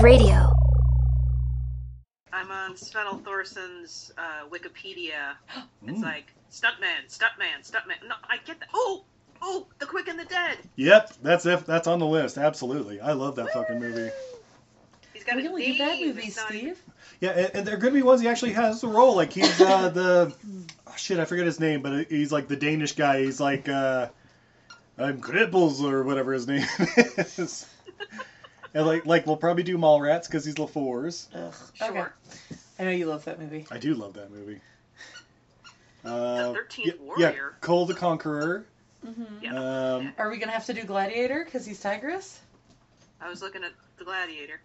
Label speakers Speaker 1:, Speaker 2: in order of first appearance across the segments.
Speaker 1: of radio.
Speaker 2: I'm on Sven-Ole Thorsen's uh, Wikipedia. It's like stuntman, stuntman, stuntman. No, I get that. Oh, oh, The Quick and the Dead.
Speaker 3: Yep, that's if that's on the list. Absolutely, I love that fucking movie.
Speaker 2: He's got
Speaker 4: We
Speaker 2: a
Speaker 4: only do bad
Speaker 2: name.
Speaker 4: movies,
Speaker 2: It's not even-
Speaker 4: Steve.
Speaker 3: Yeah, and, and there could be ones he actually has the role. Like he's uh, the oh, shit, I forget his name, but he's like the Danish guy. He's like uh, I'm Cripples or whatever his name is. and like like we'll probably do Mallrats because he's LaFours.
Speaker 4: Ugh.
Speaker 2: Sure.
Speaker 4: Okay. I know you love that movie.
Speaker 3: I do love that movie. Uh,
Speaker 2: 13th
Speaker 3: yeah, Yeah,
Speaker 2: Warrior.
Speaker 3: Kull the Conqueror.
Speaker 4: hmm
Speaker 2: Yeah.
Speaker 3: Um,
Speaker 4: Are we gonna have to do Gladiator because he's Tigris?
Speaker 2: I was looking at The Gladiator.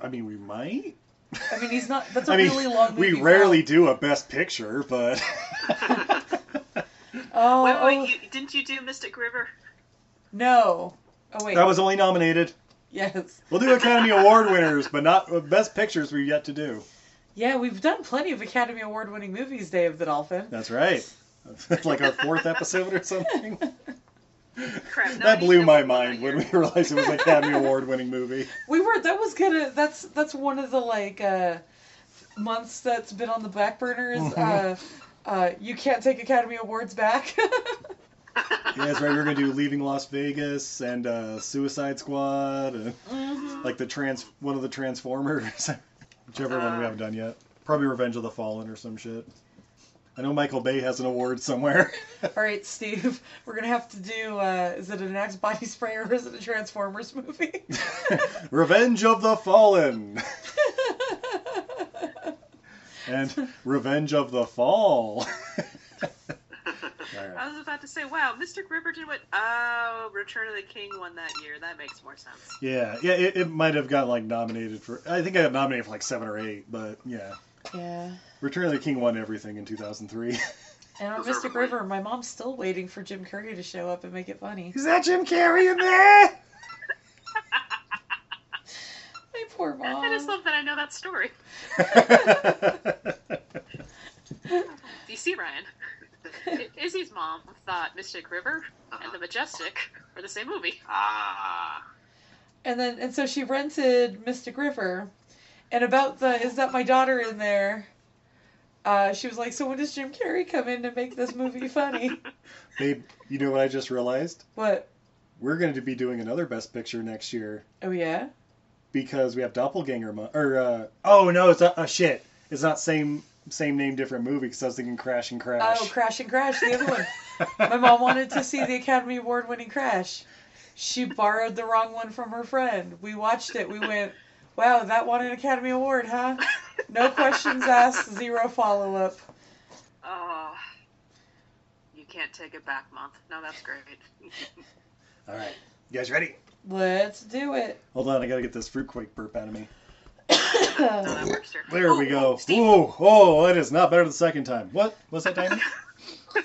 Speaker 3: I mean, we might.
Speaker 4: I mean, he's not. That's a
Speaker 3: I mean,
Speaker 4: really long movie.
Speaker 3: we rarely
Speaker 4: how-
Speaker 3: do a Best Picture, but
Speaker 4: Oh,
Speaker 2: wait, wait,
Speaker 4: oh,
Speaker 2: you, didn't you do Mystic River?
Speaker 4: no. Oh wait.
Speaker 3: that was only nominated.
Speaker 4: Yes.
Speaker 3: We'll do Academy Award winners, but not uh, Best Pictures. We've yet to do.
Speaker 4: Yeah, we've done plenty of Academy Award-winning movies, Day of the Dolphin.
Speaker 3: That's right. like our fourth episode or something.
Speaker 2: Crap.
Speaker 3: That blew my mind when we realized it was an Academy Award winning movie.
Speaker 4: We were. That was gonna. That's that's one of the like uh, months that's been on the back burners.
Speaker 3: Mhm.
Speaker 4: Uh, uh, you can't take Academy Awards back.
Speaker 3: Yeah, that's right. We were gonna do Leaving Las Vegas and uh, Suicide Squad, and
Speaker 4: Mhm.
Speaker 3: like the trans one of the Transformers, whichever one we
Speaker 2: Uh.
Speaker 3: haven't done yet. Probably Revenge of the Fallen or some shit. I know Michael Bay has an award somewhere.
Speaker 4: All right, Steve. We're gonna have to do. Uh, is it an Axe body spray or is it a Transformers movie?
Speaker 3: Revenge of the Fallen and Revenge of the Fall. All right.
Speaker 2: I was about to say, wow, Mystic River did what? Oh, Return of the King won that year. That makes more sense.
Speaker 3: Yeah, yeah, it, it might have got like nominated for. I think I got nominated for like seven or eight, but yeah,
Speaker 4: yeah.
Speaker 3: Return of the King won everything in 2003.
Speaker 4: And on
Speaker 2: Those
Speaker 4: Mystic
Speaker 2: great.
Speaker 4: River, my mom's still waiting for Jim Carrey to show up and make it funny.
Speaker 3: Is that Jim Carrey in there?
Speaker 4: My poor mom.
Speaker 2: I just love that I know that story. Do you see, Ryan? I- Izzy's mom thought Mystic River and The Majestic were the same movie.
Speaker 5: Ah.
Speaker 4: And then and so she rented Mystic River, and about the is that my daughter in there? Uh, she was like, so when does Jim Carrey come in to make this movie funny?
Speaker 3: Babe, you know what I just realized?
Speaker 4: What?
Speaker 3: We're going to be doing another Best Picture next year
Speaker 4: Oh yeah.
Speaker 3: because we have Doppelganger month. Or uh, oh no, it's not. Uh, shit, it's not same same name, different movie. Because I was thinking Crash and Crash.
Speaker 4: Oh, Crash and Crash, the other one. My mom wanted to see the Academy Award winning Crash. She borrowed the wrong one from her friend. We watched it. We went, wow, that won an Academy Award, huh? No questions asked, zero follow up.
Speaker 2: Oh, ah. you can't take it back, month. No, that's great.
Speaker 3: All right, you guys ready?
Speaker 4: Let's do it.
Speaker 3: Hold on, I gotta get this fruit fruitquake burp out of me.
Speaker 2: No, that works, sir.
Speaker 3: There
Speaker 2: Oh,
Speaker 3: we go.
Speaker 2: oh, Steve.
Speaker 3: Ooh, oh, it is not better the second time. What? What's that time?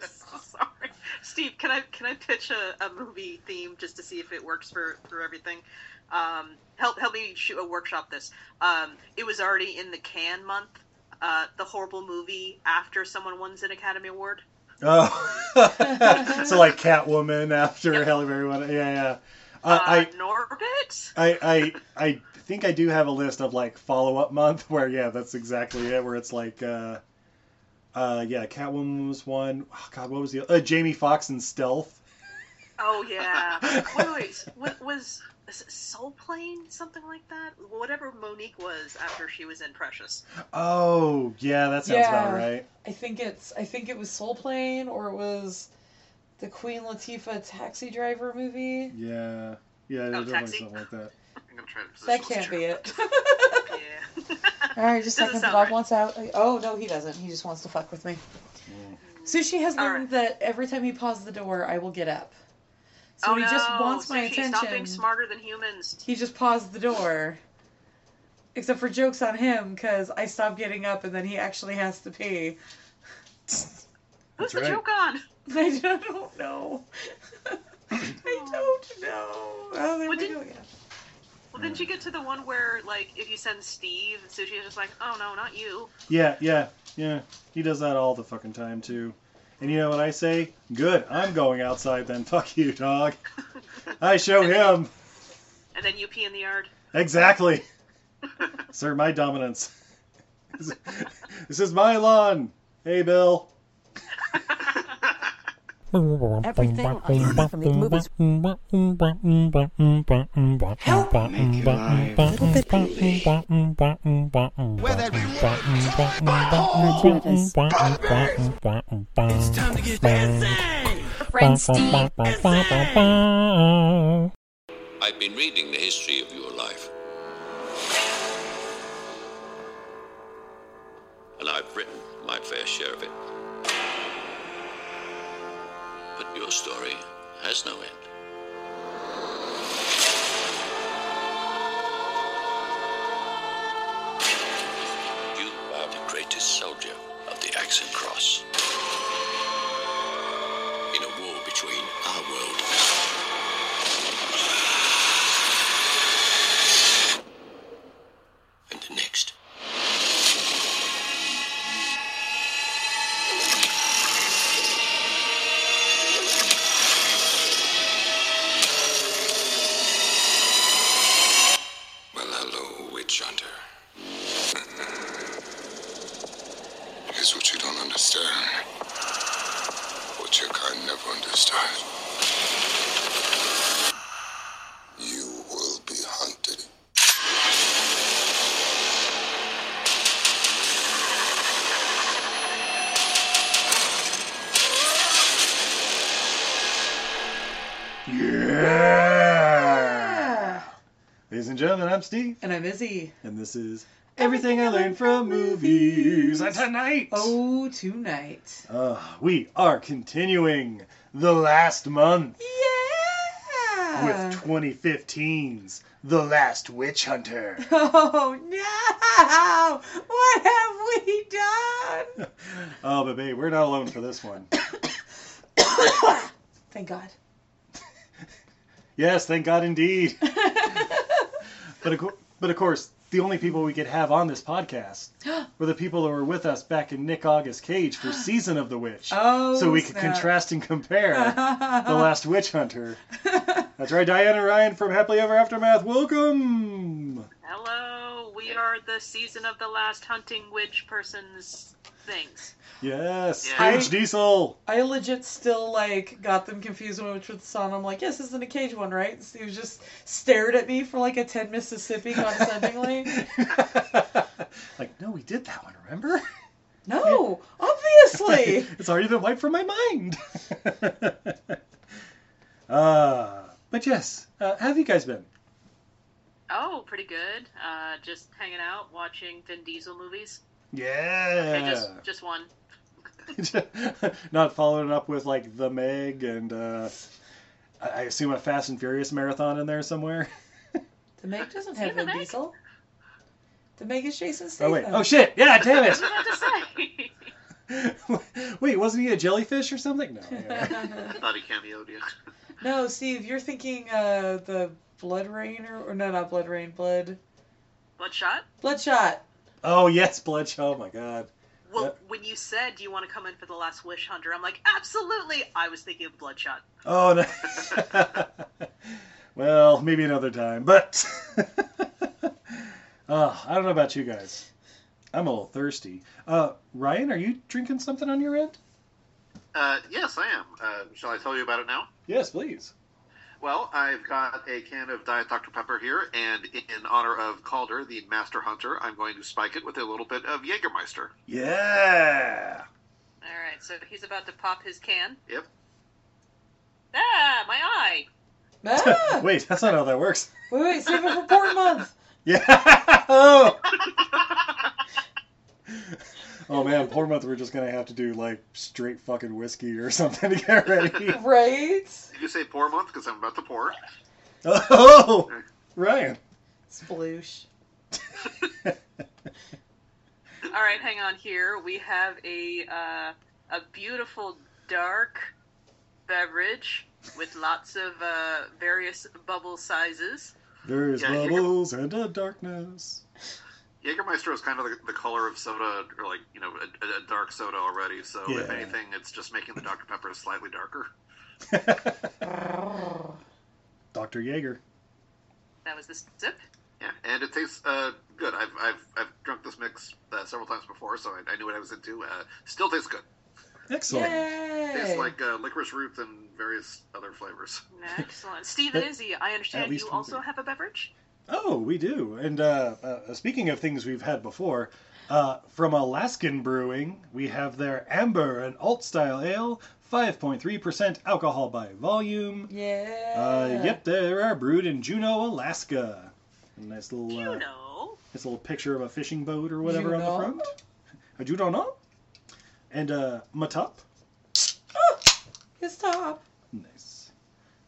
Speaker 2: Sorry, Steve. Can I can I pitch a, a movie theme just to see if it works for for everything? Um, help help me shoot a workshop this. Um, it was already in the can month. Uh, the horrible movie after someone wins an Academy Award.
Speaker 3: Oh, so like Catwoman after
Speaker 2: Yep.
Speaker 3: Halle Berry won. it. Yeah, yeah.
Speaker 2: Uh,
Speaker 3: Uh, I,
Speaker 2: Norbit.
Speaker 3: I, I, I think I do have a list of like follow up month where yeah, that's exactly it. Where it's like, uh, uh, yeah, Catwoman was one. Oh, God, what was the uh, Jamie Foxx and Stealth?
Speaker 2: Oh yeah. wait, wait. What was is it Soul Plane? Something like that. Whatever Mo'Nique was after she was in Precious.
Speaker 3: Oh, yeah, that sounds
Speaker 4: Yeah.
Speaker 3: about right.
Speaker 4: I think it's I think it was Soul Plane or it was the Queen Latifah taxi driver movie.
Speaker 3: Yeah, yeah,
Speaker 2: Oh,
Speaker 3: definitely
Speaker 2: Taxi.
Speaker 3: something like that.
Speaker 5: I think I'm trying to
Speaker 4: That can't be it.
Speaker 2: Yeah.
Speaker 4: All right, just
Speaker 2: Doesn't
Speaker 4: second. The dog
Speaker 2: right.
Speaker 4: wants out. Oh no, he doesn't. He just wants to fuck with me. Mm. Sushi has
Speaker 2: All
Speaker 4: learned that every time he paws the door, I will get up. So
Speaker 2: oh
Speaker 4: he
Speaker 2: no.
Speaker 4: just wants my
Speaker 2: Sushi,
Speaker 4: attention.
Speaker 2: Stop being smarter than humans.
Speaker 4: He just paws the door. Except for jokes on him, because I stop getting up and then he actually has to pee.
Speaker 2: Who's
Speaker 3: That's
Speaker 2: the
Speaker 3: right.
Speaker 2: joke on?
Speaker 4: I don't know. I don't know. Oh, there
Speaker 2: Well,
Speaker 4: we
Speaker 2: didn't-
Speaker 4: go again.
Speaker 2: Well, didn't you get to the one where, like, if you send Steve, Sushi is just like, oh no, not you.
Speaker 3: Yeah, yeah, yeah. He does that all the fucking time too. And you know what I say? Good. I'm going outside then. Fuck you, dog. I show him.
Speaker 2: And then you pee in the yard.
Speaker 3: Exactly. Sir, my dominance. this is my lawn. Hey, Bill.
Speaker 1: Everything I from these movies.
Speaker 5: Help little bit
Speaker 6: Where that
Speaker 5: It's time to get dancing.
Speaker 1: Steve.
Speaker 7: I've been reading the history of your life. And I've written my fair share of it. Your story has no end. You are the greatest soldier of the axe cross.
Speaker 3: I'm Steve,
Speaker 4: And I'm Izzy.
Speaker 3: and this is Everything I Learned from Movies. And tonight,
Speaker 4: Oh, tonight.
Speaker 3: uh, we are continuing the last month
Speaker 4: Yeah.
Speaker 3: with 2015's The Last Witch Hunter.
Speaker 4: Oh no! What have we done?
Speaker 3: Oh, but babe, we're not alone for this one.
Speaker 4: Thank God.
Speaker 3: Yes, thank God indeed. But of, but of course, the only people we could have on this podcast were the people that were with us back in Nick August Cage for Season of the Witch.
Speaker 4: Oh,
Speaker 3: so we could
Speaker 4: snap.
Speaker 3: contrast and compare The Last Witch Hunter. That's right, Diana Ryan from Happily Ever Aftermath. Welcome.
Speaker 2: Hello, we are the season of the last hunting witch person's things.
Speaker 3: Yes,
Speaker 2: Yeah.
Speaker 3: Cage Diesel.
Speaker 4: I legit still like got them confused when which with the song. I'm like, yes, this isn't a cage one, right? He was just stared at me for like a 10 Mississippi condescendingly.
Speaker 3: like, no, we did that one, remember?
Speaker 4: no, obviously.
Speaker 3: it's already been wiped from my mind. uh, but yes, uh, how have you guys been?
Speaker 2: Oh, pretty good. Uh, just hanging out, watching Vin Diesel movies. Okay,
Speaker 3: Yeah.
Speaker 2: just just one.
Speaker 3: Not following up with like The Meg and uh, I I assume a Fast and Furious marathon in there somewhere.
Speaker 4: The Meg doesn't have
Speaker 2: the
Speaker 4: Vin Diesel. The Meg is Jason Statham.
Speaker 3: Oh wait! Oh shit! Yeah, damn
Speaker 2: What was to say?
Speaker 3: it! wait, wasn't he a jellyfish or something? No. yeah.
Speaker 8: thought he cameoed you.
Speaker 4: no, Steve, you're thinking uh, the Blood Rain or, or no, not Blood Rain, Blood
Speaker 2: Bloodshot?
Speaker 4: Bloodshot.
Speaker 3: Oh yes, Bloodshot. Oh my god.
Speaker 2: Well,
Speaker 3: Yep.
Speaker 2: when you said, "Do you want to come in for the last wish hunter?" I'm like, absolutely. I was thinking of Bloodshot.
Speaker 3: Oh no. well, maybe another time, but oh, I don't know about you guys. I'm a little thirsty. Uh, Ryan, are you drinking something on your end?
Speaker 8: Uh, yes, I am. Uh, shall I tell you about it now?
Speaker 3: Yes, please.
Speaker 8: Well, I've got a can of Diet Dr. Pepper here, and in honor of Calder, the Master Hunter, I'm going to spike it with a little bit of Jägermeister.
Speaker 3: Yeah.
Speaker 2: All right, so he's about to pop his can.
Speaker 8: Yep.
Speaker 2: Ah, my eye.
Speaker 4: Ah!
Speaker 3: Wait, that's not how that works.
Speaker 4: Wait, wait, save it for Port Month.
Speaker 3: Yeah. oh. oh man, poor month. We're just gonna have to do like straight fucking whiskey or something to get ready.
Speaker 4: Right?
Speaker 8: Did you say pour month? Because I'm about to pour.
Speaker 3: Oh, Ryan.
Speaker 4: Sploosh.
Speaker 2: All right, hang on here. We have a uh, a beautiful dark beverage with lots of uh, various bubble sizes.
Speaker 3: Various
Speaker 8: Yeah, you-
Speaker 3: bubbles and a darkness.
Speaker 8: Jägermeister is kind of the, the color of soda, or like, you know, a, a dark soda already, so if anything, it's just making the Dr. Pepper slightly darker.
Speaker 3: Dr. Jaeger.
Speaker 2: That was the sip.
Speaker 8: Yeah, and it tastes uh, good. I've, I've I've drunk this mix uh, several times before, so I, I knew what I was into. Uh, still tastes good.
Speaker 3: Excellent.
Speaker 8: Tastes like uh, licorice root and various other flavors.
Speaker 2: Excellent. Steve and Izzy, I understand you also
Speaker 3: thing.
Speaker 2: have a beverage?
Speaker 3: Oh, we do. And uh, uh, speaking of things we've had before, uh, from Alaskan Brewing, we have their Amber and Alt Style Ale, 5.3% alcohol by volume.
Speaker 4: Yeah.
Speaker 3: Uh, yep, they are brewed in Juneau, Alaska. Nice little, uh,
Speaker 2: know.
Speaker 3: nice little picture of a fishing boat or whatever on the
Speaker 4: Juneau?
Speaker 3: front. A Juneau? And uh, Matop.
Speaker 4: His top.
Speaker 3: Nice.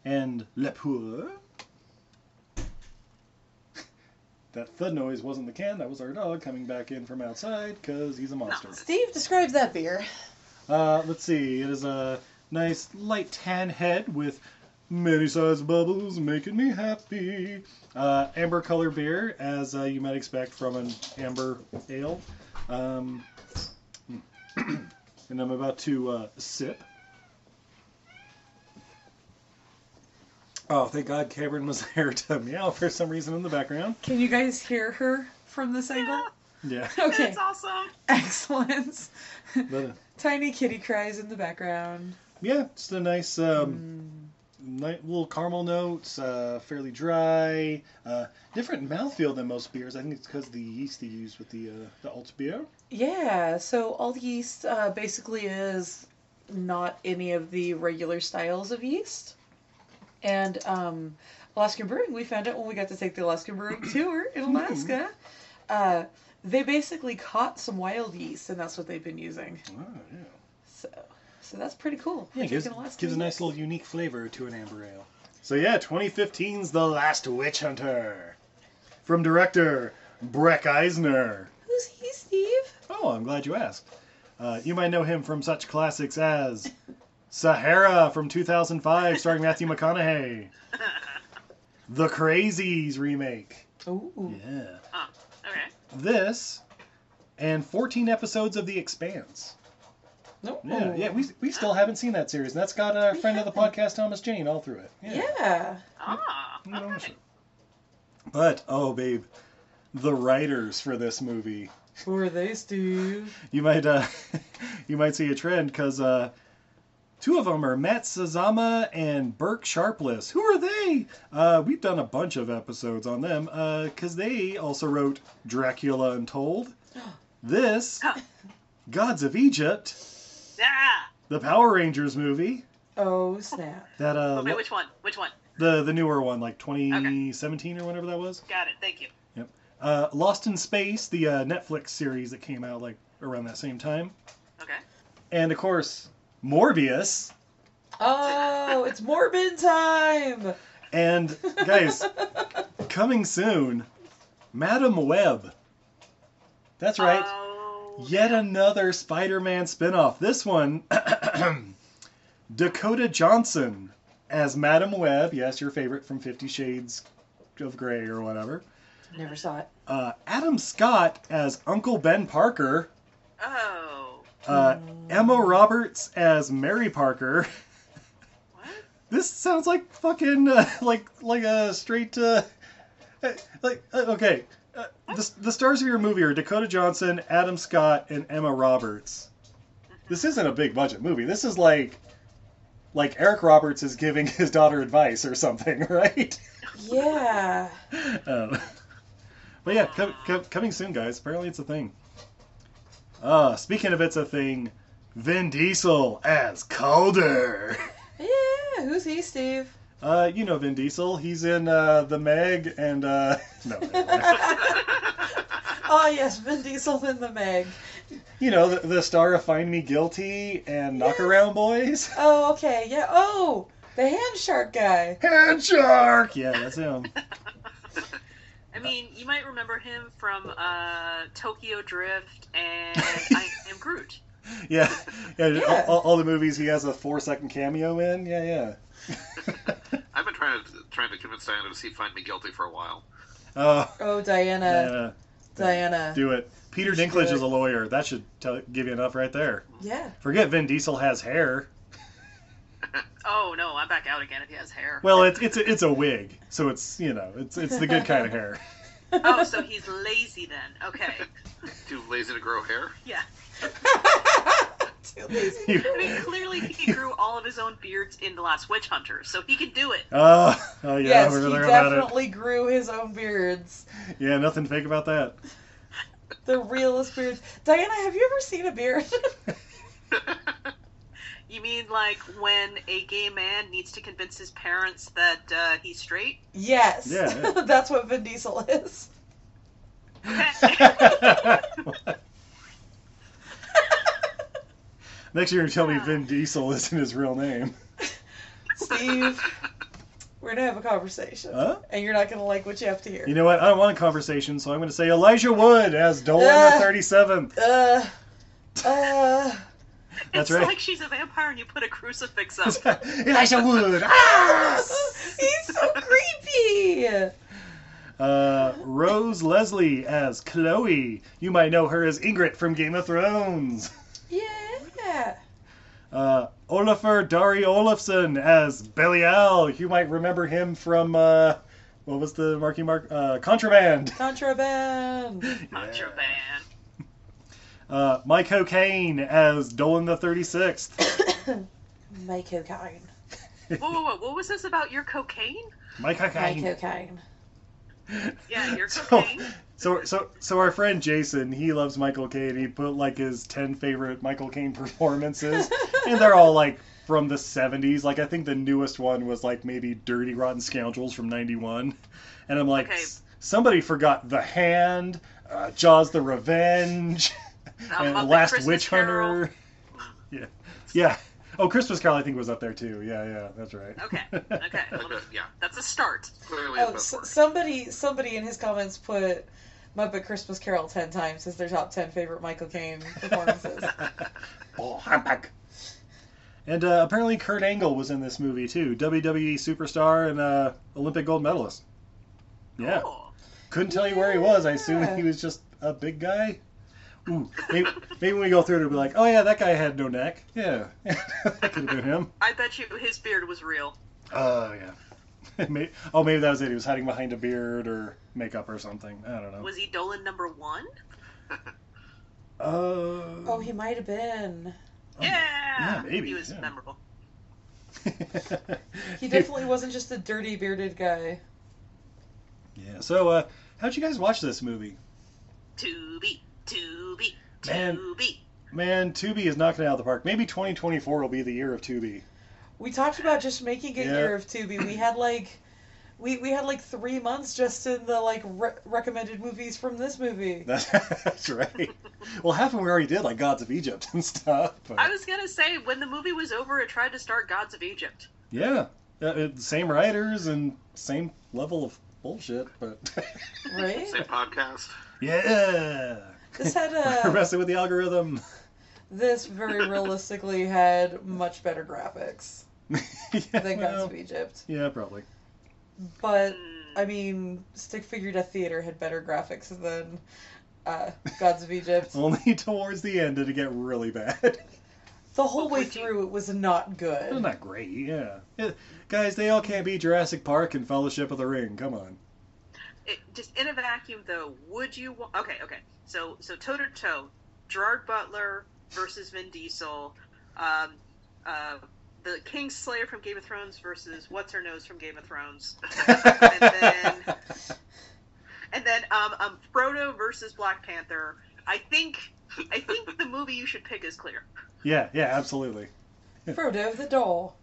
Speaker 3: And Le Pour. That thud noise wasn't the can, that was our dog coming back in from outside because he's a monster.
Speaker 4: Steve describes that beer.
Speaker 3: Uh, let's see, it is a nice light tan head with many sized bubbles making me happy. Uh, amber color beer, as uh, you might expect from an amber ale. Um, and I'm about to uh, sip. Oh, thank God Cameron was there to meow for some reason in the background.
Speaker 4: Can you guys hear her from this angle?
Speaker 3: Yeah.
Speaker 4: Okay.
Speaker 2: It's awesome.
Speaker 4: Excellent.
Speaker 3: But, uh,
Speaker 4: Tiny kitty cries in the background.
Speaker 3: yeah, just a nice um, ni- little caramel notes, uh, fairly dry, uh, different mouthfeel than most beers. I think it's because the yeast they use with the uh, the alt beer.
Speaker 4: Yeah, so all the yeast uh, basically is not any of the regular styles of yeast. And um, Alaskan Brewing, we found out when we got to take the Alaskan Brewing tour in Alaska. Uh, they basically caught some wild yeast, and that's what they've been using.
Speaker 3: Oh, yeah.
Speaker 4: So, so that's pretty cool.
Speaker 3: Yeah,
Speaker 4: We're
Speaker 3: gives, gives a nice little unique flavor to an amber ale. So yeah, 2015's The Last Witch Hunter. From director Breck Eisner.
Speaker 4: Who's he, Steve?
Speaker 3: Oh, I'm glad you asked. Uh, you might know him from such classics as Sahara from 2005, starring Matthew McConaughey. The Crazies remake.
Speaker 4: Ooh.
Speaker 3: Yeah.
Speaker 2: Okay.
Speaker 3: This and 14 episodes of The Expanse.
Speaker 4: No.
Speaker 3: Yeah, yeah, we, we still haven't seen that series. And that's got a friend of the podcast, Thomas Jane, all through it.
Speaker 4: Yeah.
Speaker 2: Ah.
Speaker 3: You know,
Speaker 2: Okay.
Speaker 3: But, oh, babe, the writers for this movie.
Speaker 4: Who are they, Steve?
Speaker 3: You might, uh, you might see a trend because uh, two of them are Matt Sazama and Burke Sharpless. Who are they? Uh, we've done a bunch of episodes on them because they also wrote Dracula Untold. This, Gods of Egypt,
Speaker 2: Ah.
Speaker 3: the Power Rangers movie.
Speaker 4: Oh, snap.
Speaker 3: That uh,
Speaker 2: Wait, which one? Which one?
Speaker 3: the the newer one, like 2017 or whatever that was.
Speaker 2: Got it. Thank you.
Speaker 3: Uh, Lost in Space, the uh, Netflix series that came out like around that same time,
Speaker 2: Okay.
Speaker 3: and of course Morbius.
Speaker 4: Oh, it's Morbin time!
Speaker 3: And guys, coming soon, Madam Web. That's right.
Speaker 2: Oh,
Speaker 3: Yet another Spider-Man spin-off. This one, Dakota Johnson as Madam Web. Yes, your favorite from Fifty Shades of Grey or whatever.
Speaker 4: Never saw it.
Speaker 3: Uh, Adam Scott as Uncle Ben Parker.
Speaker 2: Oh.
Speaker 3: Uh, Emma Roberts as Mary Parker.
Speaker 2: What?
Speaker 3: This sounds like fucking uh, like like a straight uh, uh, like uh, okay. Uh, the, the stars of your movie are Dakota Johnson, Adam Scott, and Emma Roberts. This isn't a big budget movie. This is like like Eric Roberts is giving his daughter advice or something, right?
Speaker 4: Yeah.
Speaker 3: Um, but yeah, com- com- coming soon, guys. Apparently, it's a thing. Uh, speaking of it's a thing, Vin Diesel as Calder.
Speaker 4: Yeah, who's he, Steve?
Speaker 3: Uh, you know Vin Diesel. He's in uh, the Meg and uh, no.
Speaker 4: Oh, yes, Vin Diesel in the Meg.
Speaker 3: you know the, the star of Find Me Guilty and
Speaker 4: Yes.
Speaker 3: Knockaround Boys.
Speaker 4: Oh, okay, yeah. Oh, the hand shark guy.
Speaker 3: Hand Shark. Yeah, that's him.
Speaker 2: I mean, you might remember him from uh, Tokyo Drift and I Am Groot.
Speaker 3: Yeah, yeah.
Speaker 4: Yeah.
Speaker 3: All, all the movies he has a four second cameo in. Yeah, yeah.
Speaker 8: I've been trying to trying to convince Diana to see Find Me Guilty for a while.
Speaker 3: Oh,
Speaker 4: Oh, Diana.
Speaker 3: yeah.
Speaker 4: Diana.
Speaker 3: Do it. Peter
Speaker 4: You
Speaker 3: Dinklage is a lawyer. That should tell, give you enough right there.
Speaker 4: Yeah.
Speaker 3: Forget Vin Diesel has hair.
Speaker 2: Oh no, I'm back out again if he has hair.
Speaker 3: Well, it's it's a, it's a wig, so it's you know it's it's the good kind of hair.
Speaker 2: Oh, so he's lazy then. Okay.
Speaker 8: Too lazy to grow hair.
Speaker 2: Yeah.
Speaker 4: Too lazy.
Speaker 3: You-
Speaker 2: I mean, clearly he grew all of his own beards in The Last Witch Hunter, so he can do it.
Speaker 3: Oh, oh yeah,
Speaker 4: yes,
Speaker 3: we were
Speaker 4: he
Speaker 3: there it.
Speaker 4: definitely grew his own beards.
Speaker 3: Yeah, nothing fake about that.
Speaker 4: The realest beards. Diana, have you ever seen a beard?
Speaker 2: You mean like when a gay man needs to convince his parents that uh, he's straight?
Speaker 4: yes.
Speaker 3: Yeah, yeah.
Speaker 4: That's what Vin Diesel is.
Speaker 2: Okay.
Speaker 3: Next year, you tell me Vin Diesel isn't his real name.
Speaker 4: Steve, we're gonna have a conversation.
Speaker 3: Huh?
Speaker 4: And you're not gonna like what you have to hear.
Speaker 3: You know what? I don't want a conversation, so I'm going to say Elijah Wood as Dolan
Speaker 4: Ah.
Speaker 3: the 37th.
Speaker 4: uh, uh,
Speaker 3: That's
Speaker 2: it's
Speaker 3: right.
Speaker 2: like she's a vampire and you put a crucifix up.
Speaker 3: Elijah Wood. Ah!
Speaker 4: he's so creepy.
Speaker 3: Uh, Rose Leslie as Chloe. You might know her as Ingrid from Game of Thrones.
Speaker 4: Yeah.
Speaker 3: Uh, Olafur Darri Olafsson as Belial. You might remember him from uh, what was the Marky Mark? Uh, Contraband.
Speaker 4: Contraband.
Speaker 2: Contraband.
Speaker 3: Uh, Mike O'Kane as Dolan the 36th.
Speaker 4: My cocaine.
Speaker 2: Whoa, whoa, whoa! What was this about your cocaine?
Speaker 3: Mike
Speaker 4: My
Speaker 3: O'Kane.
Speaker 4: cocaine.
Speaker 2: Yeah, your
Speaker 3: So,
Speaker 2: cocaine.
Speaker 3: so, so, so our friend Jason, he loves Michael Caine. He put like his ten favorite Michael Caine performances, and they're all like from the '70s. Like I think the newest one was like maybe Dirty Rotten Scoundrels from '91, and I'm like,
Speaker 2: Okay.
Speaker 3: Somebody forgot The Hand, uh, Jaws: The Revenge, and
Speaker 2: Muppet
Speaker 3: Last
Speaker 2: Christmas
Speaker 3: Witch
Speaker 2: Carol.
Speaker 3: Hunter. Yeah, yeah. Oh, Christmas Carol, I think was up there too. Yeah, yeah, that's right.
Speaker 2: Okay, okay. Well,
Speaker 8: Okay, yeah,
Speaker 2: that's a start.
Speaker 8: clearly
Speaker 4: Oh,
Speaker 8: bit
Speaker 4: somebody, somebody in his comments put Muppet Christmas Carol ten times as their top ten favorite Michael Caine performances.
Speaker 3: Oh, I'm back. And uh, apparently Kurt Angle was in this movie too. WWE superstar and uh, Olympic gold medalist. Yeah.
Speaker 2: Cool.
Speaker 3: Couldn't tell you where he was. I assume he was just a big guy. Ooh, maybe, maybe when we go through it, it'll be like, oh yeah, that guy had no neck. Yeah, that could have been him.
Speaker 2: I bet you his beard was real.
Speaker 3: Oh yeah. May- oh, maybe that was it. He was hiding behind a beard or makeup or something. I don't know.
Speaker 2: Was he Dolan number one?
Speaker 3: Uh,
Speaker 4: oh, he might have been.
Speaker 2: Yeah.
Speaker 3: yeah, maybe,
Speaker 2: He was
Speaker 3: yeah.
Speaker 2: memorable.
Speaker 4: He definitely wasn't just a dirty bearded guy.
Speaker 3: Yeah. So, uh, how'd you guys watch this movie?
Speaker 2: Tubi, Tubi,
Speaker 3: Man.
Speaker 2: Tubi.
Speaker 3: Man, Tubi is knocking it out of the park. Maybe 2024 will be the year of Tubi.
Speaker 4: We talked about just making a
Speaker 3: Yeah.
Speaker 4: year of Tubi. We had like, we we had like three months just in the like re- recommended movies from this movie.
Speaker 3: That's, that's right. Well, half of them we already did, like Gods of Egypt and stuff. But
Speaker 2: I was gonna say when the movie was over, it tried to start Gods of Egypt.
Speaker 3: yeah, uh, same writers and same level of bullshit. But
Speaker 4: Right?
Speaker 8: Same podcast.
Speaker 3: yeah,
Speaker 4: This had
Speaker 3: We're
Speaker 4: a
Speaker 3: messing with the algorithm.
Speaker 4: this very realistically had much better graphics
Speaker 3: yeah,
Speaker 4: than Gods
Speaker 3: well,
Speaker 4: of Egypt.
Speaker 3: yeah, probably.
Speaker 4: But I mean, Stick Figure Death Theater had better graphics than uh, Gods of Egypt.
Speaker 3: Only towards the end did it get really bad.
Speaker 4: The whole way through, it was not
Speaker 3: It's
Speaker 4: good.
Speaker 3: not great. Yeah. Yeah, guys, they all can't be Jurassic Park and Fellowship of the Ring. Come on.
Speaker 2: It, just in a vacuum, though, would you? wa- Okay, okay. So, so toe to toe, Gerard Butler versus Vin Diesel, um, uh, the Kingslayer from Game of Thrones versus what's her nose from Game of Thrones, and then and then um, um, Frodo versus Black Panther. I think I think the movie you should pick is clear.
Speaker 3: Yeah, yeah, absolutely.
Speaker 4: Frodo the doll.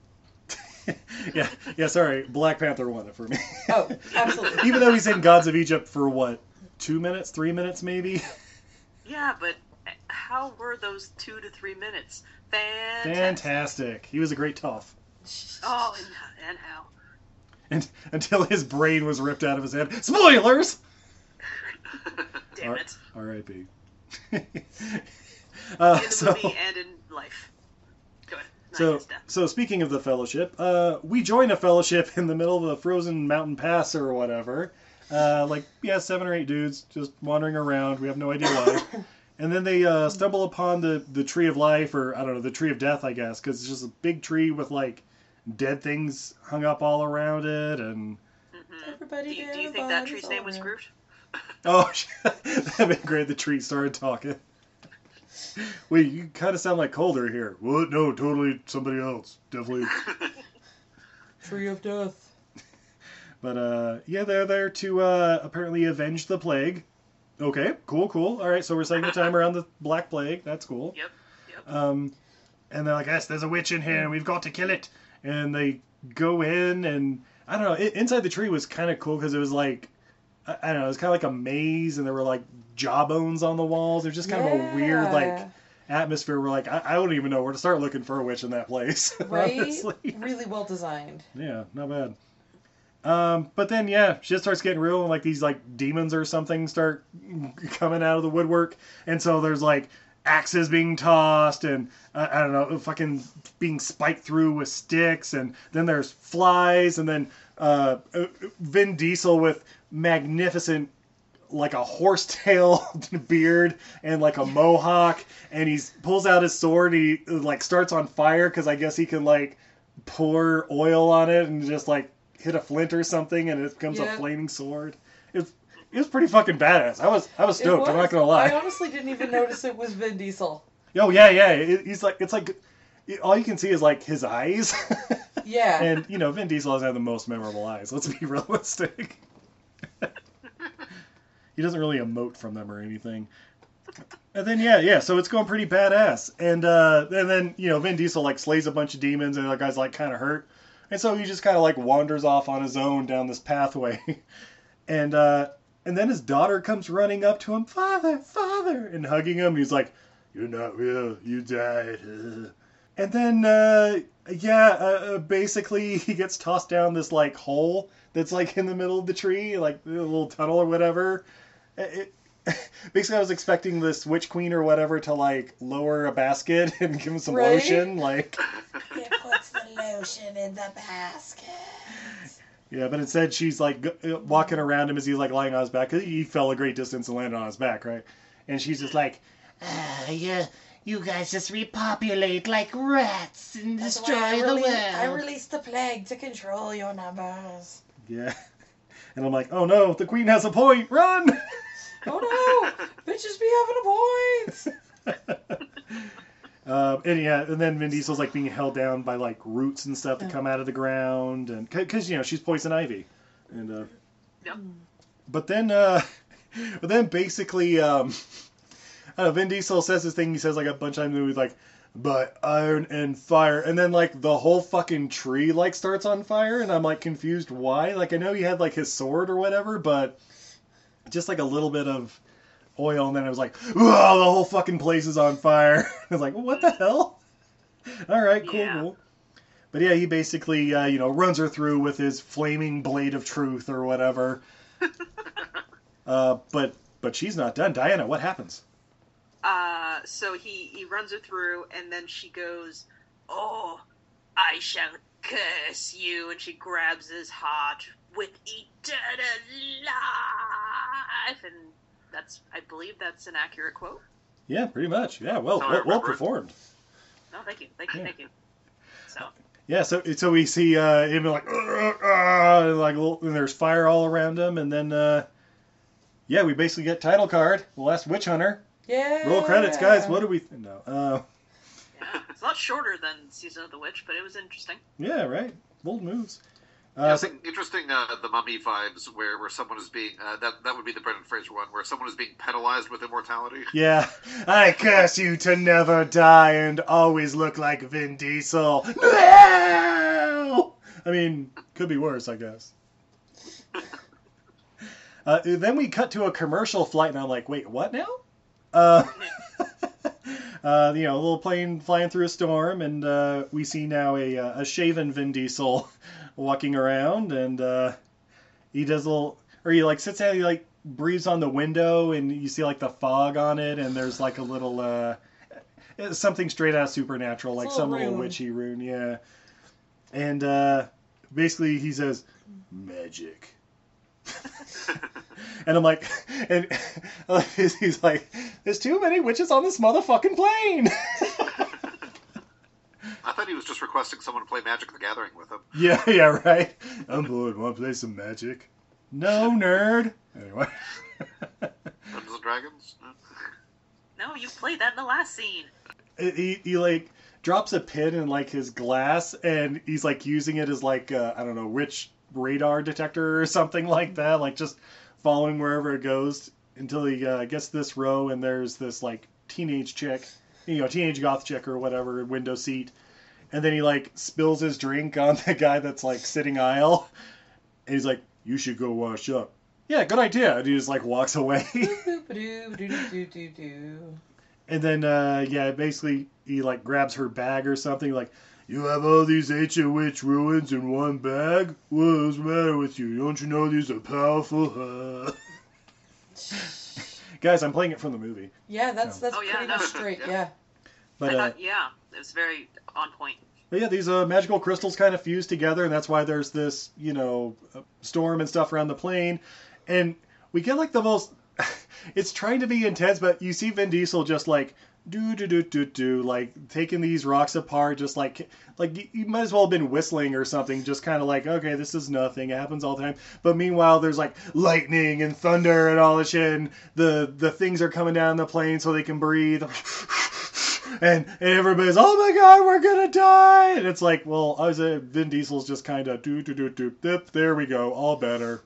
Speaker 3: yeah, yeah. Sorry, Black Panther won it for me.
Speaker 4: Oh, absolutely.
Speaker 3: Even though he's in Gods of Egypt for what, two minutes, three minutes, maybe.
Speaker 2: Yeah, but how were those two to three minutes? Fantastic.
Speaker 3: Fantastic. He was a great tough.
Speaker 2: Oh, and, and how?
Speaker 3: And until his brain was ripped out of his head. Spoilers.
Speaker 2: Damn
Speaker 3: Ar-
Speaker 2: it.
Speaker 3: R.I.P. uh,
Speaker 2: In the
Speaker 3: so,
Speaker 2: movie and in life. Go ahead. Not
Speaker 3: so, so speaking of the fellowship, uh, we join a fellowship in the middle of a frozen mountain pass or whatever. Uh, like yeah, seven or eight dudes just wandering around. We have no idea why. and then they uh, stumble upon the the tree of life, or I don't know, the tree of death, I guess, because it's just a big tree with like dead things hung up all around it, and
Speaker 2: Mhm.
Speaker 4: Everybody
Speaker 2: Do, you- do you think that tree's name was
Speaker 4: around.
Speaker 2: Groot?
Speaker 3: Oh, that'd been great. The tree started talking. Wait, you kind of sound like Calder here. What? No, totally somebody else. Definitely.
Speaker 4: Tree of death.
Speaker 3: But uh, yeah, they're there to uh, apparently avenge the plague. Okay, cool, cool. All right, so we're setting the time around the Black Plague. That's cool.
Speaker 2: Yep. Yep.
Speaker 3: Um, and they're like, yes, there's a witch in here, and we've got to kill it. And they go in, and I don't know. It, inside the tree was kind of cool because it was like, I, I don't know, it was kind of like a maze, and there were like jawbones on the walls. It was just kind of a weird like
Speaker 4: Yeah.
Speaker 3: atmosphere. Where like I, I don't even know where to start looking for a witch in that place.
Speaker 4: Right?
Speaker 3: honestly.
Speaker 4: Really well designed.
Speaker 3: Yeah, not bad. Um, but then yeah, shit starts getting real, and like these like demons or something start coming out of the woodwork, and so there's like axes being tossed, and uh, I don't know, fucking being spiked through with sticks, and then there's flies, and then uh, uh, Vin Diesel with magnificent like a horsetail beard and like a mohawk and he pulls out his sword and he like starts on fire because i guess he can like pour oil on it and just like hit a flint or something and it becomes
Speaker 4: Yeah.
Speaker 3: a flaming sword it's it was pretty fucking badass i was i was stoked i'm not gonna lie
Speaker 4: I honestly didn't even notice it was Vin Diesel.
Speaker 3: oh yeah yeah it, he's like it's like all you can see is like his eyes
Speaker 4: Yeah.
Speaker 3: and you know Vin Diesel doesn't have the most memorable eyes. Let's be realistic. He doesn't really emote from them or anything. And then yeah, yeah, so it's going pretty badass. And uh, and then you know Vin Diesel like slays a bunch of demons, and the guy's like kind of hurt, and so he just kind of like wanders off on his own down this pathway, and uh, and then his daughter comes running up to him, father, father, and hugging him. And he's like, "You're not real. You died." And then, uh, yeah, uh, uh, basically he gets tossed down this like hole that's like in the middle of the tree, like a little tunnel or whatever. It, basically, I was expecting this witch queen or whatever to like lower a basket and give him some
Speaker 4: Right?
Speaker 3: lotion, like
Speaker 1: It puts the lotion in the basket.
Speaker 3: yeah. But instead, she's like g- uh, walking around him as he's like lying on his back 'cause he fell a great distance and landed on his back, right? And she's just like,
Speaker 5: Ah, yeah, you guys just repopulate like rats and
Speaker 1: That's
Speaker 5: destroy the
Speaker 1: rele-
Speaker 5: world.
Speaker 1: I released the plague to control your numbers.
Speaker 3: yeah. And I'm like, oh no, the queen has a point, run!
Speaker 4: oh no! Bitches be having a point!
Speaker 3: Um, and yeah, and then Vin Diesel's like being held down by like roots and stuff that come out of the ground, and because you know she's poison ivy, and uh,
Speaker 2: Yep.
Speaker 3: but then uh, but then basically um, I know, Vin Diesel says this thing he says like a bunch of times in the movie like by iron and fire, and then like the whole fucking tree like starts on fire, and I'm like confused why. Like I know he had like his sword or whatever, but just like a little bit of oil, and then it was like, oh, the whole fucking place is on fire. I was like, what the hell? All right, cool,
Speaker 2: Yeah.
Speaker 3: cool. But yeah, he basically, uh, you know, runs her through with his flaming blade of truth or whatever. uh, but but she's not done. Diana, what happens?
Speaker 2: Uh, so he he runs her through, and then she goes, "Oh, I shall curse you," and she grabs his heart with eternal life, and that's I believe that's an accurate quote.
Speaker 3: Yeah, pretty much. Yeah, well,
Speaker 8: That's how I
Speaker 3: well, well performed.
Speaker 2: No, thank you, thank you,
Speaker 3: Yeah.
Speaker 2: thank you. So
Speaker 3: Yeah, so so we see uh, him like, "Ugh, ah," and like little- and there's fire all around him, and then uh, yeah, we basically get title card, the last witch hunter.
Speaker 4: Yeah.
Speaker 3: Roll credits, guys. What do we? No. Uh,
Speaker 2: yeah, it's a lot shorter than Season of the Witch, but it was interesting.
Speaker 3: yeah, right. Bold moves.
Speaker 8: Yeah,
Speaker 3: Uh, so,
Speaker 8: some interesting uh, the mummy vibes where, where someone is being uh, that that would be the Brendan Fraser one where someone is being penalized with immortality.
Speaker 3: yeah, I curse you to never die and always look like Vin Diesel. No! I mean, could be worse, I guess. Uh, then we cut to a commercial flight, and I'm like, wait, what now? Uh, uh, you know, a little plane flying through a storm, and uh, we see now a, uh, a shaven Vin Diesel walking around, and uh, he does a little, or he like sits down, he like breathes on the window, and you see like the fog on it, and there's like a little uh, something straight out of Supernatural, like some
Speaker 4: little
Speaker 3: little witchy rune, yeah. And uh, basically, he says, "Magic." and I'm like, and he's like, "There's too many witches on this motherfucking plane."
Speaker 8: I thought he was just requesting someone to play Magic the Gathering with him.
Speaker 3: yeah, yeah, right. I'm bored. Want to play some Magic? No, nerd. Anyway.
Speaker 8: Dungeons and Dragons.
Speaker 2: No, you played that in the last scene.
Speaker 3: he, he like drops a pin in like his glass and he's like using it as like uh, I don't know which radar detector or something like that like just following wherever it goes until he uh, gets this row and there's this like teenage chick you know teenage goth chick or whatever window seat. And then he like spills his drink on the guy that's like sitting aisle. And he's like you should go wash up. Yeah good idea. And he just like walks away. And then, uh, yeah, basically, he like grabs her bag or something. Like, you have all these ancient witch ruins in one bag. What's the matter with you? Don't you know these are powerful? Huh? Guys, I'm playing it from the movie.
Speaker 4: Yeah, that's that's
Speaker 2: Oh, yeah,
Speaker 4: pretty
Speaker 2: no.
Speaker 4: much straight. Yeah.
Speaker 3: But,
Speaker 2: I
Speaker 3: uh,
Speaker 2: thought, yeah, it was very on point.
Speaker 3: but yeah, these uh, magical crystals kind of fuse together, and that's why there's this, you know, uh, storm and stuff around the plane. And we get like the most. it's trying to be intense, but you see Vin Diesel just like do do do do do like taking these rocks apart, just like like you- might as well have been whistling or something, just kind of like okay, this is nothing. It happens all the time. But meanwhile, there's like lightning and thunder and all this shit, and the the things are coming down the plane so they can breathe. And, and everybody's, oh my god, we're gonna die! And it's like, well, I was uh, Vin Diesel's just kind of do do do do dip. There we go, all better.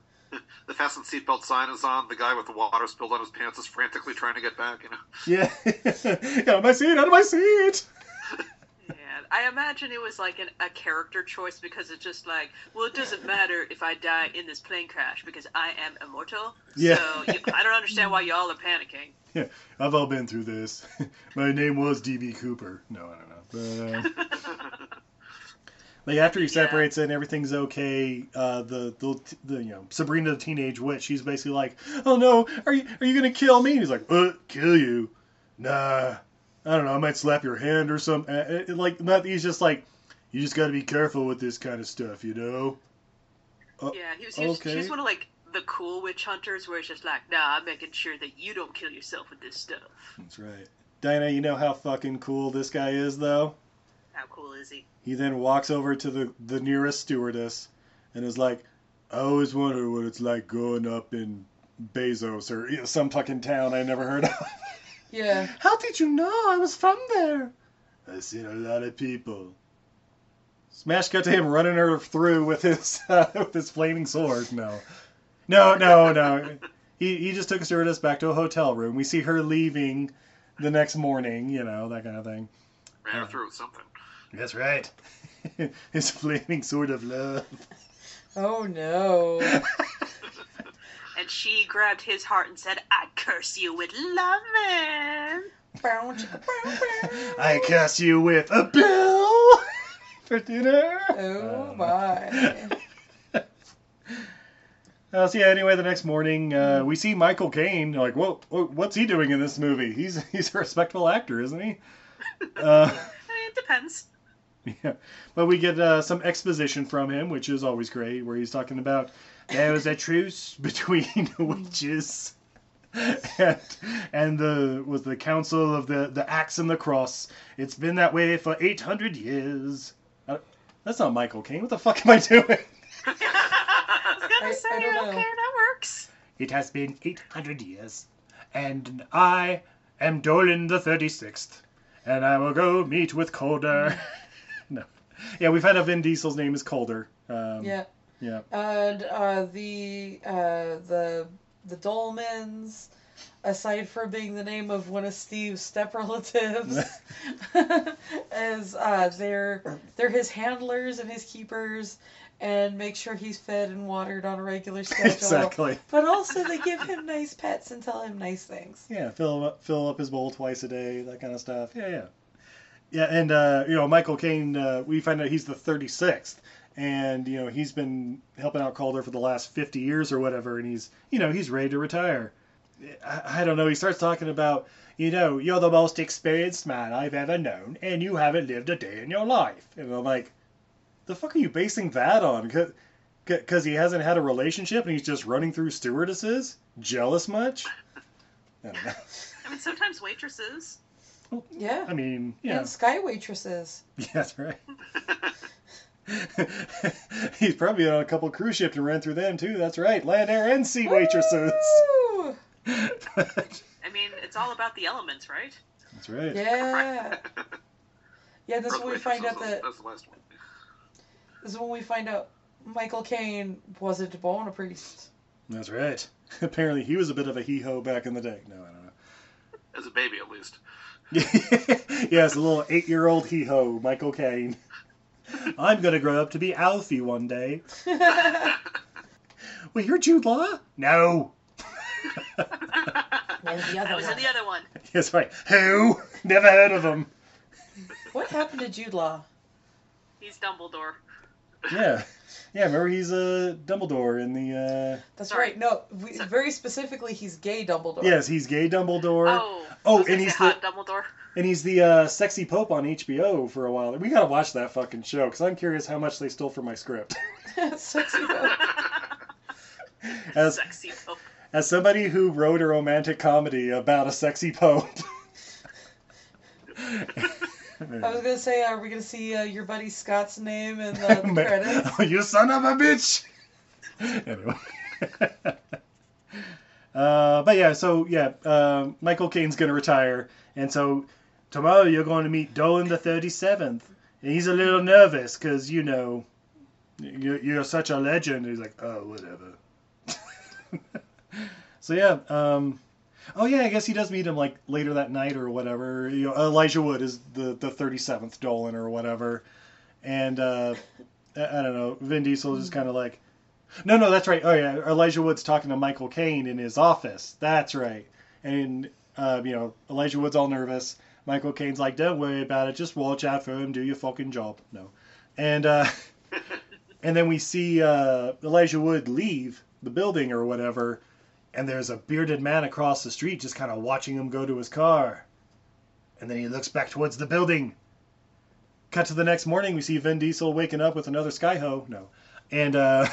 Speaker 8: The fasten seatbelt sign is on. The guy with the water spilled on his pants is frantically trying to get back. You know.
Speaker 3: Yeah, out of my seat, out of my seat.
Speaker 2: Yeah, I imagine it was like an, a character choice because it's just like, well, it doesn't matter if I die in this plane crash because I am immortal.
Speaker 3: Yeah.
Speaker 2: So you, I don't understand why y'all are panicking.
Speaker 3: Yeah, I've all been through this. my name was DB Cooper. No, I don't know. But, uh, like after he
Speaker 2: Yeah.
Speaker 3: separates it and everything's okay, uh, the, the the you know Sabrina the teenage witch, she's basically like, oh no, are you are you gonna kill me? And he's like, what? Kill you? Nah, I don't know. I might slap your hand or something. Uh, uh, like not. He's just like, you just got to be careful with this kind of stuff, you know. Oh,
Speaker 2: Yeah, he was, he was,
Speaker 3: okay.
Speaker 2: he was one of like the cool witch hunters where it's just like, nah, I'm making sure that you don't kill yourself with this stuff.
Speaker 3: That's right. Diana, you know how fucking cool this guy is, though.
Speaker 2: How cool is he?
Speaker 3: He then walks over to the, the nearest stewardess and is like, I always wonder what it's like growing up in Bezos or some fucking town I never heard of.
Speaker 4: Yeah.
Speaker 3: How did you know I was from there? I've seen a lot of people. Smash cut to him running her through with his uh, with his flaming sword. No, no, no, no. He he just took a stewardess back to a hotel room. We see her leaving the next morning. You know that kind of thing.
Speaker 8: Ran her
Speaker 3: Uh.
Speaker 8: through something.
Speaker 3: That's right. his flaming sword of love.
Speaker 4: Oh no.
Speaker 2: And she grabbed his heart and said, I curse you with loving.
Speaker 4: Bow, chicka, bow, bow.
Speaker 3: I curse you with a bill for dinner.
Speaker 4: Oh my.
Speaker 3: Uh, so yeah. Anyway, the next morning, uh, we see Michael Caine. Like, whoa, whoa, what's he doing in this movie? He's he's a respectable actor, isn't he? Uh,
Speaker 2: I mean, it depends.
Speaker 3: yeah. But we get uh, some exposition from him, which is always great, where he's talking about there was a truce between witches and, and the was the council of the the axe and the cross. It's been that way for eight hundred years. Uh, that's not Michael Caine. What the fuck am I doing?
Speaker 2: I was gonna
Speaker 4: I-
Speaker 2: say,
Speaker 4: I don't know.
Speaker 2: okay, that works.
Speaker 3: It has been 800 years, and I am Dolan the 36th, and I will go meet with Calder. Yeah, we've had a Vin Diesel's name is Calder. Um,
Speaker 4: Yeah.
Speaker 3: Yeah.
Speaker 4: And uh, the uh, the the Dolmans, aside from being the name of one of Steve's step relatives, is uh, they're they're his handlers and his keepers, and make sure he's fed and watered on a regular schedule.
Speaker 3: exactly.
Speaker 4: But also they give him nice pets and tell him nice things.
Speaker 3: Yeah, fill up, fill up his bowl twice a day, that kind of stuff. Yeah, yeah. Yeah, and, uh, you know, Michael Caine, uh, we find out he's the 36th. And, you know, he's been helping out Calder for the last 50 years or whatever. And he's, you know, he's ready to retire. I, I don't know. He starts talking about, you know, you're the most experienced man I've ever known, and you haven't lived a day in your life. And I'm like, the fuck are you basing that on? Because he hasn't had a relationship and he's just running through stewardesses? Jealous much? I don't know.
Speaker 2: I mean, sometimes waitresses.
Speaker 4: Yeah.
Speaker 3: I mean, yeah,
Speaker 4: And sky waitresses.
Speaker 3: yeah, that's right. He's probably on a couple cruise ships and ran through them too. That's right, land, air, and sea waitresses.
Speaker 4: Woo!
Speaker 2: I mean, it's all about the elements, right?
Speaker 3: That's right.
Speaker 4: Yeah. Yeah, this is when we find out that
Speaker 8: That's the last one.
Speaker 4: this is when we find out Michael Caine wasn't born a priest.
Speaker 3: That's right. Apparently, he was a bit of a hee ho back in the day. No, I don't know.
Speaker 8: As a baby, at least.
Speaker 3: yes, a little eight-year-old hee ho, Michael Caine. I'm gonna grow up to be Alfie one day. Wait, you're Jude Law? No.
Speaker 1: No, the other
Speaker 2: That was in
Speaker 1: one.
Speaker 2: the other one.
Speaker 3: Yes, right. Who? Never heard of him.
Speaker 4: what happened to Jude Law?
Speaker 2: He's Dumbledore.
Speaker 3: Yeah, yeah. Remember, he's a uh, Dumbledore in the. uh
Speaker 4: That's
Speaker 2: Sorry.
Speaker 4: right. No, we,
Speaker 2: So-
Speaker 4: very specifically, he's gay Dumbledore.
Speaker 3: Yes, he's gay Dumbledore.
Speaker 2: Oh.
Speaker 3: Oh,
Speaker 2: I was gonna
Speaker 3: and
Speaker 2: say
Speaker 3: he's
Speaker 2: hot Dumbledore.
Speaker 3: And he's the uh, sexy pope on HBO for a while. We gotta watch that fucking show because I'm curious how much they stole from my script.
Speaker 4: Sexy though.
Speaker 3: As
Speaker 2: Sexy Pope.
Speaker 3: as somebody who wrote a romantic comedy about a sexy pope.
Speaker 4: I was gonna say, are we gonna see uh, your buddy Scott's name in the, the credits?
Speaker 3: oh, you son of a bitch! anyway. uh, but yeah, so yeah, uh, Michael Caine's gonna retire, and so tomorrow you're going to meet Dolan the 37th. And he's a little nervous because, you know, you're, you're such a legend. He's like, oh, whatever. so yeah, um, oh yeah, I guess he does meet him like later that night or whatever. You know, Elijah Wood is the the 37th Dolan or whatever, and uh, I, I don't know. Vin Diesel is kind of like, no, no, that's right. Oh yeah, Elijah Wood's talking to Michael Caine in his office. That's right, and uh, you know, Elijah Wood's all nervous. Michael Caine's like, don't worry about it. Just watch out for him. Do your fucking job. No, and uh, and then we see uh, Elijah Wood leave the building or whatever, and there's a bearded man across the street just kind of watching him go to his car. And then he looks back towards the building. Cut to the next morning, we see Vin Diesel waking up with another Skyho. No. And, uh,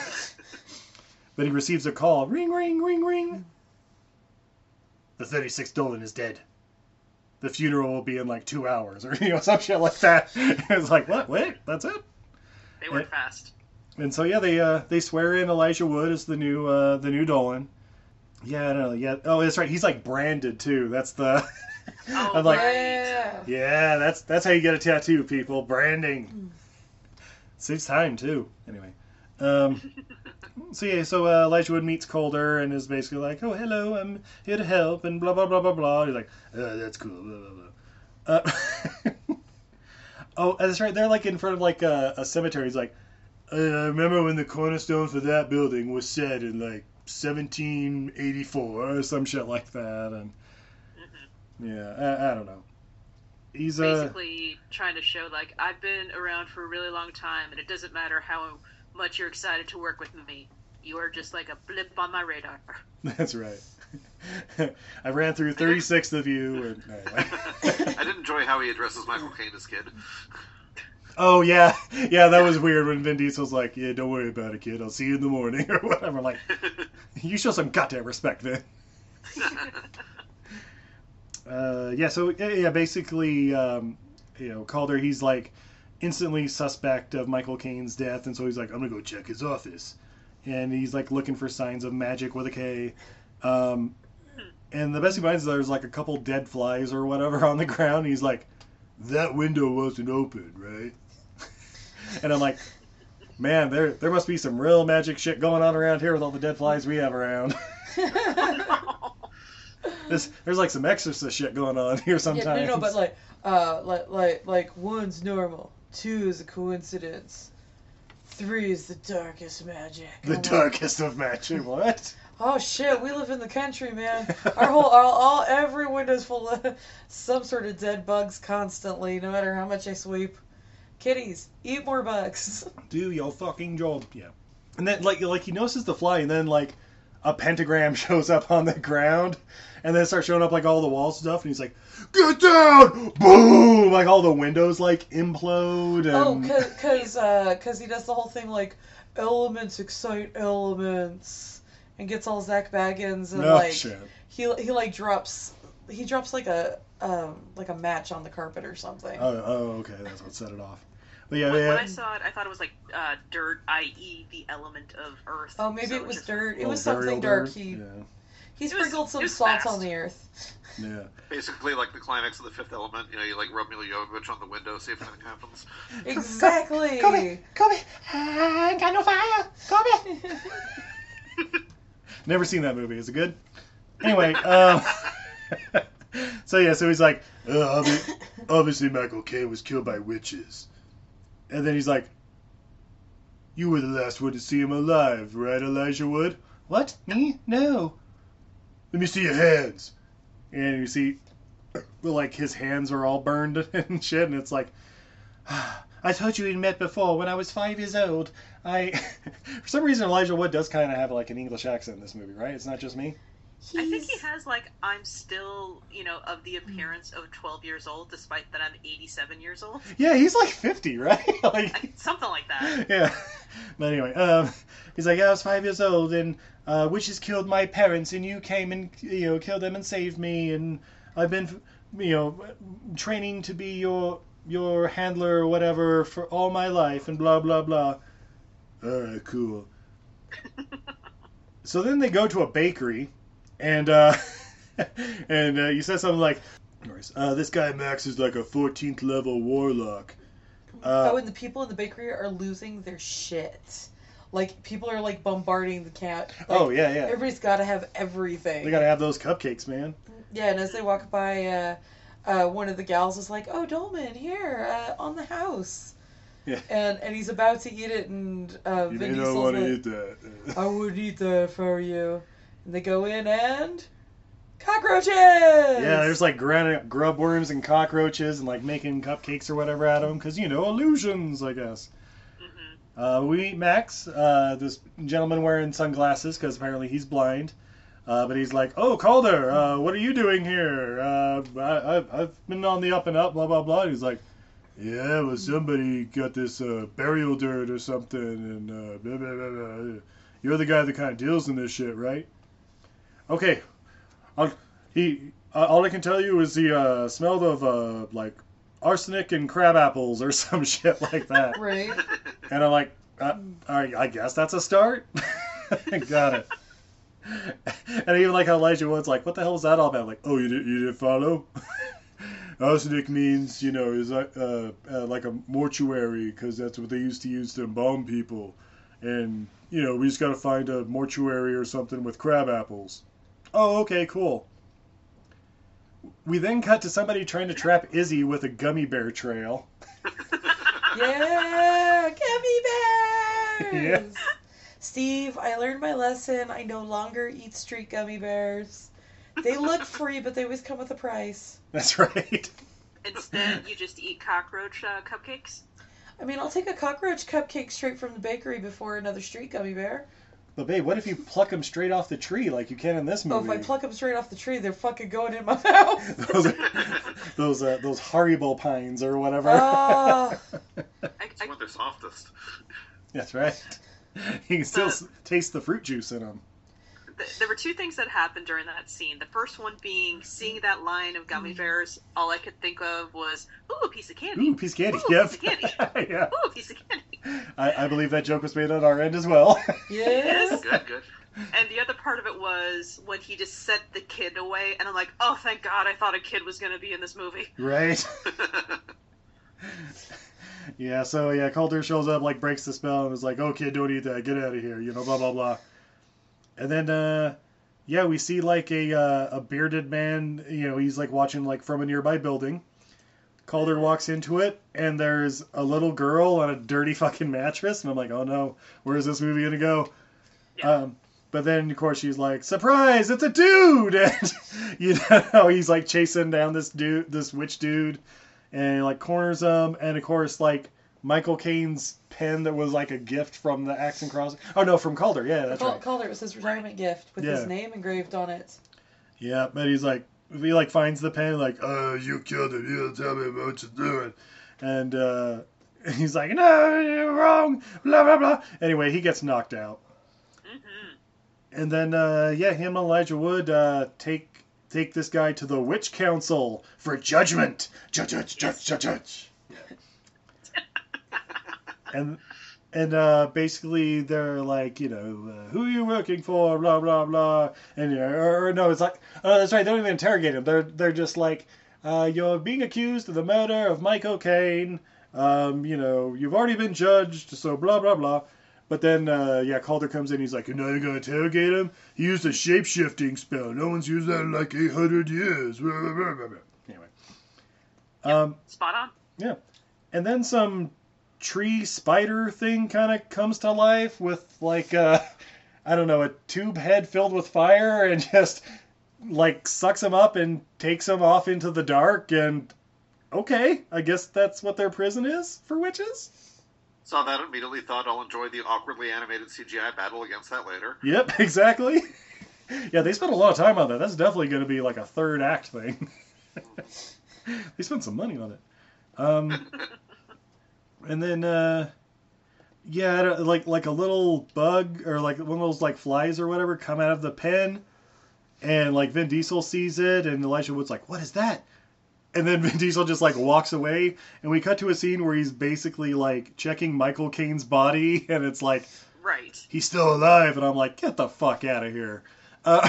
Speaker 3: but he receives a call. Ring, ring, ring, ring. The 36th Dolan is dead. The funeral will be in like two hours, or, you know, some shit like that. it's like, what? Wait, that's it?
Speaker 2: They went fast.
Speaker 3: And so yeah, they uh, they swear in Elijah Wood as the new uh, the new Dolan. Yeah, I. Yeah. Oh, that's right. He's like branded too. That's the.
Speaker 2: Oh,
Speaker 3: I'm like,
Speaker 2: right.
Speaker 4: yeah.
Speaker 3: yeah, that's that's how you get a tattoo, people. Branding. Saves time too. Anyway. Um, so yeah, so uh, Elijah Wood meets Kaulder and is basically like, "Oh, hello, I'm here to help," and blah blah blah blah blah. He's like, uh, "That's cool." Blah blah blah. Uh, oh, that's right. They're like in front of like a, a cemetery. He's like, "Uh, "I remember when the cornerstone for that building was set in like 1784 or some shit like that," and yeah, I, I don't know. He's uh,
Speaker 2: Basically, trying to show like I've been around for a really long time, and it doesn't matter how much you're excited to work with me. You are just like a blip on my radar.
Speaker 3: That's right. I ran through 36 of you. And, anyway.
Speaker 8: I did enjoy how he addresses Michael Caine as kid.
Speaker 3: Oh yeah, yeah, that was weird when Vin Diesel's like, "Yeah, don't worry about it, kid. I'll see you in the morning or whatever." Like, you show some goddamn respect, Vin. Uh, yeah, so yeah, basically, um, you know, Kaulder, he's like instantly suspect of Michael Caine's death, and so he's like, I'm gonna go check his office, and he's like looking for signs of magic with a K. Um, and the best he finds is there's like a couple dead flies or whatever on the ground. He's like, that window wasn't open, right? And I'm like, man, there there must be some real magic shit going on around here with all the dead flies we have around. there's, there's like some exorcist shit going on here sometimes.
Speaker 4: Yeah, no, no, but like, uh, like, like, like, one's normal, two is a coincidence, three is the darkest magic.
Speaker 3: the
Speaker 4: I'm like,
Speaker 3: darkest of magic. What?
Speaker 4: Oh shit, we live in the country, man. Our whole, all, all every window's full of some sort of dead bugs constantly, no matter how much I sweep. Kitties, eat more bugs.
Speaker 3: Do your fucking job. Yeah. And then like like he notices the fly, and then like a pentagram shows up on the ground, and then it starts showing up like all the walls and stuff, and he's like, "Get down!" Boom! Like all the windows like implode. And...
Speaker 4: Oh, cause, cause, uh, cause he does the whole thing like elements excite elements, and gets all Zak Bagans and
Speaker 3: oh
Speaker 4: like
Speaker 3: shit.
Speaker 4: he he like drops he drops like a um like a match on the carpet or something.
Speaker 3: Oh, oh, okay, that's what set it off. But yeah,
Speaker 2: When,
Speaker 3: yeah.
Speaker 2: when I saw it, I thought it was like uh, dirt, i.e., the element of earth.
Speaker 4: Oh, maybe
Speaker 2: So
Speaker 4: it was
Speaker 2: just-
Speaker 4: dirt. It was something dark.
Speaker 3: dirt?
Speaker 4: He
Speaker 3: Yeah,
Speaker 4: he
Speaker 2: It was-
Speaker 4: sprinkled some salt
Speaker 2: fast.
Speaker 4: on the earth.
Speaker 3: yeah.
Speaker 8: Basically, like the climax of the Fifth Element. You know, you like rub Milla Jovovich on the window, see if anything happens.
Speaker 4: Exactly.
Speaker 5: Kobe, Kobe, I ain't got no fire. Come Kobe.
Speaker 3: Never seen that movie. Is it good? Anyway, um, so yeah, so he's like, uh, obviously Michael Caine was killed by witches, and then he's like, you were the last one to see him alive, right, Elijah Wood?
Speaker 5: What? Me? No.
Speaker 3: Let me see your hands. And you see, well, like his hands are all burned and shit, and it's like,
Speaker 5: I told you we'd met before when I was five years old.
Speaker 3: I, for some reason, Elijah Wood does kind of have like an English accent in this movie, right? It's not just me.
Speaker 2: I think he has like I'm still, you know, of the appearance of 12 years old, despite that I'm 87 years old.
Speaker 3: Yeah, he's like 50, right? like,
Speaker 2: something like that.
Speaker 3: yeah. But anyway, um, he's like, I was five years old, and uh, witches killed my parents, and you came and you know killed them and saved me, and I've been, you know, training to be your your handler or whatever for all my life, and blah blah blah. All right, cool. so then they go to a bakery, and uh, and uh, you said something like, uh, "This guy Max is like a 14th level warlock." Uh,
Speaker 4: oh, and the people in the bakery are losing their shit. Like people are like bombarding the cat. Like,
Speaker 3: oh yeah, yeah.
Speaker 4: Everybody's got to have everything.
Speaker 3: They gotta have those cupcakes, man.
Speaker 4: Yeah, and as they walk by, uh, uh, one of the gals is like, "Oh, Dolman, here uh, on the house."
Speaker 3: Yeah.
Speaker 4: And and he's about to eat it, and uh, Vin Diesel's like,
Speaker 3: that.
Speaker 4: "I would eat that for you." And they go in and cockroaches.
Speaker 3: Yeah, there's like grub, grub worms and cockroaches and like making cupcakes or whatever out of them because you know illusions, I guess.
Speaker 2: hmm
Speaker 3: Uh, we meet Max, uh, this gentleman wearing sunglasses because apparently he's blind. Uh, but he's like, "Oh, Kaulder, uh, what are you doing here? Uh, I, I, I've been on the up and up, blah blah blah." And he's like, "Yeah, well, somebody got this uh, burial dirt or something, and uh, blah, blah, blah, blah. you're the guy that kind of deals in this shit, right?" Okay, I'll, he. Uh, all I can tell you is he uh, smelled of uh, like arsenic and crab apples or some shit like that.
Speaker 4: Right.
Speaker 3: And I'm like, uh, all right, I guess that's a start. Got it. And even like how Elijah Wood's like, what the hell is that all about? Like, oh, you, did, you didn't follow? Arsenic means, you know, is like, uh, uh, like a mortuary because that's what they used to use to embalm people. And, you know, we just got to find a mortuary or something with crab apples. Oh, okay, cool. We then cut to somebody trying to trap Izzy with a gummy bear trail.
Speaker 4: Yeah, gummy bears.
Speaker 3: Yeah.
Speaker 4: Steve, I learned my lesson. I no longer eat street gummy bears. They look free, but they always come with a price.
Speaker 3: That's right.
Speaker 2: Instead, you just eat cockroach uh, cupcakes.
Speaker 4: I mean, I'll take a cockroach cupcake straight from the bakery before another street gummy bear.
Speaker 3: But babe, what if you pluck them straight off the tree like you can in this movie?
Speaker 4: Oh, if I pluck them straight off the tree, they're fucking going in my mouth.
Speaker 3: those those uh, those Haribo pines or whatever.
Speaker 2: I,
Speaker 8: It's
Speaker 2: I,
Speaker 8: when they're softest.
Speaker 3: That's right. You can still s taste the fruit juice in them.
Speaker 2: th- there were two things that happened during that scene. The first one being seeing that line of gummy bears. All I could think of was, "Ooh, a piece of candy!
Speaker 3: Ooh, piece of candy.
Speaker 2: Ooh,
Speaker 3: Yep.
Speaker 2: piece of candy.
Speaker 3: yeah.
Speaker 2: Ooh, a piece of candy!"
Speaker 3: I, I believe that joke was made on our end as well.
Speaker 4: yes.
Speaker 8: Good, good.
Speaker 2: And the other part of it was when he just sent the kid away, and I'm like, "Oh, thank God! I thought a kid was going to be in this movie."
Speaker 3: right. Yeah, so yeah, Kaulder shows up, like breaks the spell, and is like, "Oh, kid, don't eat that. Get out of here." You know, blah blah blah. And then, uh, yeah, we see like a uh, a bearded man. You know, he's like watching like from a nearby building. Kaulder walks into it, and there's a little girl on a dirty fucking mattress, and I'm like, "Oh no, where's this movie gonna go?"
Speaker 2: Yeah.
Speaker 3: Um, but then of course she's like, "Surprise! It's a dude!" And you know, he's like chasing down this dude, this witch dude and like corners him, and of course like Michael Caine's pen that was like a gift from the Axe and Cross. Oh no, from Kaulder. Yeah, that's
Speaker 4: Call,
Speaker 3: right.
Speaker 4: Kaulder, it was his retirement gift with
Speaker 3: Yeah.
Speaker 4: his name engraved on it.
Speaker 3: Yeah, but he's like he like finds the pen like, "Oh, you killed him. You don't tell me what you're doing," and uh, he's like, "No, you're wrong." Blah blah blah. Anyway, he gets knocked out,
Speaker 2: hmm
Speaker 3: and then uh, yeah, him and Elijah Wood uh, take take this guy to the Witch Council for judgment. Judge, judge, judge, judge, judge. and and uh, basically they're like, you know, uh, who are you working for? Blah blah blah. And you know, or, or no, it's like, oh, that's right. They don't even interrogate him. They're they're just like, uh, you're being accused of the murder of Michael Caine. Um, you know, you've already been judged, so blah blah blah. But then, uh, yeah, Kaulder comes in. He's like, "You're not gonna interrogate him? He used a shape shifting spell. No one's used that in like 800 years." Blah, blah, blah, blah, blah. Anyway, um,
Speaker 2: Spot on.
Speaker 3: Yeah, and then some tree spider thing kind of comes to life with like uh, I don't know, a tube head filled with fire and just like sucks him up and takes him off into the dark. And okay, I guess that's what their prison is for witches.
Speaker 8: Saw that immediately. Thought I'll enjoy the awkwardly animated CGI battle against that later.
Speaker 3: Yep, exactly. yeah, they spent a lot of time on that. That's definitely going to be like a third act thing. they spent some money on it. Um, and then, uh, yeah, like like a little bug or like one of those like flies or whatever come out of the pen, and like Vin Diesel sees it, and Elijah Wood's like, "What is that?" And then Vin Diesel just like walks away, and we cut to a scene where he's basically like checking Michael Caine's body, and it's like
Speaker 2: Right.
Speaker 3: he's still alive, and I'm like, get the fuck out of here. Uh,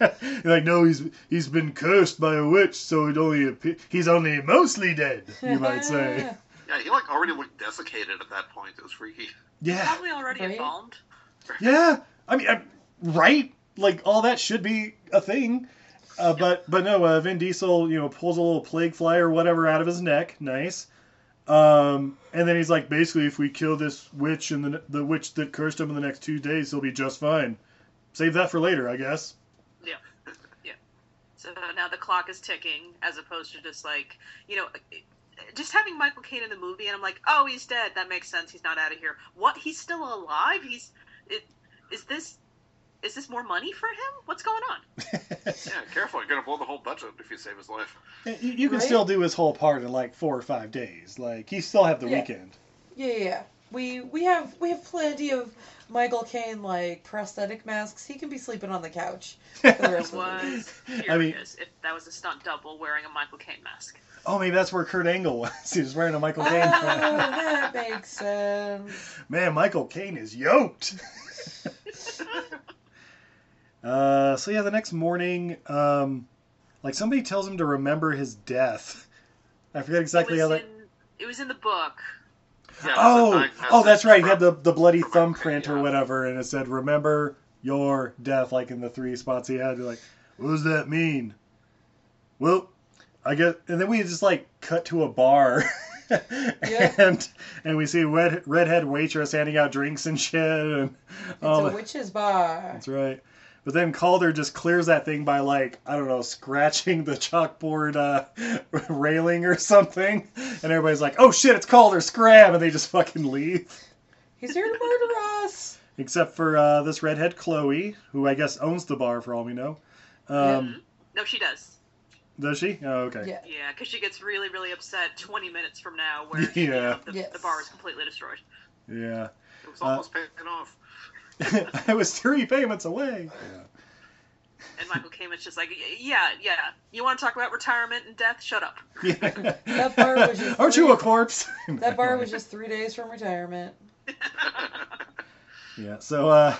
Speaker 3: you're like, no, he's he's been cursed by a witch, so it only appe- he's only mostly dead. You might say,
Speaker 8: Yeah, he like already looked desiccated at that point. It was freaky.
Speaker 3: yeah,
Speaker 2: Probably already
Speaker 4: Right?
Speaker 2: embalmed.
Speaker 3: yeah. I mean, I, right? Like all that should be a thing. Uh, but but no, uh, Vin Diesel, you know, pulls a little plague fly or whatever out of his neck. Nice. Um, and then he's like, basically, if we kill this witch and the the witch that cursed him in the next two days, he'll be just fine. Save that for later, I guess.
Speaker 2: Yeah. Yeah. So now the clock is ticking, as opposed to just like, you know, just having Michael Caine in the movie, and I'm like, oh, he's dead. That makes sense. He's not out of here. What? He's still alive? He's. It, is this. Is this more money for him? What's going on?
Speaker 8: Yeah, careful. You're gonna blow the whole budget if you save his life.
Speaker 3: You, you can
Speaker 4: Right?
Speaker 3: still do his whole part in like four or five days. Like he still have the
Speaker 4: Yeah.
Speaker 3: weekend.
Speaker 4: Yeah, yeah, yeah. We we have we have plenty of Michael Caine like prosthetic masks. He can be sleeping on the couch for the rest of the.
Speaker 2: Was curious
Speaker 3: I mean-
Speaker 2: if that was a stunt double wearing a Michael Caine mask.
Speaker 3: Oh, maybe that's where Kurt Angle was. he was wearing a Michael Caine.
Speaker 4: Oh, that makes sense.
Speaker 3: Man, Michael Caine is yoked. uh, so yeah, the next morning, um, like somebody tells him to remember his death. I forget exactly
Speaker 2: it
Speaker 3: how that.
Speaker 2: in, It was in the book.
Speaker 8: Yeah,
Speaker 3: Oh,
Speaker 8: that's a
Speaker 3: oh, that's right. He had the the bloody
Speaker 8: from Michael
Speaker 3: thumbprint
Speaker 8: Caine,
Speaker 3: or whatever, and it said "Remember your death," like in the three spots he had. You're like, what does that mean? Well, I guess, and then we just like cut to a bar,
Speaker 4: Yeah.
Speaker 3: and and we see red redhead waitress handing out drinks and shit, and
Speaker 4: It's
Speaker 3: all
Speaker 4: a
Speaker 3: the-
Speaker 4: witch's bar.
Speaker 3: that's right. But then Kaulder just clears that thing by like I don't know, scratching the chalkboard uh, railing or something, and everybody's like, "Oh shit, it's Kaulder! Scram!" and they just fucking leave.
Speaker 4: He's here to murder us.
Speaker 3: Except for uh, this redhead Chloe, who I guess owns the bar for all we know. Um,
Speaker 2: No, she does.
Speaker 3: Does she? Oh, okay.
Speaker 4: Yeah.
Speaker 2: Yeah, because she gets really, really upset 20 minutes from now where she, you know, the,
Speaker 4: Yes.
Speaker 2: the bar is completely destroyed.
Speaker 3: Yeah.
Speaker 8: It was almost paying off.
Speaker 3: I was three payments away.
Speaker 2: And Michael Caine's just like, yeah, yeah. You want to talk about retirement and death? Shut up.
Speaker 3: Yeah.
Speaker 4: That bar was just
Speaker 3: Aren't you
Speaker 4: three-
Speaker 3: a corpse?
Speaker 4: That bar was just three days from retirement.
Speaker 3: Yeah. So, uh,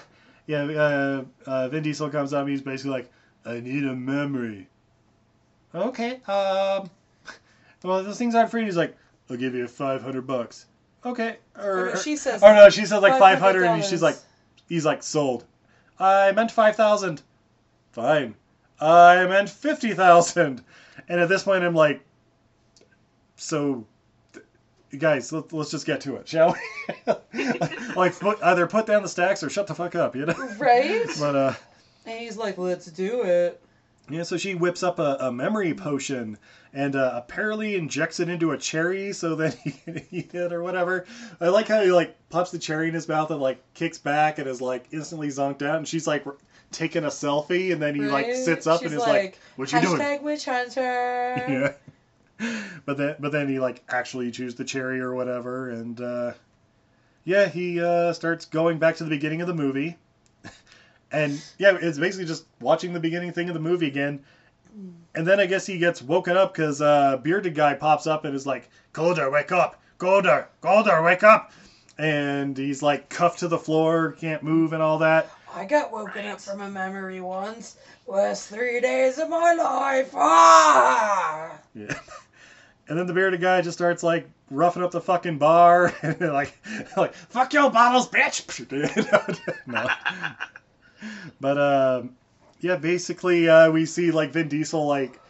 Speaker 3: yeah, uh, uh, Vin Diesel comes up. He's basically like, "I need a memory." Okay. Um. Well, those things aren't free. And he's like, "I'll give you five hundred bucks." Okay. Or,
Speaker 4: Or she says.
Speaker 3: or no, she says like five hundred, and she's like, he's like, "Sold." I meant five thousand. Fine. I meant fifty thousand. And at this point, I'm like, so. th- Guys, let, let's just get to it, shall we? like, put, either put down the stacks or shut the fuck up, you know.
Speaker 4: Right?
Speaker 3: But uh,
Speaker 4: And he's like, let's do it.
Speaker 3: Yeah. So she whips up a, a memory potion and uh, apparently injects it into a cherry so that he can eat it or whatever. I like how he like pops the cherry in his mouth and like kicks back and is like instantly zonked out, and she's like taking a selfie, and then he like sits up
Speaker 4: She's
Speaker 3: and is like, "What you doing?"
Speaker 4: Hashtag witch hunter.
Speaker 3: yeah. But then, but then he like actually chews the cherry or whatever, and uh, yeah, he uh, starts going back to the beginning of the movie, and yeah, it's basically just watching the beginning thing of the movie again, and then I guess he gets woken up because uh, bearded guy pops up and is like, "Golder, wake up! Golder, Golder, wake up!" and he's like cuffed to the floor, can't move, and all that.
Speaker 1: I got woken
Speaker 2: Right.
Speaker 1: up from a memory once. Worst three days of my life. Ah!
Speaker 3: Yeah. And then the bearded guy just starts like roughing up the fucking bar and like like fuck your bottles, bitch. no. But um yeah, basically uh we see like Vin Diesel like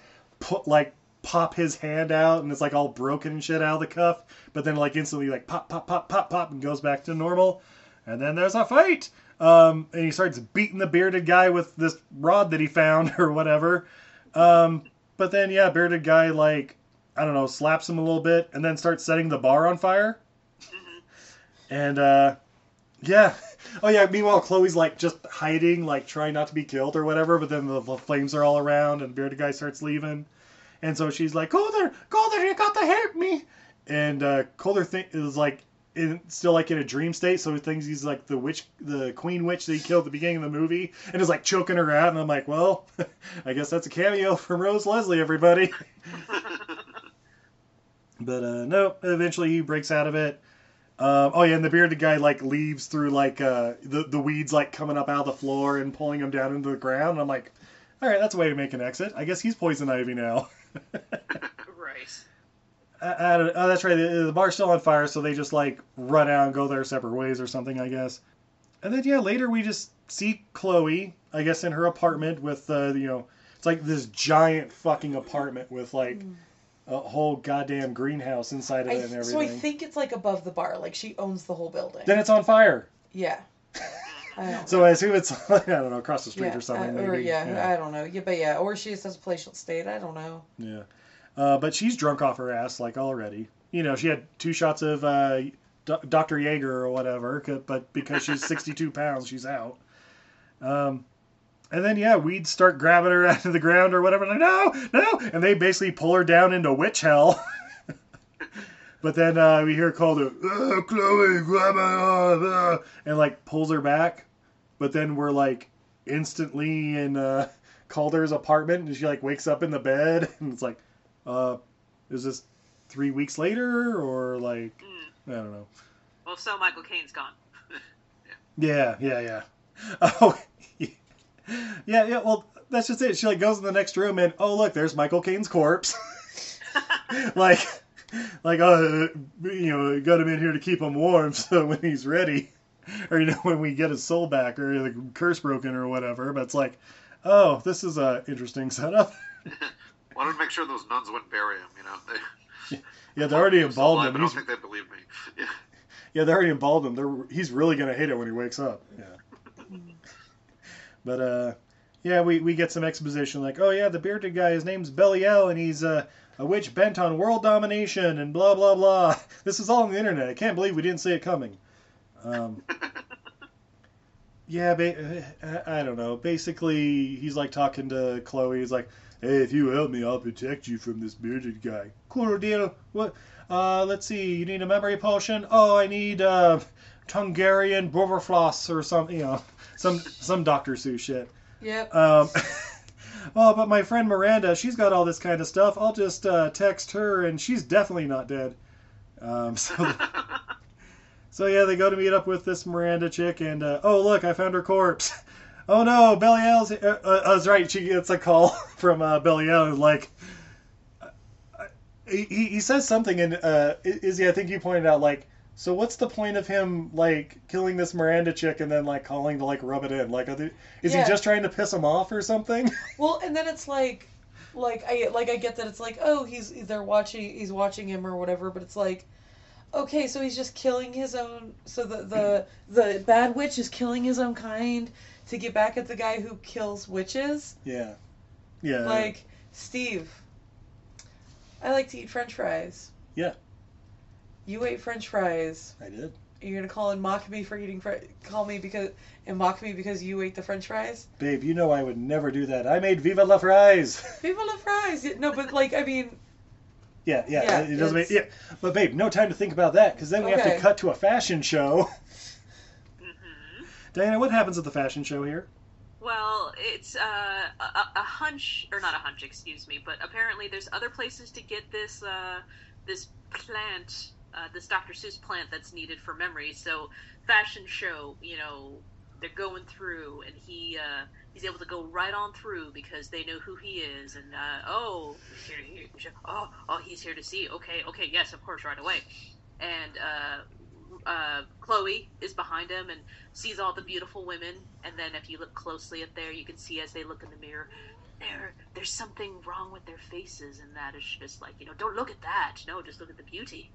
Speaker 3: put like pop his hand out and it's like all broken and shit out of the cuff, but then like instantly like pop pop pop pop pop and goes back to normal. And then there's a fight. Um and he starts beating the bearded guy with this rod that he found or whatever. Um but then yeah, bearded guy like I don't know, slaps him a little bit and then starts setting the bar on fire. And uh yeah. Oh yeah, meanwhile Chloe's like just hiding, like trying not to be killed or whatever, but then the, the flames are all around and bearded guy starts leaving. And so she's like, Kaulder, Kaulder, you got to help me. And uh Kaulder think is like in, still like in a dream state, so he thinks he's like the witch, the queen witch that he killed at the beginning of the movie, and is like choking her out. And I'm like, well, I guess that's a cameo from Rose Leslie, everybody. But uh, no, eventually he breaks out of it. Um, oh yeah, and the bearded guy like leaves through like uh, the the weeds like coming up out of the floor and pulling him down into the ground. I'm like, all right, that's a way to make an exit. I guess he's poison ivy now.
Speaker 2: Right.
Speaker 3: I, I don't, oh, that's right. The, the bar's still on fire, so they just like run out and go their separate ways or something, I guess. And then yeah, later we just see Chloe, I guess, in her apartment with uh, you know, it's like this giant fucking apartment with like a whole goddamn greenhouse inside of
Speaker 4: I,
Speaker 3: it and everything.
Speaker 4: so I think it's like above the bar. Like she owns the whole building.
Speaker 3: Then it's on fire.
Speaker 4: yeah. I don't
Speaker 3: So I assume it's I don't know across the street
Speaker 4: yeah,
Speaker 3: or something.
Speaker 4: uh, or
Speaker 3: maybe.
Speaker 4: yeah, I don't know. Yeah, but yeah, or she just has a palatial state. I don't know.
Speaker 3: Yeah. Uh, but she's drunk off her ass, like, already. You know, she had two shots of uh, D- Dr. Jaeger or whatever, but because she's 62 pounds, she's out. Um, and then, yeah, we'd start grabbing her out of the ground or whatever. Like, no, no! And they basically pull her down into witch hell. but then uh, we hear her called, uh, Chloe, grab her, uh, and, like, pulls her back. But then we're, like, instantly in uh, Kaulder's apartment, and she, like, wakes up in the bed, and it's like, uh, is this three weeks later or like
Speaker 2: Mm.
Speaker 3: I don't know.
Speaker 2: Well, so Michael Caine's gone.
Speaker 3: Yeah, yeah, yeah. Oh, yeah, yeah. Well, that's just it. She like goes in the next room and oh look, there's Michael Caine's corpse. like, like oh, you know, got him in here to keep him warm, so when he's ready, or you know, when we get his soul back or the curse broken or whatever. But it's like, oh, this is a interesting setup.
Speaker 8: Wanted to make sure those nuns wouldn't bury him. You know, they,
Speaker 3: Yeah, they already
Speaker 8: He
Speaker 3: embalmed him.
Speaker 8: I don't think they believe me. Yeah.
Speaker 3: Yeah, they already embalmed him. They're, he's really gonna hate it when he wakes up. Yeah. But uh, yeah, we, we get some exposition like, oh yeah, the bearded guy, his name's Belial, and he's uh, a witch bent on world domination, and blah blah blah. This is all on the internet. I can't believe we didn't see it coming. Um, yeah, ba- I, I don't know. Basically, he's like talking to Chloe. He's like, hey, if you help me, I'll protect you from this bearded guy. Cool deal. What? Uh, let's see. You need a memory potion? Oh, I need uh, Tungarian Boverfloss or something. You know, some some Doctor Seuss shit.
Speaker 4: Yep.
Speaker 3: Um, oh, but my friend Miranda, she's got all this kind of stuff. I'll just uh, text her, and she's definitely not dead. Um, so, so yeah, they go to meet up with this Miranda chick, and uh, oh look, I found her corpse. Oh no, Belial's. Uh, uh, was right. She gets a call from uh, Belial, like. uh, He, he he says something, and uh, Izzy, I think you pointed out, like, so what's the point of him like killing this Miranda chick and then like calling to like rub it in? Like, are they, is
Speaker 4: Yeah.
Speaker 3: he just trying to piss him off or something?
Speaker 4: Well, and then it's like, like I like I get that it's like, oh, he's they're watching, he's watching him or whatever, but it's like, okay, so he's just killing his own. So the the the bad witch is killing his own kind to get back at the guy who kills witches.
Speaker 3: yeah, yeah.
Speaker 4: Like Steve, I like to eat French fries.
Speaker 3: Yeah.
Speaker 4: You ate French fries.
Speaker 3: I did.
Speaker 4: You're gonna call and mock me for eating fr- call me because and mock me because you ate the French fries.
Speaker 3: Babe, you know I would never do that. I made Viva la Fries.
Speaker 4: Viva la fries. Yeah, No, but like I mean,
Speaker 3: yeah, yeah,
Speaker 4: Yeah,
Speaker 3: it doesn't make,
Speaker 4: it's-
Speaker 3: yeah. But babe, no time to think about that because then we have
Speaker 4: Okay.
Speaker 3: to cut to a fashion show.
Speaker 2: hmm
Speaker 3: Diana, what happens at the fashion show here?
Speaker 2: Well, it's uh, a, a hunch, or not a hunch, excuse me, but apparently there's other places to get this uh, this plant uh, this Dr. Seuss plant that's needed for memory. So fashion show, you know, they're going through, and he uh, he's able to go right on through because they know who he is, and uh, oh, he's here, here, oh, oh, he's here to see. Okay, okay, yes, of course, right away. And uh, uh, Chloe is behind him and sees all the beautiful women, and then if you look closely at there, you can see as they look in the mirror, there, there's something wrong with their faces, and that is just like, you know, don't look at that. No, just look at the beauty.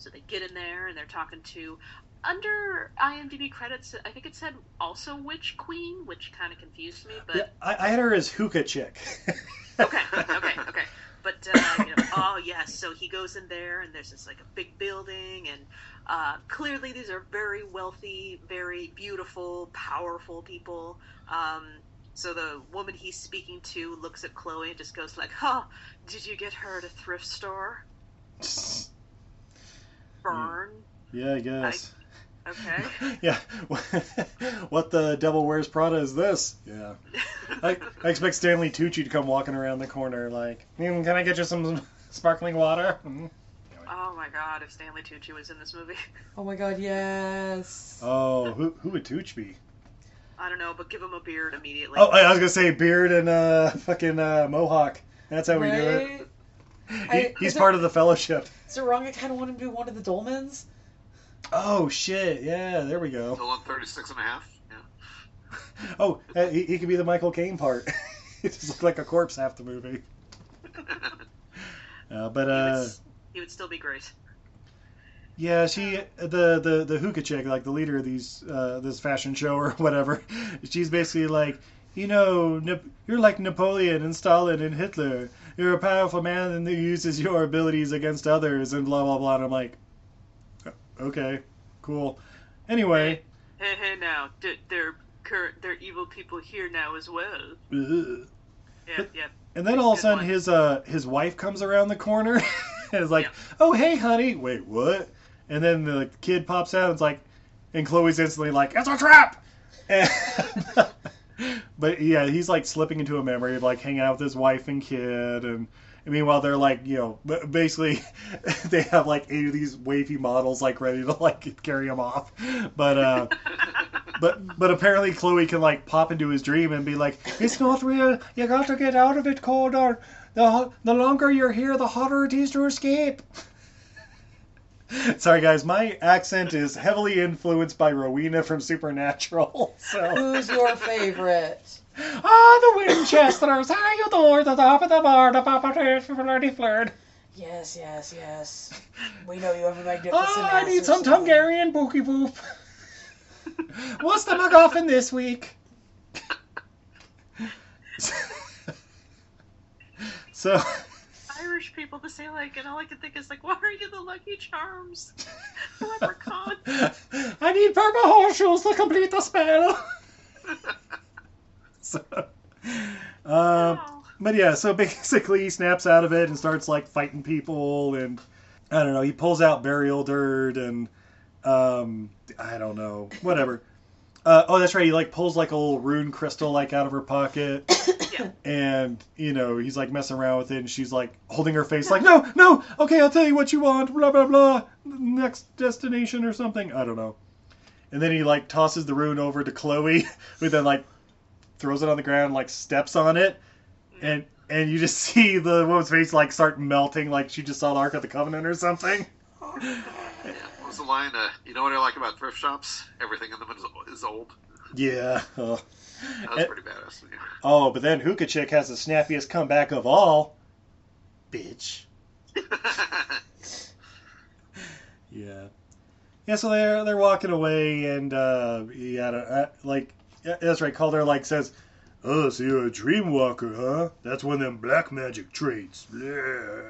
Speaker 2: So they get in there and they're talking to, under IMDb credits, I think it said also Witch Queen, which kind of confused me, but
Speaker 3: Yeah, I, I had her as hookah chick.
Speaker 2: okay, okay, okay. But uh, you know, oh yes, so he goes in there, and there's this like a big building, and uh, clearly these are very wealthy, very beautiful, powerful people. Um, so the woman he's speaking to looks at Chloe and just goes like, "Huh, did you get her at a thrift store?" Burn.
Speaker 3: yeah, I guess.
Speaker 2: Okay.
Speaker 3: Yeah. what the devil wears Prada is this? Yeah. I, I expect Stanley Tucci to come walking around the corner like, "Mm, can I get you some sparkling water? Mm.
Speaker 2: Oh my God! If Stanley Tucci was in this movie,
Speaker 4: Oh my god, yes.
Speaker 3: Oh, who, who would Tooch be?
Speaker 2: I don't know, but give him a beard immediately.
Speaker 3: Oh, I I was gonna say beard and uh, fucking uh, mohawk. That's how we do it.
Speaker 4: Right?
Speaker 3: He,
Speaker 4: I-
Speaker 3: he's
Speaker 4: is it-
Speaker 3: part of the fellowship.
Speaker 4: Is it wrong? I kind of want him to be one of the Dolmens.
Speaker 3: Oh shit! Yeah, there we go.
Speaker 8: Still on 36 and a half. Yeah.
Speaker 3: Oh, uh, he, he could be the Michael Caine part. he just looked like a corpse half the movie. Uh, but
Speaker 2: he,
Speaker 3: uh,
Speaker 2: would, he would still be great.
Speaker 3: yeah, she the the the hookah chick, like the leader of these uh, this fashion show or whatever. She's basically like, you know, Nap- you're like Napoleon and Stalin and Hitler. You're a powerful man and who uses your abilities against others and blah blah blah. And I'm like, okay, cool. Anyway.
Speaker 2: Hey, hey, now, they're, they're current, they're evil people here now as well.
Speaker 3: ugh.
Speaker 2: Yeah, yeah.
Speaker 3: And then all of a sudden,
Speaker 2: one.
Speaker 3: his uh his wife comes around the corner and is like,
Speaker 2: Yeah.
Speaker 3: "Oh hey, honey." Wait, what? And then the kid pops out. and It's like, and Chloe's instantly like, "It's a trap." And, but yeah, he's like slipping into a memory of like hanging out with his wife and kid, and, and meanwhile they're like, you know, basically they have like eight of these wavy models like ready to like carry him off, but uh. But but apparently Chloe can like pop into his dream and be like, "It's not real. You got to get out of it, Codor. The the longer you're here, the harder it is to escape." Sorry guys, my accent is heavily influenced by Rowena from Supernatural. So
Speaker 4: Who's your favorite?
Speaker 3: ah, the Winchesters, high you door, the top of the bar, the papa flirty flirt.
Speaker 4: Yes, yes, yes. We know you have a magnificent
Speaker 3: Ah, I need some
Speaker 4: son.
Speaker 3: Hungarian bookie boop. What's the MacGuffin this week? so,
Speaker 2: Irish people to say, like, and all I can think is, like, why are you the Lucky Charms? Leprechaun.
Speaker 3: I need purple horseshoes to complete the spell. so, um,
Speaker 2: Wow.
Speaker 3: but yeah, so basically he snaps out of it and starts like fighting people, and I don't know. He pulls out burial dirt and um, I don't know, whatever. Uh, oh, that's right. He like pulls like a little rune crystal like out of her pocket,
Speaker 2: Yeah.
Speaker 3: and you know he's like messing around with it, and she's like holding her face like, no, no, okay, I'll tell you what you want, blah blah blah, next destination or something. I don't know. And then he like tosses the rune over to Chloe, who then like throws it on the ground, like steps on it, and and you just see the woman's face like start melting, like she just saw the Ark of the Covenant or something.
Speaker 8: Yeah. Was the line? Uh, you know what I like about thrift shops? Everything in them is, is old.
Speaker 3: Yeah. Oh.
Speaker 8: That was pretty badass. Yeah.
Speaker 3: Oh, but then Hookah Chick has the snappiest comeback of all. Bitch. Yeah. Yeah, so they're they're walking away, and uh, yeah, uh, like yeah, that's right. Kaulder like says, "Oh, so you're a dream walker, huh? That's one of them black magic traits." Yeah.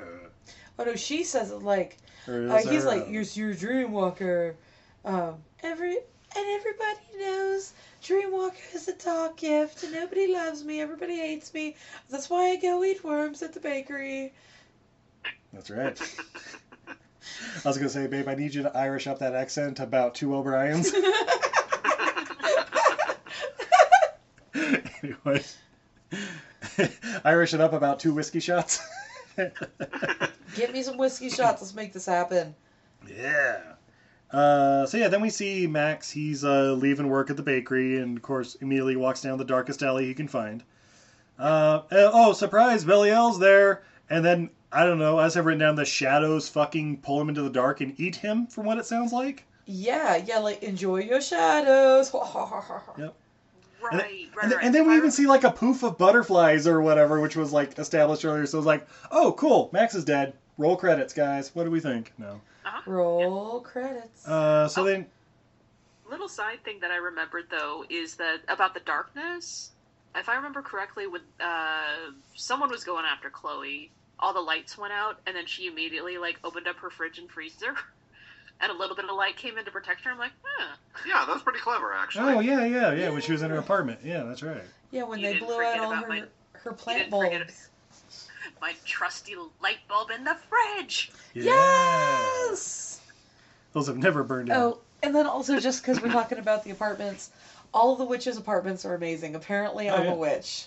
Speaker 4: Oh no, she says it like
Speaker 3: Or
Speaker 4: uh, he's like you're your dream walker. Um, every and everybody knows Dreamwalker is a dark gift, and nobody loves me. Everybody hates me. That's why I go eat worms at the bakery.
Speaker 3: That's right. I was gonna say, babe, I need you to Irish up that accent about two O'Briens. anyway, Irish it up about two whiskey shots.
Speaker 4: Get me some whiskey shots. Let's make this happen.
Speaker 3: Yeah. Uh, so yeah, then we see Max. He's uh, leaving work at the bakery, and of course, immediately walks down the darkest alley he can find. Uh, oh, surprise! Belial's there, and then I don't know. As I've written down, the shadows fucking pull him into the dark and eat him. From what it sounds like.
Speaker 4: Yeah, yeah, like enjoy your shadows.
Speaker 3: Yep.
Speaker 2: Right,
Speaker 3: And,
Speaker 2: right,
Speaker 3: and,
Speaker 2: right.
Speaker 3: then, and then we even see like a poof of butterflies or whatever, which was like established earlier. So it's like, oh, cool, Max is dead. Roll credits, guys. What do we think? No.
Speaker 4: Roll credits.
Speaker 3: Uh, so
Speaker 2: Oh.
Speaker 3: then,
Speaker 2: little side thing that I remembered though is that about the darkness. If I remember correctly, when uh, someone was going after Chloe, all the lights went out, and then she immediately like opened up her fridge and freezer, and a little bit of light came in to protect her. I'm like, huh.
Speaker 8: Yeah, that was pretty clever, actually.
Speaker 3: oh yeah, yeah, yeah. When she was in her apartment. Yeah, that's right.
Speaker 4: yeah, when
Speaker 2: you
Speaker 4: they blew out all her
Speaker 2: my-
Speaker 4: her plant bulbs.
Speaker 2: My trusty light bulb in the fridge.
Speaker 3: Yeah.
Speaker 4: Yes.
Speaker 3: Those have never burned out.
Speaker 4: Oh, and then also just because we're talking about the apartments, all of the witches' apartments are amazing. Apparently,
Speaker 3: Oh,
Speaker 4: I'm
Speaker 3: yeah.
Speaker 4: a witch.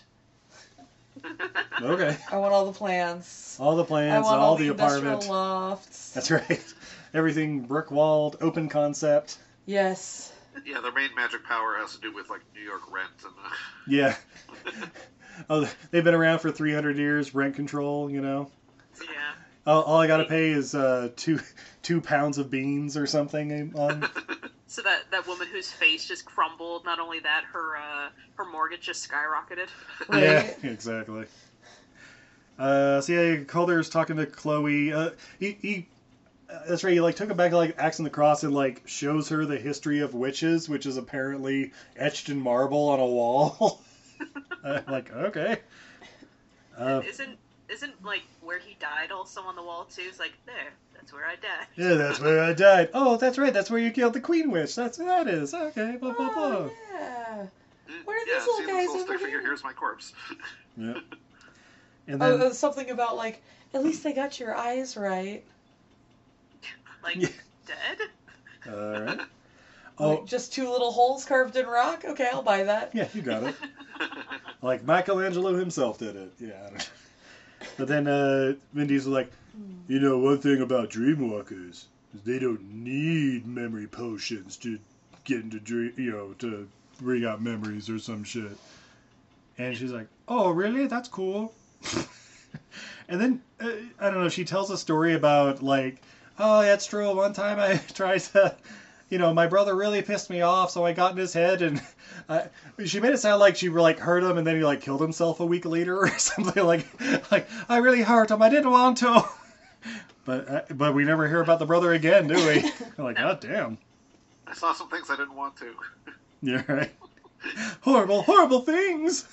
Speaker 3: Okay.
Speaker 4: I want all the plants.
Speaker 3: All the
Speaker 4: plants.
Speaker 3: I
Speaker 4: want
Speaker 3: all,
Speaker 4: all
Speaker 3: the,
Speaker 4: the industrial lofts.
Speaker 3: That's right. Everything brick walled, open concept.
Speaker 4: Yes.
Speaker 8: Yeah, their main magic power has to do with like New York rent and. Uh,
Speaker 3: Yeah. oh, they've been around for 300 years. Rent control, you know.
Speaker 2: Yeah.
Speaker 3: All, all I gotta pay is uh, two two pounds of beans or something. On
Speaker 2: So that that woman whose face just crumbled. Not only that, her uh, her mortgage just skyrocketed.
Speaker 3: Yeah, exactly. Uh, so yeah, Kaulder's talking to Chloe. Uh, he, he that's right. He like took it back to like Axe on the Cross and like shows her the history of witches, which is apparently etched in marble on a wall. uh, like okay. Uh,
Speaker 2: isn't isn't like where he died also on the wall too? It's like there, that's where I died.
Speaker 3: yeah, that's where I died. Oh, that's right. That's where you killed the Queen Witch. That's where that is. Okay. Blah blah blah.
Speaker 4: Oh, yeah. What are
Speaker 8: yeah,
Speaker 4: these little
Speaker 8: see this
Speaker 4: guys
Speaker 8: little
Speaker 4: over
Speaker 8: stick figure?
Speaker 4: here?
Speaker 8: Here's my corpse.
Speaker 3: Yeah. And
Speaker 4: Oh,
Speaker 3: then
Speaker 4: uh, something about like at least they got your eyes right.
Speaker 2: Like
Speaker 3: Yeah.
Speaker 2: dead.
Speaker 3: all right.
Speaker 4: Like,
Speaker 3: Oh
Speaker 4: just two little holes carved in rock. Okay, I'll buy that.
Speaker 3: yeah, you got it. Like Michelangelo himself did it. Yeah. I don't- But then uh, Vin Diesel's like, you know, one thing about Dreamwalkers is they don't need memory potions to get into dream, you know, to bring out memories or some shit. And she's like, oh, really? That's cool. and then uh, I don't know. She tells a story about like, oh, that's true. One time I tried to. You know, my brother really pissed me off, so I got in his head, and I, she made it sound like she like hurt him, and then he like killed himself a week later or something. Like, like I really hurt him. I didn't want to, but uh, but we never hear about the brother again, do we? I'm like, god damn.
Speaker 8: I saw some things I didn't want to.
Speaker 3: Yeah, right. horrible, horrible things.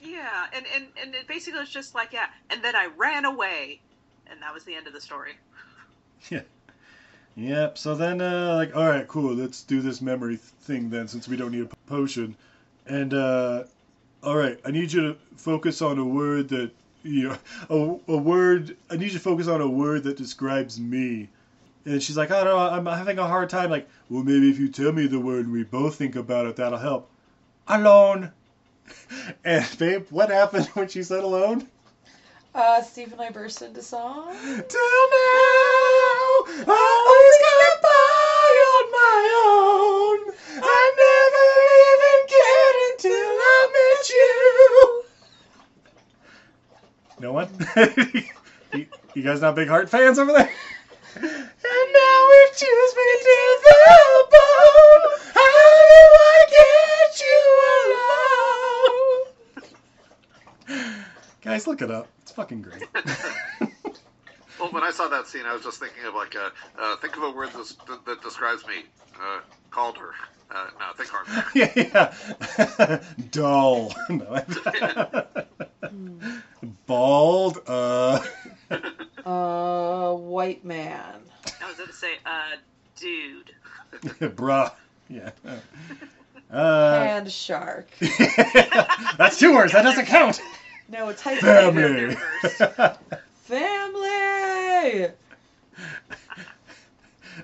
Speaker 2: Yeah, and and and it basically was just like yeah, and then I ran away, and that was the end of the story.
Speaker 3: Yep. So then, uh, like, all right, cool. Let's do this memory thing then, since we don't need a potion. And uh, all right, I need you to focus on a word that you know, a, a word. I need you to focus on a word that describes me. And she's like, I don't know, I'm having a hard time. Like, well, maybe if you tell me the word and we both think about it, that'll help. Alone. And babe, what happened when she said alone?
Speaker 4: Uh, Steve and I burst into song.
Speaker 3: Till now, I always got by on my own. I never even cared until I met you. No one? you, you guys not big Heart fans over there? And now it chews me to the bone. How do I get you alone? Guys, look it up. It's fucking great.
Speaker 8: Well, when I saw that scene, I was just thinking of like a uh, think of a word that, that describes me. Uh, called her. Uh, no, think harder.
Speaker 3: yeah, yeah. Dull. No. Bald. Uh.
Speaker 4: Uh, white man.
Speaker 2: I was going to say, uh, dude.
Speaker 3: Bruh. Yeah. Uh,
Speaker 4: and shark.
Speaker 3: that's two words. That doesn't count.
Speaker 4: No, it's hyphenated.
Speaker 3: Family.
Speaker 4: Family.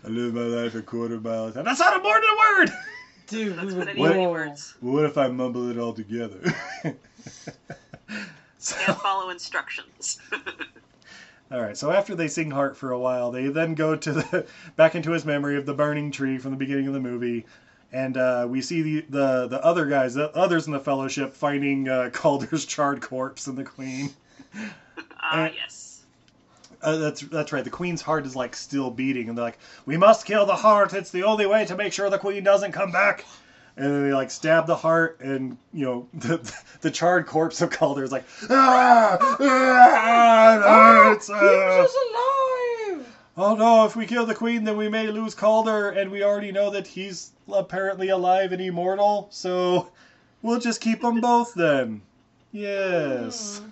Speaker 3: I live my life a quarter mile at a time. That's not a more than a word.
Speaker 4: Dude,
Speaker 2: That's what I
Speaker 3: What?
Speaker 2: many words.
Speaker 3: Well, what if I mumble it all together? so,
Speaker 2: Can't follow instructions.
Speaker 3: All right. So after they sing "Heart" for a while, they then go to the back into his memory of the burning tree from the beginning of the movie, and uh, we see the, the the other guys, the others in the Fellowship, finding uh, Kaulder's charred corpse and the Queen.
Speaker 2: Ah,
Speaker 3: Uh,
Speaker 2: yes.
Speaker 3: Uh, that's that's right. The Queen's heart is like still beating, and they're like, "We must kill the heart. It's the only way to make sure the Queen doesn't come back." And then they like stab the heart, and you know the the charred corpse of Kaulder is like, "Ah, ah, it hurts,
Speaker 4: He
Speaker 3: ah."
Speaker 4: was alive!
Speaker 3: Oh no! If we kill the Queen, then we may lose Kaulder, and we already know that he's apparently alive and immortal. So we'll just keep them both then. Yes. Hmm.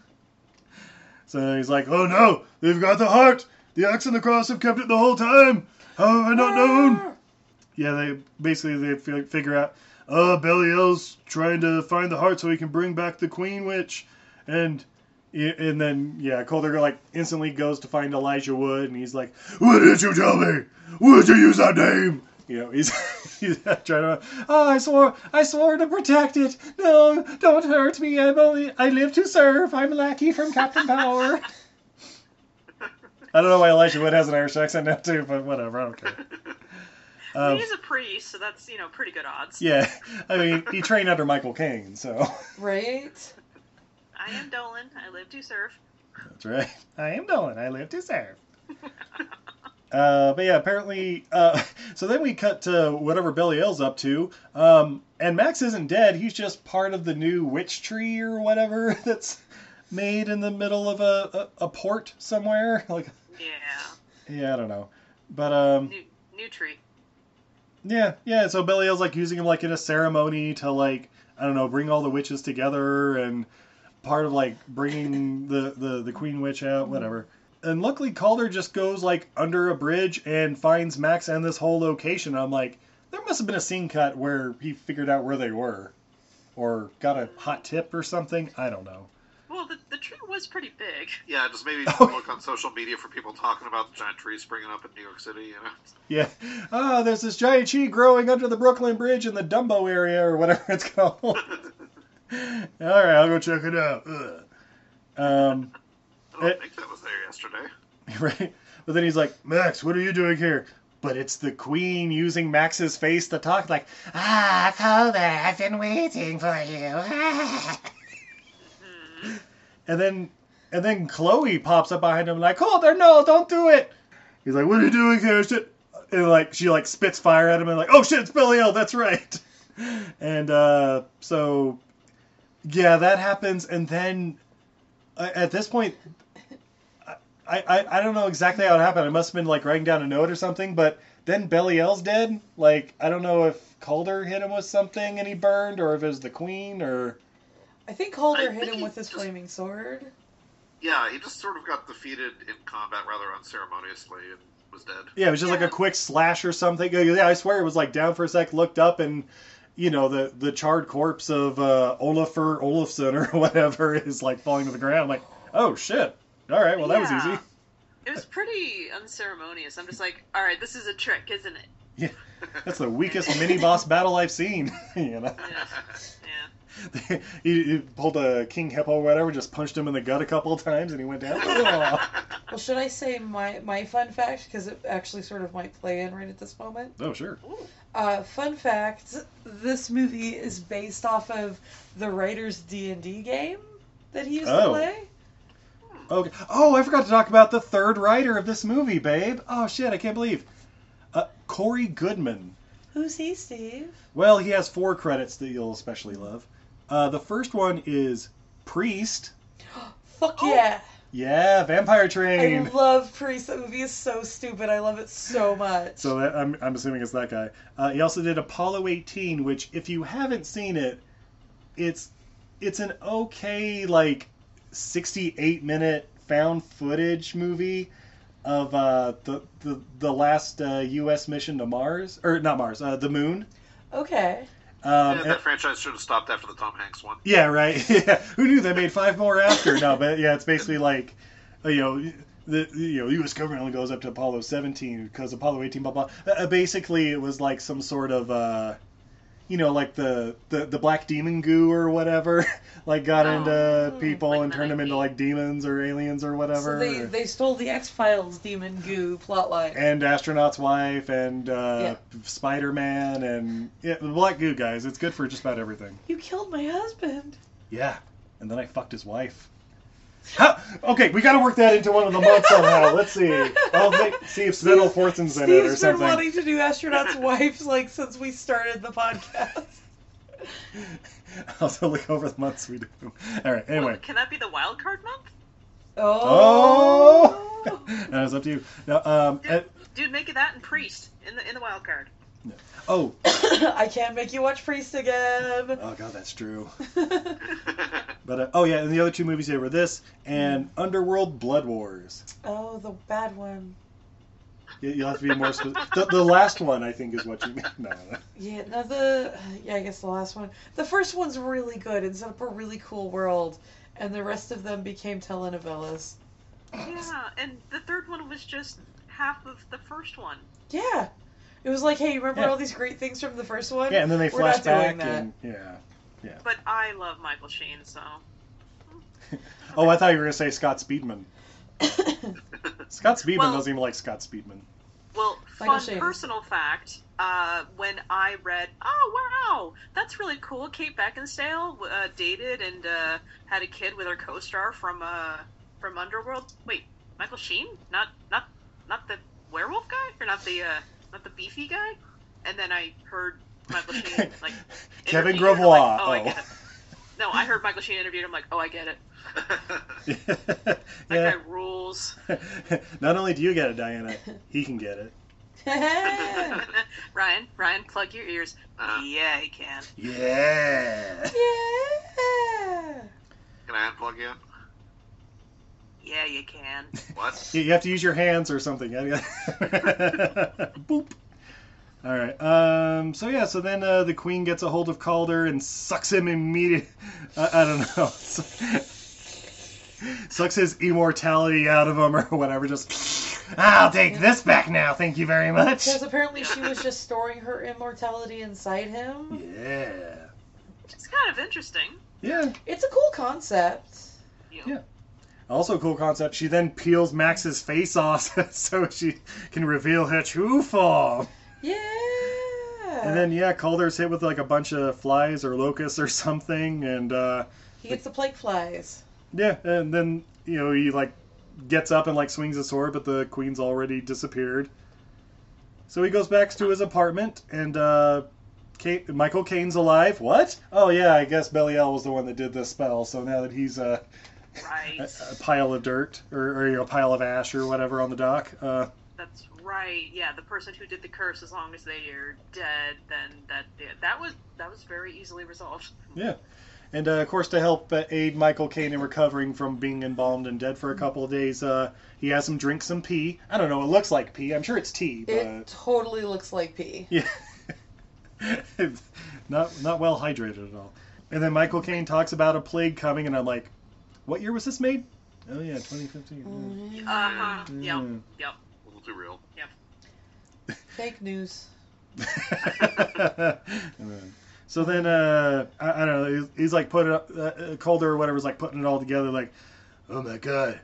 Speaker 3: So he's like, "Oh no! They've got the heart. The axe and the cross have kept it the whole time. How have I not known?" Yeah, they basically they fi- figure out, "Oh, Belial's trying to find the heart so he can bring back the Queen Witch," and and then yeah, Kaulder like instantly goes to find Elijah Wood, and he's like, "What did you tell me? Would you use that name?" You know, he's he's trying to. Oh, I swore, I swore to protect it. No, don't hurt me. I'm only, I live to serve. I'm a lackey from Captain Power. I don't know why Elijah Wood has an Irish accent now too, but whatever. I don't care. Um,
Speaker 2: He's a priest, so that's you know pretty good odds.
Speaker 3: yeah, I mean, he trained under Michael Caine, so
Speaker 4: Right?
Speaker 2: I am Dolan. I live to serve.
Speaker 3: that's right. I am Dolan. I live to serve. Uh, but yeah, apparently, uh, so then we cut to whatever Belial's up to, um, and Max isn't dead. He's just part of the new witch tree or whatever that's made in the middle of a, a, a port somewhere. Like,
Speaker 2: Yeah.
Speaker 3: yeah, I don't know, but um,
Speaker 2: New new tree.
Speaker 3: yeah, yeah. So Belial's like using him like in a ceremony to like I don't know, bring all the witches together and part of like bringing the the the queen witch out, mm-hmm. whatever. And luckily Kaulder just goes like under a bridge and finds Max and this whole location. I'm like, there must have been a scene cut where he figured out where they were, or got a hot tip or something. I don't know.
Speaker 2: Well, the, the tree was pretty big.
Speaker 8: Yeah, just maybe
Speaker 3: Oh.
Speaker 8: look on social media for people talking about the giant tree springing up in New York City. You know,
Speaker 3: Yeah. Oh, there's this giant tree growing under the Brooklyn Bridge in the Dumbo area or whatever it's called. All right, I'll go check it out. Ugh. Um,
Speaker 8: I don't
Speaker 3: Eh.
Speaker 8: think that was there yesterday.
Speaker 3: right? But then he's like, Max, what are you doing here? But it's the queen using Max's face to talk, like,
Speaker 5: Ah, Kaulder, I've been waiting for you.
Speaker 3: and then, and then Chloe pops up behind him, like, Kaulder, no, don't do it. He's like, what are you doing here? Shit. And like, she like spits fire at him, and like, oh shit, it's Billy O, that's right. And uh, so, yeah, that happens, and then uh, at this point, I, I I don't know exactly how it happened. I must have been like writing down a note or something, but then Belial's dead. Like I don't know if Kaulder hit him with something and he burned, or if it was the queen, or
Speaker 4: I think Kaulder
Speaker 8: I
Speaker 4: hit
Speaker 8: think
Speaker 4: him with his
Speaker 8: just-
Speaker 4: flaming sword.
Speaker 8: Yeah, he just sort of got defeated in combat rather unceremoniously and was dead.
Speaker 3: yeah, it was just like a quick slash or something. Yeah, I swear it was like down for a sec, looked up, and you know the the charred corpse of uh, Olafur Olafsson or whatever is like falling to the ground. I'm like, oh shit! All right, well that was easy.
Speaker 2: It was pretty unceremonious. I'm just like, all right, this is a trick, isn't it?
Speaker 3: Yeah, that's the weakest mini boss battle I've seen. you know.
Speaker 2: Yeah. Yeah.
Speaker 3: he, he pulled a king hippo or whatever, just punched him in the gut a couple of times, and he went down.
Speaker 4: Well, should I say my, my fun fact? Because it actually sort of might play in right at this moment.
Speaker 3: oh sure.
Speaker 4: Uh, fun fact: this movie is based off of the writer's D and D game that he used to
Speaker 3: Oh.
Speaker 4: play.
Speaker 3: Okay. Oh, I forgot to talk about the third writer of this movie, babe. Oh shit, I can't believe. Uh, Cory Goodman.
Speaker 4: Who's he, Steve?
Speaker 3: Well, he has four credits that you'll especially love. Uh, the first one is Priest.
Speaker 4: Fuck yeah!
Speaker 3: Yeah, Vampire Train.
Speaker 4: I love Priest. That movie is so stupid. I love it so much.
Speaker 3: So that, I'm, I'm assuming it's that guy. Uh, he also did Apollo 18, which if you haven't seen it, it's it's an okay like 68 minute found footage movie of uh, the, the the last uh, U.S. mission to Mars or not Mars, uh, the Moon.
Speaker 4: okay.
Speaker 3: Um,
Speaker 8: yeah,
Speaker 3: and-
Speaker 8: that franchise should have stopped after the Tom Hanks one.
Speaker 3: Yeah, right. Yeah, who knew they made five more after? No, but yeah, it's basically like, uh, you know, the you know U.S. government only goes up to Apollo 17 because Apollo 18, blah blah. Uh, basically, it was like some sort of, uh, you know, like the, the, the black demon goo or whatever, like got
Speaker 2: Oh.
Speaker 3: into people
Speaker 2: Like
Speaker 3: and turned them into like demons or aliens or whatever.
Speaker 4: So they,
Speaker 3: or-
Speaker 4: they stole the X Files demon goo plotline.
Speaker 3: and astronaut's wife and uh,
Speaker 4: Yeah.
Speaker 3: Spider Man and yeah, the black goo guys. It's good for just about everything.
Speaker 4: You killed my husband.
Speaker 3: Yeah, and then I fucked his wife. How? Okay, we got to work that into one of the months somehow. Let's see. I'll make, see if Sven-Ole Thorsen's in it or
Speaker 4: Steve's been
Speaker 3: something.
Speaker 4: wanting to do astronaut's wives like since we started the podcast.
Speaker 3: I'll also look over the months we do. All right. Anyway.
Speaker 2: Well, can that be the wild card month?
Speaker 3: Oh.
Speaker 4: Oh.
Speaker 3: That was up to you. Now, um,
Speaker 2: Dude,
Speaker 3: uh,
Speaker 2: dude, make it that and priest in the in the wild card.
Speaker 3: Oh,
Speaker 4: I can't make you watch Priest again.
Speaker 3: oh god, that's true. But uh, oh yeah, and the other two movies here were this and Underworld Blood Wars.
Speaker 4: oh, the bad one.
Speaker 3: You- You'll have to be more specific. The, the last one, I think, is what you mean. No, no.
Speaker 4: Yeah, no, the yeah, I guess the last one. The first one's really good and set up a really cool world, and the rest of them became telenovelas.
Speaker 2: Yeah, and the third one was just half of the first one.
Speaker 4: Yeah, it was like, hey, you remember
Speaker 3: Yeah.
Speaker 4: all these great things from the first one?
Speaker 3: Yeah, and then they
Speaker 4: We're
Speaker 3: flash back
Speaker 4: that.
Speaker 3: and yeah.
Speaker 2: But I love Michael Sheen, so
Speaker 3: Oh, I thought you were gonna say Scott Speedman. Scott Speedman
Speaker 2: Well-
Speaker 3: doesn't even like Scott Speedman.
Speaker 2: Well, fun
Speaker 4: Sheen.
Speaker 2: personal fact. Uh, when I read, oh wow, that's really cool. Kate Beckinsale uh, dated and uh, had a kid with her co-star from uh, from Underworld. Wait, Michael Sheen? Not not not the werewolf guy, or not the uh, not the beefy guy? And then I heard Michael Sheen like
Speaker 3: Kevin
Speaker 2: interviewed,
Speaker 3: Grevioux.
Speaker 2: like, oh, I
Speaker 3: oh.
Speaker 2: get it. No, I heard Michael Sheen interviewed. I'm like, oh, I get it. That
Speaker 3: yeah.
Speaker 2: guy rules.
Speaker 3: Not only do you get it, Diana, he can get it.
Speaker 2: Ryan, Ryan, plug your ears.
Speaker 8: Uh,
Speaker 2: Yeah, he can.
Speaker 3: Yeah.
Speaker 4: yeah.
Speaker 8: can I unplug you?
Speaker 2: Yeah, you can.
Speaker 8: What?
Speaker 3: You you have to use your hands or something. Boop. All right. Um. So yeah. So then uh, the queen gets a hold of Kaulder and sucks him immediately. I, I don't know. sucks his immortality out of him or whatever. Just. I'll take this back now. Thank you very much.
Speaker 4: Because apparently she was just storing her immortality inside him.
Speaker 3: Yeah.
Speaker 2: It's kind of interesting.
Speaker 3: Yeah.
Speaker 4: It's a cool concept.
Speaker 2: You
Speaker 3: Yeah. Also, a cool concept. She then peels Max's face off so she can reveal her true form.
Speaker 4: Yeah.
Speaker 3: And then yeah, Kaulder's hit with like a bunch of flies or locusts or something, and uh,
Speaker 4: he gets the plague flies.
Speaker 3: yeah, and then you know he like gets up and like swings a sword, but the queen's already disappeared. So he goes back to his apartment, and uh, Kate, Michael Caine's alive. What? Oh yeah, I guess Belial was the one that did this spell. So now that he's uh,
Speaker 2: right.
Speaker 3: a, a pile of dirt or, or you know, a pile of ash or whatever on the dock, uh,
Speaker 2: That's right. Yeah, the person who did the curse, as long as they are dead, then that yeah, that was that was very easily resolved.
Speaker 3: Yeah. And uh, of course, to help uh, aid Michael Caine in recovering from being embalmed and dead for a couple of days, uh, he has him drink some pee. I don't know, it looks like pee. I'm sure it's tea, but
Speaker 4: It totally looks like pee.
Speaker 3: yeah, not not well hydrated at all. And then Michael Caine talks about a plague coming, and I'm like, what year was this made? Oh yeah, 2015.
Speaker 2: Uh huh.
Speaker 3: Mm.
Speaker 2: Yep. Yep.
Speaker 8: A little too real. Yep.
Speaker 4: Fake news.
Speaker 3: So then, uh, I, I don't know. He's, he's like putting up, uh, uh, Kaulder or whatever's like putting it all together. Like, oh my god,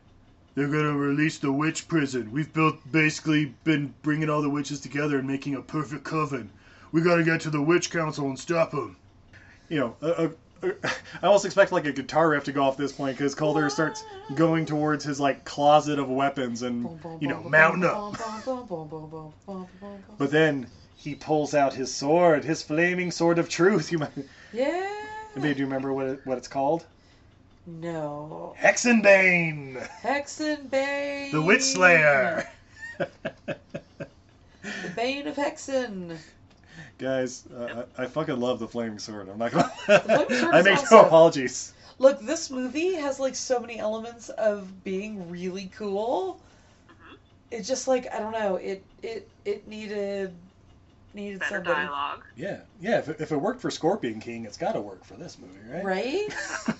Speaker 3: they're gonna release the witch prison. We've built basically been bringing all the witches together and making a perfect coven. We gotta get to the witch council and stop them. You know, uh, I almost expect like a guitar riff to go off this point because Kaulder starts going towards his like closet of weapons and you know mounting up. But then he pulls out his sword, his flaming sword of truth. You might,
Speaker 4: Yeah.
Speaker 3: maybe do you remember what it, what it's called?
Speaker 4: No.
Speaker 3: Hexenbane,
Speaker 4: Hexenbane.
Speaker 3: the Witch Slayer.
Speaker 4: The Bane of Hexen.
Speaker 3: Guys, uh, I, I fucking love the flaming sword. I'm not gonna. I make
Speaker 4: awesome.
Speaker 3: no apologies.
Speaker 4: Look, this movie has like so many elements of being really cool.
Speaker 2: Mhm.
Speaker 4: It's just like I don't know. It it it needed needed
Speaker 2: Better
Speaker 4: somebody,
Speaker 2: dialogue.
Speaker 3: Yeah, yeah. If, it- if it worked for Scorpion King, it's got to work for this movie, right?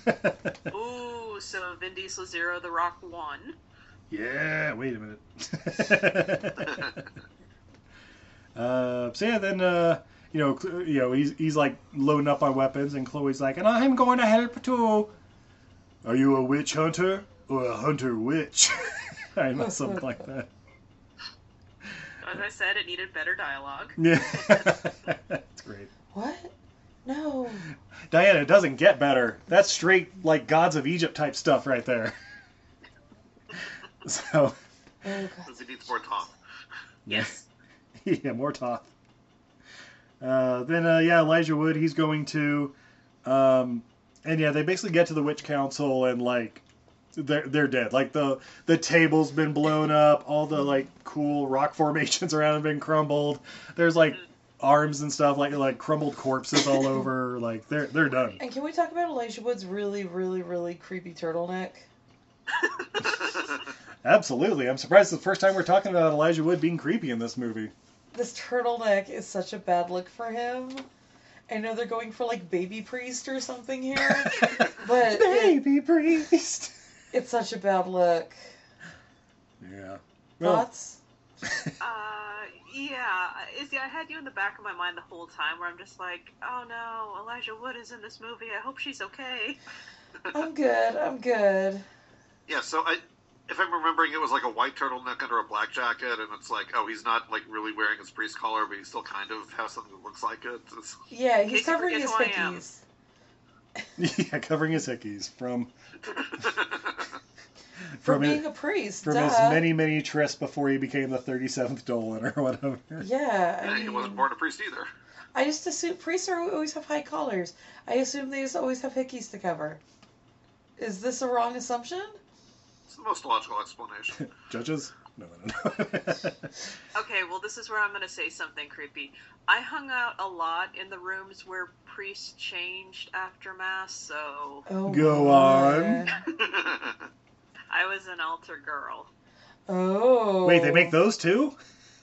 Speaker 4: right?
Speaker 2: Ooh, so Vin Diesel Zero The Rock one.
Speaker 3: yeah. Wait a minute. uh, so yeah, then uh, you know, you know, he's he's like loading up on weapons, and Chloe's like, and I'm going to help too. Are you a witch hunter or a hunter witch? I know something like that.
Speaker 2: As I said, it needed better dialogue.
Speaker 3: Yeah, that's great.
Speaker 4: What? No.
Speaker 3: Diana, it doesn't get better. That's straight like gods of Egypt type stuff right there. So,
Speaker 4: Oh god.
Speaker 8: Because he needs more talk.
Speaker 2: Yes.
Speaker 3: yeah, more Thoth. Uh, then, uh, yeah, Elijah Wood, he's going to, um, and yeah, they basically get to the witch council and like they're they're dead. Like the the table's been blown up, all the like cool rock formations around have been crumbled. There's like arms and stuff like like crumbled corpses all over. Like they're they're done.
Speaker 4: And can we talk about Elijah Wood's really, really, really creepy turtleneck?
Speaker 3: Absolutely, I'm surprised it's the first time we're talking about Elijah Wood being creepy in this movie.
Speaker 4: This turtleneck is such a bad look for him. I know they're going for like baby priest or something here, but it,
Speaker 3: Baby priest.
Speaker 4: it's such a bad look.
Speaker 3: Yeah. Well,
Speaker 4: Thoughts?
Speaker 2: Uh, yeah. Izzy, I had you in the back of my mind the whole time where I'm just like, oh no, Elijah Wood is in this movie. I hope she's okay.
Speaker 4: I'm good. I'm good.
Speaker 8: Yeah, so I, if I'm remembering, it was like a white turtleneck under a black jacket, and it's like, oh, he's not like really wearing his priest collar, but he still kind of has something that looks like it. It's,
Speaker 4: Yeah,
Speaker 2: case
Speaker 4: he's
Speaker 2: you
Speaker 4: covering his
Speaker 2: who
Speaker 4: hickeys.
Speaker 3: yeah, covering his hickeys from
Speaker 4: For
Speaker 3: from
Speaker 4: being
Speaker 3: his,
Speaker 4: a priest,
Speaker 3: from
Speaker 4: duh.
Speaker 3: his many many trysts before he became the 37th Dolan or whatever.
Speaker 4: Yeah, I
Speaker 8: and he wasn't born a priest either.
Speaker 4: I just assume priests are always have high collars. I assume they just always have hickeys to cover. Is this a wrong assumption?
Speaker 8: It's the most logical explanation.
Speaker 3: Judges? No, no, no.
Speaker 2: Okay, well, this is where I'm going to say something creepy. I hung out a lot in the rooms where priests changed after Mass, so
Speaker 4: Oh,
Speaker 3: Go on.
Speaker 2: I was an altar girl.
Speaker 4: Oh.
Speaker 3: Wait, they make those too?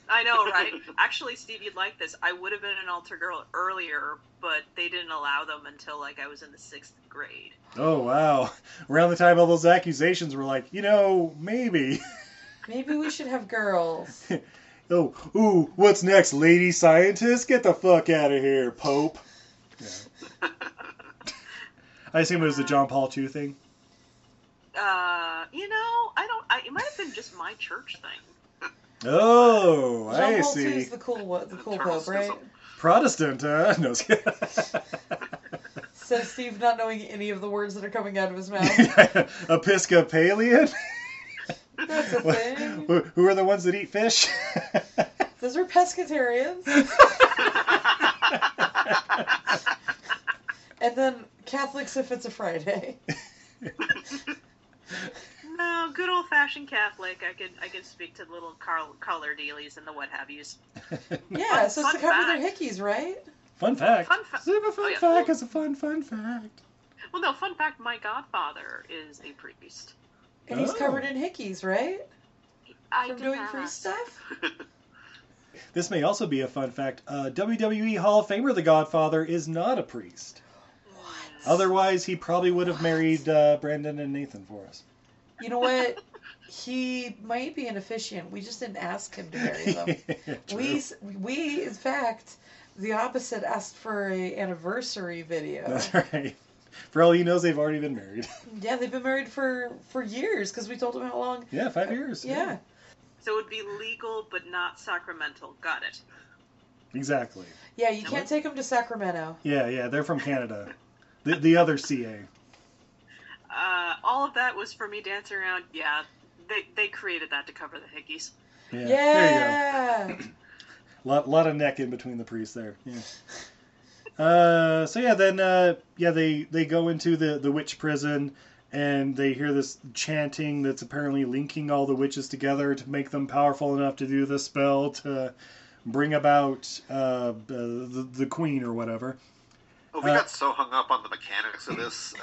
Speaker 2: I know, right? Actually, Steve, you'd like this. I would have been an altar girl earlier, but they didn't allow them until like I was in the sixth grade.
Speaker 3: Oh wow! Around the time all those accusations were like, you know, maybe.
Speaker 4: Maybe we should have girls.
Speaker 3: Oh, ooh, what's next, lady scientist? Get the fuck out of here, Pope. Yeah. I assume it was the John Paul II thing.
Speaker 2: Uh, you know, I don't. I, it might have been just my church thing.
Speaker 3: Oh, I
Speaker 4: Jean Paul II
Speaker 3: see.
Speaker 4: is the cool what the cool pope, right?
Speaker 3: Protestant, huh? No. kidding.
Speaker 4: Says Steve, not knowing any of the words that are coming out of his mouth.
Speaker 3: Episcopalian?
Speaker 4: That's a thing.
Speaker 3: who, who are the ones that eat fish?
Speaker 4: Those are pescatarians. and then Catholics if it's a Friday.
Speaker 2: No, good old fashioned Catholic. I could I could speak to the little car- color dealies and the what have yous.
Speaker 4: Yeah,
Speaker 2: Fun-
Speaker 4: so it's to
Speaker 2: fun
Speaker 4: cover their
Speaker 2: fact.
Speaker 4: hickeys, right?
Speaker 3: fun fact.
Speaker 2: Fun fa-
Speaker 3: Super fun
Speaker 2: Oh, yeah.
Speaker 3: fact is a fun fun fact.
Speaker 2: Well, no, fun fact: my godfather is a priest.
Speaker 4: And he's
Speaker 3: Oh.
Speaker 4: covered in hickeys, right?
Speaker 2: I
Speaker 4: From doing
Speaker 2: not
Speaker 4: priest stuff?
Speaker 3: This may also be a fun fact. Uh, WWE Hall of Famer The Godfather is not a priest. What? Otherwise, he probably would have married uh, Brandon and Nathan for us.
Speaker 4: You know what? He might be an officiant. We just didn't ask him to marry them. We, we, in fact, the opposite asked for a anniversary video.
Speaker 3: That's right. For all he knows, they've already been married.
Speaker 4: Yeah, they've been married for for years because we told him how long.
Speaker 3: yeah, five years.
Speaker 4: Yeah.
Speaker 2: So it would be legal but not sacramental. Got it.
Speaker 3: Exactly.
Speaker 4: Yeah, you can't take them to Sacramento.
Speaker 3: Yeah, yeah, they're from Canada. The, the other CA.
Speaker 2: Uh, all of that was for me dancing around. Yeah, they they created that to cover the hickeys.
Speaker 3: Yeah.
Speaker 4: Yeah.
Speaker 3: There you go. Lot, lot of neck in between the priests there. Yeah. Uh, so yeah, then uh, yeah, they they go into the the witch prison and they hear this chanting that's apparently linking all the witches together to make them powerful enough to do the spell to bring about uh, the, the queen or whatever.
Speaker 8: Oh, we
Speaker 3: Uh,
Speaker 8: got so hung up on the mechanics of this.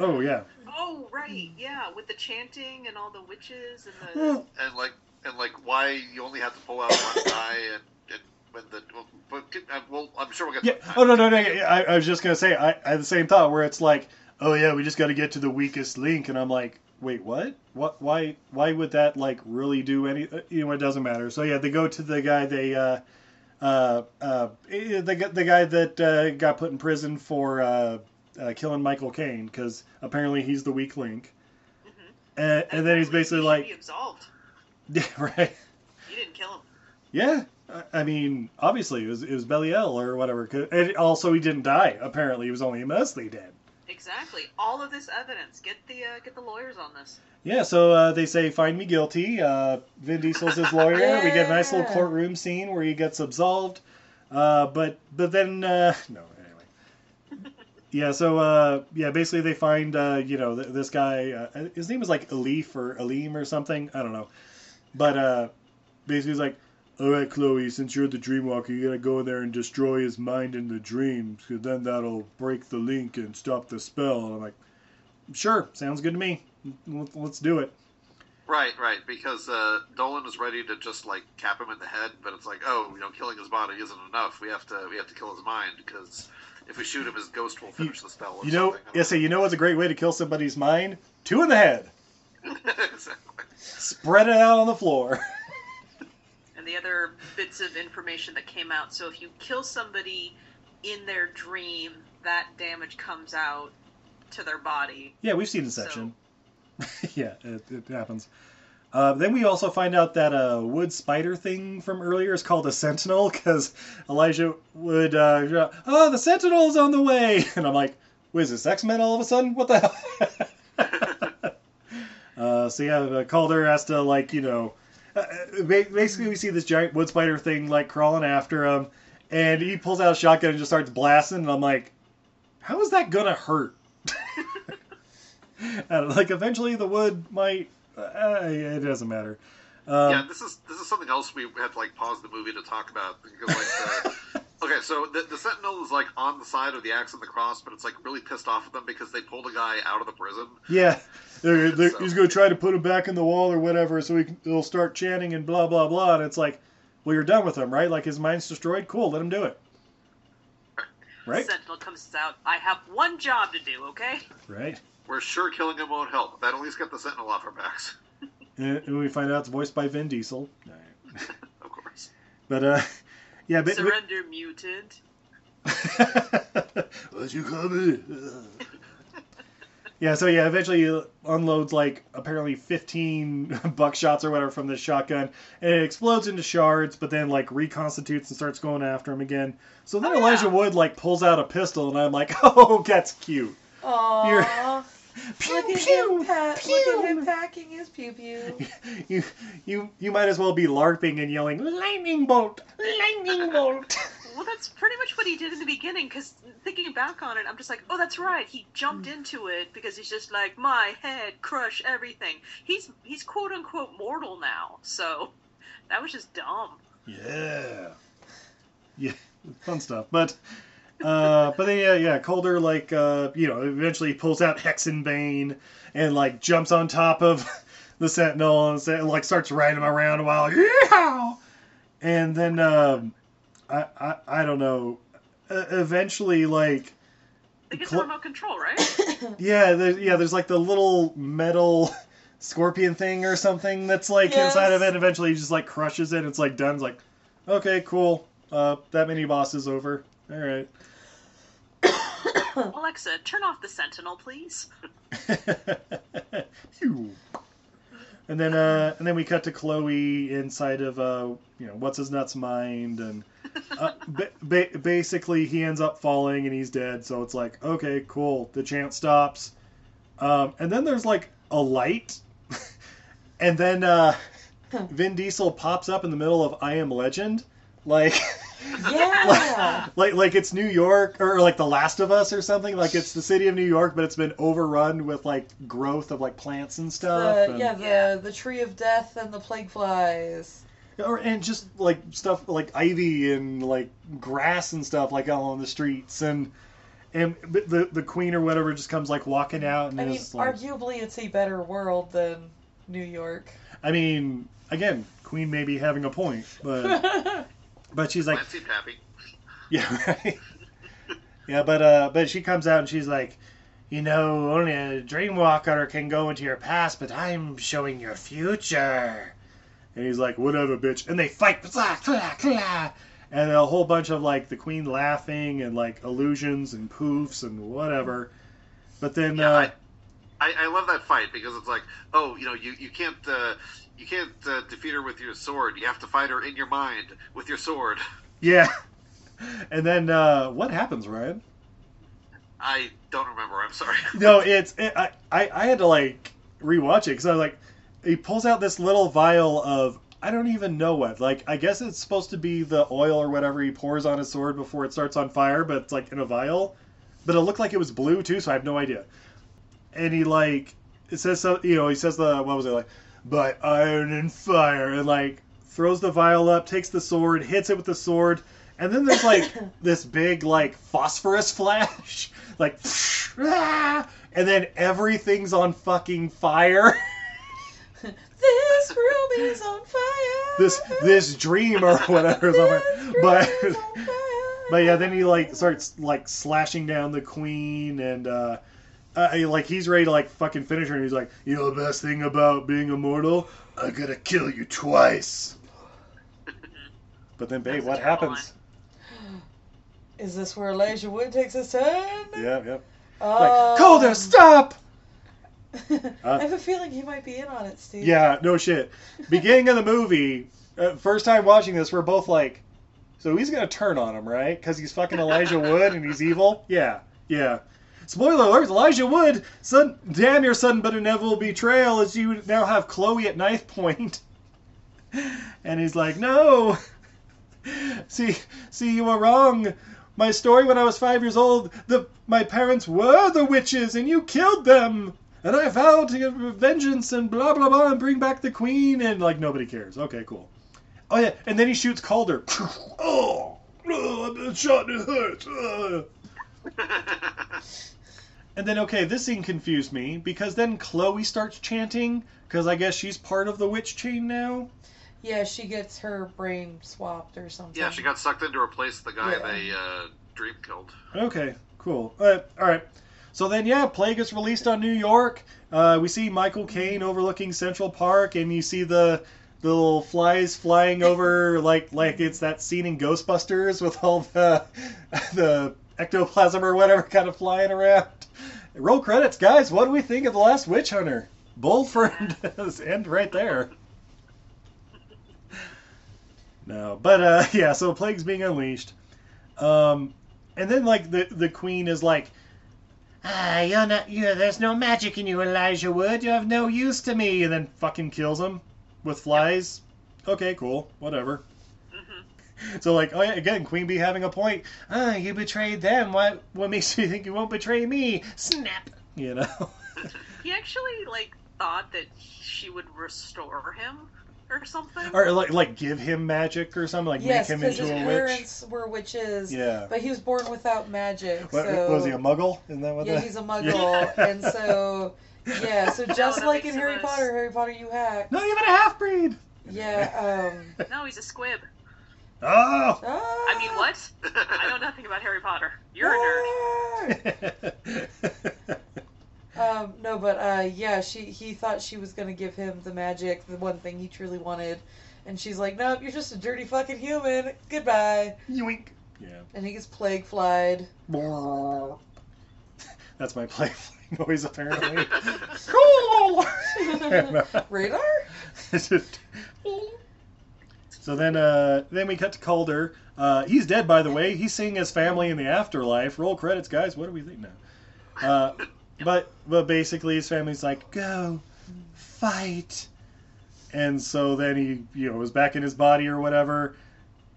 Speaker 3: Oh yeah.
Speaker 2: Oh right, yeah, with the chanting and all the witches and the.
Speaker 3: Well,
Speaker 8: and like and like why you only have to pull out one guy and, and when the well, but uh, well I'm sure we'll get
Speaker 3: Yeah. Oh no no no. I, I was just gonna say I, I had the same thought where it's like, oh yeah, we just got to get to the weakest link, and I'm like, wait, what? What? Why? Why would that like really do any? uh, You know, it doesn't matter. So yeah, they go to the guy they uh, uh, uh, eh, the the guy that uh, got put in prison for uh, uh, killing Michael Caine because apparently he's the weak link. And, and then he's basically
Speaker 2: he
Speaker 3: like,
Speaker 2: be absolved.
Speaker 3: yeah, right.
Speaker 2: You didn't kill him.
Speaker 3: Yeah, I- I mean, obviously it was it was Belial or whatever. And also, he didn't die. Apparently, he was only mostly dead.
Speaker 2: Exactly. All of this evidence. Get the uh, get the lawyers on this.
Speaker 3: Yeah, so uh, they say find me guilty. Uh, Vin Diesel's his lawyer. We get a nice little courtroom scene where he gets absolved. Uh, but but then uh, no anyway. Yeah, so uh, yeah, basically they find uh, you know th- this guy. Uh, his name is like Elif or Alim or something. I don't know. But uh, basically he's like, all right, Chloe, since you're the Dreamwalker, you gotta go in there and destroy his mind in the dreams, because then that'll break the link and stop the spell. And I'm like, sure, sounds good to me. Let's do it.
Speaker 8: Right, right. Because uh, Dolan is ready to just like cap him in the head, but it's like, oh, you know, killing his body isn't enough. We have to we have to kill his mind because if we shoot him, his ghost will finish the spell. Or
Speaker 3: You know,
Speaker 8: something.
Speaker 3: yeah, so you know what's a great way to kill somebody's mind? Two in the head.
Speaker 8: exactly.
Speaker 3: Spread it out on the floor.
Speaker 2: And the other bits of information that came out. So if you kill somebody in their dream, that damage comes out to their body.
Speaker 3: yeah, we've seen Inception. yeah, it, it happens. Uh, then we also find out that a wood spider thing from earlier is called a sentinel because Elijah would, uh, oh, the sentinel's on the way, and I'm like, wait, is this X Men all of a sudden? What the hell? uh, so yeah, Kaulder has to like you know, uh, uh, basically we see this giant wood spider thing like crawling after him, and he pulls out a shotgun and just starts blasting, and I'm like, how is that gonna hurt? I like eventually the wood might. Uh, it doesn't matter. Um,
Speaker 8: yeah, this is this is something else we had to like pause the movie to talk about because like the, okay, so the, the Sentinel is like on the side of the axe and the cross, but it's like really pissed off at them because they pulled a guy out of the prison.
Speaker 3: Yeah, they're, they're,
Speaker 8: So-
Speaker 3: he's going to try to put him back in the wall or whatever, so he can, he'll start chanting and blah blah blah. And it's like, well, you're done with him, right? Like his mind's destroyed. Cool, let him do it. Right,
Speaker 2: Sentinel comes out. I have one job to do. Okay.
Speaker 3: right.
Speaker 8: We're sure killing him won't help. That at least get the Sentinel off our backs,
Speaker 3: And, and we find out it's voiced by Vin Diesel.
Speaker 8: of course.
Speaker 3: But uh, yeah, but,
Speaker 2: Surrender, mutant.
Speaker 3: what you call me? yeah, so yeah, eventually he unloads like apparently 15 buckshots or whatever from this shotgun, and it explodes into shards, but then like reconstitutes and starts going after him again. So then
Speaker 2: Oh, yeah.
Speaker 3: Elijah Wood like pulls out a pistol, and I'm like, oh, that's cute.
Speaker 4: Aww.
Speaker 3: Pew
Speaker 4: Look
Speaker 3: pew
Speaker 4: him, pat,
Speaker 3: pew.
Speaker 4: look at him packing his pew pew.
Speaker 3: You you you might as well be larping and yelling lightning bolt, lightning bolt.
Speaker 2: Well, that's pretty much what he did in the beginning. Because thinking back on it, I'm just like, oh, that's right. He jumped hmm. into it because he's just like, my head, crush everything. He's he's quote unquote mortal now. So that was just dumb.
Speaker 3: Yeah. Yeah, fun stuff. But uh but then yeah, yeah, Kaulder like uh you know, eventually pulls out Hexenbane and like jumps on top of the Sentinel and sa- like starts riding him around a while. Yeah. And then um I I, I don't know. Uh, eventually like
Speaker 2: They get
Speaker 3: Cl-
Speaker 2: the remote control, right?
Speaker 3: yeah, there, yeah, there's like the little metal scorpion thing or something that's like
Speaker 4: Yes.
Speaker 3: inside of it. Eventually, he just like crushes it. It's like done. It's like, okay, cool. Uh, that mini boss is over. All right.
Speaker 2: Alexa, turn off the Sentinel, please.
Speaker 3: Phew. and then, uh, and then we cut to Chloe inside of, uh, you know, what's his nuts mind, and uh, ba- ba- basically he ends up falling and he's dead. So it's like, okay, cool. The chant stops, um, and then there's like a light, and then uh, Vin Diesel pops up in the middle of I Am Legend, like.
Speaker 4: Yeah.
Speaker 3: like like it's New York or like The Last of Us or something. Like it's the city of New York, but it's been overrun with like growth of like plants and stuff.
Speaker 4: The,
Speaker 3: and,
Speaker 4: yeah, the
Speaker 2: Yeah.
Speaker 4: the tree of death and the plague flies.
Speaker 3: or and just like stuff like ivy and like grass and stuff like all on the streets and and the the queen or whatever just comes like walking out and
Speaker 4: I mean,
Speaker 3: like
Speaker 4: arguably it's a better world than New York.
Speaker 3: I mean again queen may be having a point but but she's like
Speaker 8: Clancy Pappy.
Speaker 3: Yeah, right. yeah, but uh, but she comes out and she's like, you know, only a dreamwalker can go into your past, but I'm showing your future. And he's like, whatever, bitch. And they fight, blah, blah, blah. and a whole bunch of like the queen laughing and like illusions and poofs and whatever. But then,
Speaker 8: Yeah,
Speaker 3: uh,
Speaker 8: I, I love that fight because it's like, oh, you know, you you can't uh, you can't uh, defeat her with your sword. You have to fight her in your mind with your sword.
Speaker 3: yeah. And then uh, what happens, Ryan?
Speaker 8: I don't remember. I'm sorry.
Speaker 3: No, it's it, I, I I had to like rewatch it because I was like, he pulls out this little vial of I don't even know what. Like I guess it's supposed to be the oil or whatever he pours on his sword before it starts on fire, but it's like in a vial. But it looked like it was blue too, so I have no idea. And he like it says so you know he says the what was it like by iron and fire and like throws the vial up, takes the sword, hits it with the sword, and then there's like this big like phosphorus flash, like, ah, and then everything's on fucking fire.
Speaker 4: This room is on fire.
Speaker 3: this this dream or whatever is on fire. But
Speaker 4: is on fire.
Speaker 3: but yeah, then he like starts like slashing down the queen and uh, uh like he's ready to like fucking finish her and he's like, you know the best thing about being immortal, I gotta kill you twice. But then, babe,
Speaker 2: That's
Speaker 3: what happens?
Speaker 4: Is this where Elijah Wood takes his turn?
Speaker 3: Yeah, yeah.
Speaker 4: Um,
Speaker 3: Like, Kaulder, stop!
Speaker 4: I have a feeling he might be in on it, Steve.
Speaker 3: Yeah, no shit. Beginning of the movie, uh, first time watching this, we're both like, so he's gonna turn on him, right? Because he's fucking Elijah Wood and he's evil. Yeah, yeah. Spoiler alert: Elijah Wood, son, damn your sudden but inevitable betrayal, as you now have Chloe at knife point. And he's like, no. See, see, you were wrong. My story when I was five years old, the my parents were the witches, and you killed them. And I vowed to get vengeance and blah blah blah and bring back the queen and like nobody cares. Okay, cool. Oh yeah, and then he shoots Kaulder. oh, oh, I've been shot and it hurts. And then okay, this scene confused me because then Chloe starts chanting because I guess she's part of the witch chain now.
Speaker 4: Yeah, she gets her brain swapped or something.
Speaker 8: yeah, she got sucked in to replace the guy
Speaker 4: Yeah.
Speaker 8: they uh, dream killed.
Speaker 3: Okay, cool. Uh, all right. So then, yeah, Plague is released on New York. Uh, we see Michael Caine overlooking Central Park, and you see the the little flies flying over, like like it's that scene in Ghostbusters with all the the ectoplasm or whatever kind of flying around. Roll credits, guys. What do we think of the Last Witch Hunter? Bullford does end right there. No, but uh, yeah. So Plague's being unleashed. Um, and then like the the queen is like,
Speaker 5: Ah, you're not. You're, there's no magic in you, Elijah Wood. You have no use to me.
Speaker 3: and then fucking kills him with flies. Okay, cool, whatever. So like, oh yeah, again, Queen Bee having a point.
Speaker 5: Ah, you betrayed them. What?
Speaker 3: What makes you think you won't betray me?
Speaker 5: Snap.
Speaker 3: You know?
Speaker 2: He actually like thought that she would restore him or something.
Speaker 3: or like like give him magic or something, like
Speaker 4: yes,
Speaker 3: make him into
Speaker 4: his
Speaker 3: a witch.
Speaker 4: parents were witches.
Speaker 3: Yeah.
Speaker 4: But he was born without magic.
Speaker 3: What,
Speaker 4: so
Speaker 3: was he a muggle? Isn't that what
Speaker 4: yeah,
Speaker 3: that?
Speaker 4: he's a muggle, and so yeah, so just
Speaker 2: that
Speaker 4: like in Harry
Speaker 2: a-
Speaker 4: Potter, Harry Potter, you hack.
Speaker 3: Not even a half breed.
Speaker 4: Yeah. Um.
Speaker 2: No, he's a squib.
Speaker 3: Oh.
Speaker 2: I mean, what? I know nothing about Harry Potter. You're a nerd.
Speaker 4: Um, no, but uh, yeah, she he thought she was gonna give him the magic, the one thing he truly wanted, and she's like, "Nope, you're just a dirty fucking human. Goodbye."
Speaker 3: Yoink. Yeah.
Speaker 4: And he gets plague flied.
Speaker 3: That's my plague play noise apparently. Cool.
Speaker 4: Radar?
Speaker 3: So then, uh, then we cut to Kaulder. Uh, he's dead, by the way. He's seeing his family in the afterlife. Roll credits, guys. What do we think now? Uh, but but basically, his family's like, go fight, and so then he you know is back in his body or whatever.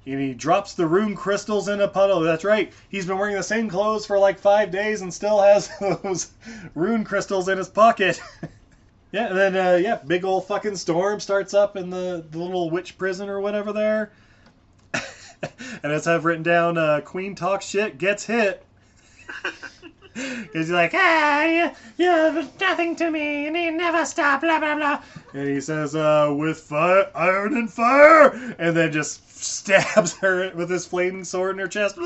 Speaker 3: And he drops the rune crystals in a puddle. That's right. He's been wearing the same clothes for like five days and still has those rune crystals in his pocket. yeah, and then uh, yeah, big old fucking storm starts up in the, the little witch prison or whatever there. and as I've written down, uh, Queen talks shit, gets hit. Because he's like, ah, you, you're nothing to me, and you never stop, blah, blah, blah. And he says, uh, with fire, iron and fire, and then just stabs her with his flaming sword in her chest.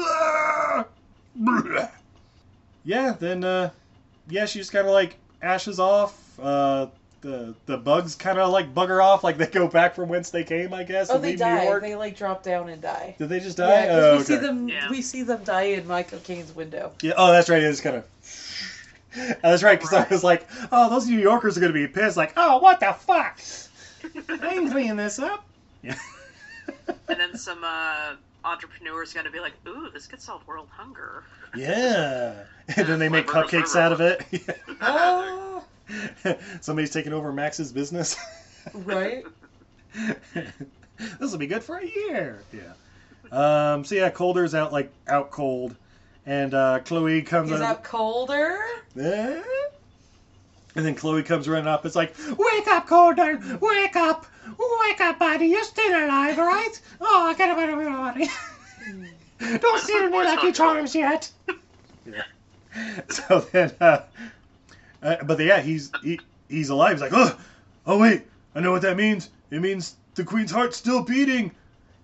Speaker 3: Yeah, then, uh, yeah, she just kind of like ashes off. Uh, the the bugs kind of like bugger off, like they go back from whence they came, I guess.
Speaker 4: Oh, they
Speaker 3: leave New
Speaker 4: die.
Speaker 3: York.
Speaker 4: They like drop down and die.
Speaker 3: Did they just die?
Speaker 4: Yeah, 'cause
Speaker 3: oh,
Speaker 4: we see them.
Speaker 2: Yeah.
Speaker 4: We see them die in Michael Caine's window.
Speaker 3: Yeah. Oh, that's right. It's kind of. That's right, because I was like, "Oh, those New Yorkers are gonna be pissed." Like, "Oh, what the fuck? I ain't cleaning this up." Yeah.
Speaker 2: And then some uh, entrepreneurs going to be like, "Ooh, this could solve world hunger."
Speaker 3: yeah. And then they make cupcakes out of it.
Speaker 4: Oh,
Speaker 3: Somebody's taking over Max's business.
Speaker 4: right.
Speaker 3: this will be good for a year. Yeah. Um, so yeah, Colder's out like out cold, and uh, Chloe comes
Speaker 4: He's
Speaker 3: out.
Speaker 4: out colder.
Speaker 3: Eh? And then Chloe comes running up. It's like, wake up, Colder! Wake up! Wake up, buddy! You're still alive, all right? Oh, I gotta wait a minute, buddy. Don't see me
Speaker 8: Voice
Speaker 3: lucky
Speaker 8: not
Speaker 3: charms yet. yeah. So then, uh, uh, but yeah, he's he, he's alive. He's like, oh, oh wait, I know what that means. It means the queen's heart's still beating.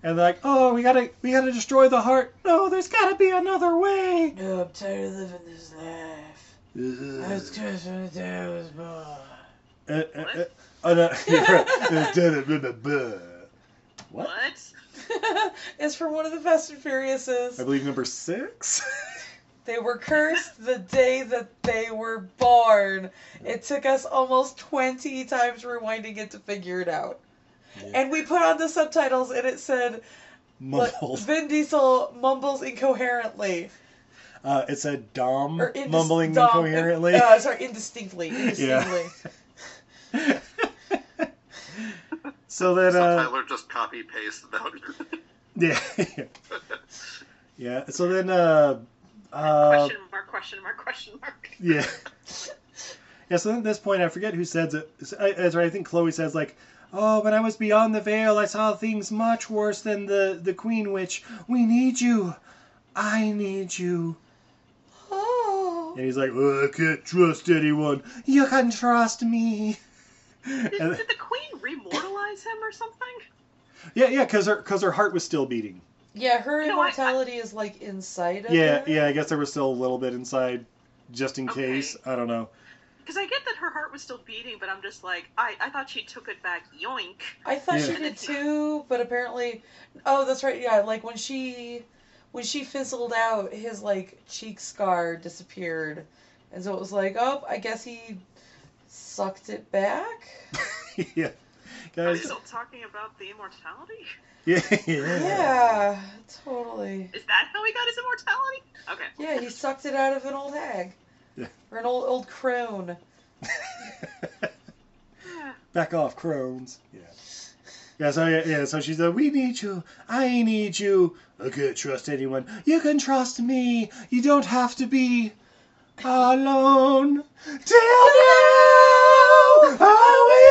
Speaker 3: And they're like, oh, we gotta we gotta destroy the heart. No, there's gotta be another way.
Speaker 1: No, I'm tired of living this life. I was just gonna die I was born.
Speaker 3: Uh, uh, uh, oh, no, you're right. What?
Speaker 2: What?
Speaker 4: it's from one of the Fast and Furiouses.
Speaker 3: I believe number six.
Speaker 4: They were cursed the day that they were born. It took us almost 20 times rewinding it to figure it out.
Speaker 3: Yeah.
Speaker 4: And we put on the subtitles and it said like,
Speaker 3: Mumbled.
Speaker 4: Vin Diesel mumbles incoherently.
Speaker 3: Uh, it said Dom
Speaker 4: Or indis-
Speaker 3: mumbling
Speaker 4: Dom-
Speaker 3: incoherently.
Speaker 4: Uh, sorry, indistinctly. Indistinctly.
Speaker 3: so then,
Speaker 8: So
Speaker 3: uh,
Speaker 8: Tyler just copy paste that.
Speaker 3: yeah, yeah. So then, uh, uh,
Speaker 2: question mark? Question mark? Question mark?
Speaker 3: yeah, yeah. So at this point, I forget who says it. That's right. I think Chloe says like, "Oh, when I was beyond the veil, I saw things much worse than the the Queen Witch. We need you. I need you."
Speaker 4: Oh.
Speaker 3: And he's like, oh, I can't trust anyone. You can trust me.
Speaker 2: Did, did the queen remortalize him or something?
Speaker 3: yeah, yeah, because her, cause her heart was still beating.
Speaker 4: Yeah, her
Speaker 2: You know, I-
Speaker 4: immortality is like inside of
Speaker 3: Yeah,
Speaker 4: her.
Speaker 3: yeah, I guess there was still a little bit inside just in
Speaker 2: Okay.
Speaker 3: case. I don't know.
Speaker 2: Because I get that her heart was still beating, but I'm just like, I, I thought she took it back. Yoink.
Speaker 4: I thought she
Speaker 3: Yeah.
Speaker 4: did too, but apparently, oh, that's right. Yeah, like when she, when she fizzled out, his like cheek scar disappeared, and so it was like, oh, I guess he sucked it back.
Speaker 3: yeah.
Speaker 2: Are we
Speaker 3: Guys,
Speaker 2: still talking about the immortality?
Speaker 3: Yeah, yeah.
Speaker 4: Yeah, totally.
Speaker 2: Is that how he got his immortality? Okay.
Speaker 4: Yeah, he sucked it out of an old hag,
Speaker 3: Yeah.
Speaker 4: or an old old crone.
Speaker 3: Back off, crones. Yeah. Yeah, so yeah, yeah, so she said, "We need you. I need you. I can't trust anyone. You can trust me. You don't have to be alone. Till now, always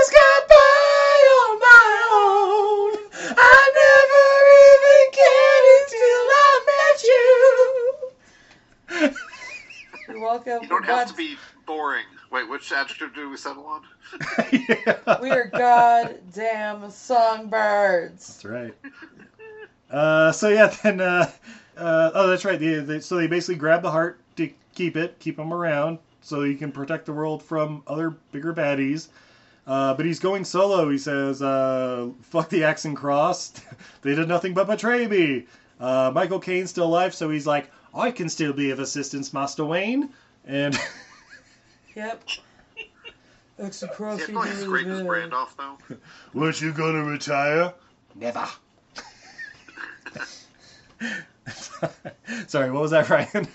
Speaker 4: welcome.
Speaker 8: You don't have to be boring. Wait, which adjective do we settle on?
Speaker 3: yeah.
Speaker 4: We are goddamn songbirds.
Speaker 3: That's right. Uh, so yeah, then uh, uh, oh, that's right. They, they, so they basically grab the heart to keep it, keep him around, so he can protect the world from other bigger baddies. Uh, but he's going solo. He says, uh, "Fuck the axe and cross. they did nothing but betray me." Uh, Michael Caine's still alive, so he's like, "I can still be of assistance, Master Wayne." And
Speaker 4: Yep. X
Speaker 8: He
Speaker 4: across
Speaker 8: had probably scraped his brand off though.
Speaker 3: Weren't you gonna retire? Never. Sorry, what was that, Ryan?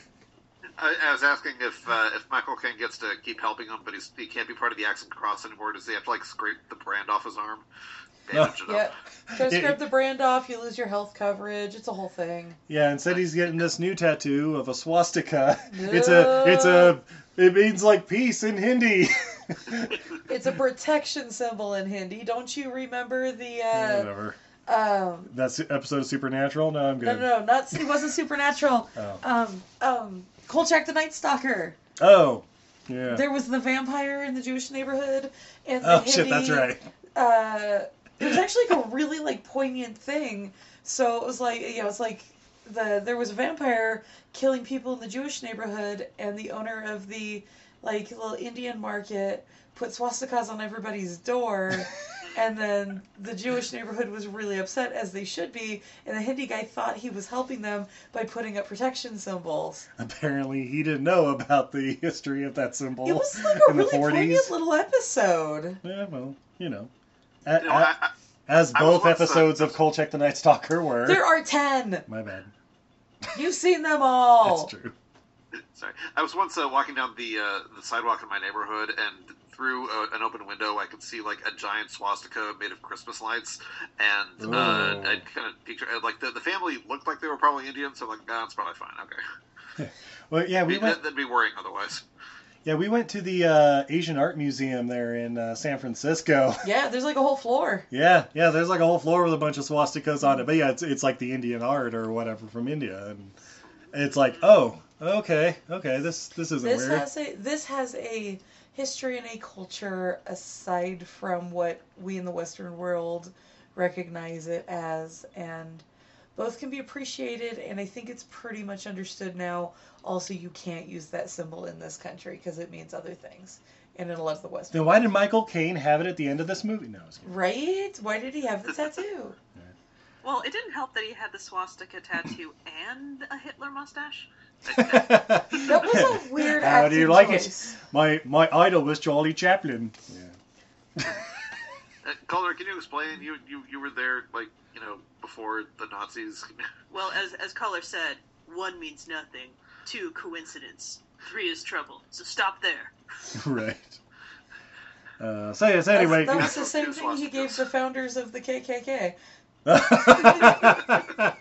Speaker 8: I, I was asking if uh, if Michael Caine gets to keep helping him, but he's, he can't be part of the Axe and Cross anymore. Does he have to like scrape the brand off his arm? Bandage it
Speaker 4: Yep.
Speaker 8: up.
Speaker 4: Try to scrape the brand off, you lose your health coverage. It's a whole thing.
Speaker 3: Yeah, instead he's getting this new tattoo of a swastika. It's a, it's a, it means like peace in Hindi.
Speaker 4: It's a protection symbol in Hindi. Don't you remember the uh
Speaker 3: Whatever.
Speaker 4: um
Speaker 3: That's episode of Supernatural. No, I'm
Speaker 4: no
Speaker 3: good.
Speaker 4: no no not it wasn't supernatural.
Speaker 3: Oh.
Speaker 4: Um um Kolchak the Night Stalker.
Speaker 3: Oh, yeah.
Speaker 4: There was the vampire in the Jewish neighborhood and the
Speaker 3: Oh shit, that's right.
Speaker 4: uh, it was actually like a really like poignant thing. So it was like you know, it's like the there was a vampire killing people in the Jewish neighborhood, and the owner of the like little Indian market put swastikas on everybody's door. And then the Jewish neighborhood was really upset, as they should be. And the Hindi guy thought he was helping them by putting up protection symbols.
Speaker 3: Apparently, he didn't know about the history of that symbol
Speaker 4: It was like a really
Speaker 3: 40s.
Speaker 4: poignant little episode.
Speaker 3: Yeah, well, you know. A-
Speaker 8: You know,
Speaker 3: a-
Speaker 8: I, I,
Speaker 3: as
Speaker 8: I was
Speaker 3: both
Speaker 8: uh,
Speaker 3: episodes of Kolchak the Night Stalker were.
Speaker 4: There are ten.
Speaker 3: My bad.
Speaker 4: You've seen them all.
Speaker 3: That's true.
Speaker 8: Sorry, I was once uh, walking down the uh, the sidewalk in my neighborhood, and through uh, an open window, I could see like a giant swastika made of Christmas lights, and uh. I kind of picture uh, like the, the family looked like they were probably Indian, so I'm like, ah, it's probably fine. Okay,
Speaker 3: Well, yeah, we
Speaker 8: That-
Speaker 3: went.
Speaker 8: that'd be worrying otherwise.
Speaker 3: Yeah, we went to the uh, Asian Art Museum there in uh, San Francisco.
Speaker 4: Yeah, there's like a whole floor.
Speaker 3: Yeah, yeah. There's like a whole floor with a bunch of swastikas on it. But yeah, it's it's like the Indian art or whatever from India, and it's like, oh, okay, okay. This this isn't
Speaker 4: This
Speaker 3: weird.
Speaker 4: has a this has a history and a culture aside from what we in the Western world recognize it as, and both can be appreciated. And I think it's pretty much understood now. Also, you can't use that symbol in this country because it means other things, and in a lot of the West.
Speaker 3: Then why did Michael Caine have it at the end of this movie? No, I was kidding.
Speaker 4: Right? Why did he have the tattoo?
Speaker 2: Well, it didn't help that he had the swastika tattoo and a Hitler mustache.
Speaker 4: That was a weird.
Speaker 3: How do
Speaker 4: acting
Speaker 3: you like
Speaker 4: choice.
Speaker 3: it? My my idol was Charlie Chaplin. Yeah.
Speaker 8: Uh, Kaulder, can you explain? You, you you were there like you know before the Nazis.
Speaker 2: Well, as as Kaulder said, one means nothing, two coincidence, three is trouble. So stop there.
Speaker 3: right. Uh, so yes. Anyway.
Speaker 4: That's- that was the same thing he gave the founders of the KKK.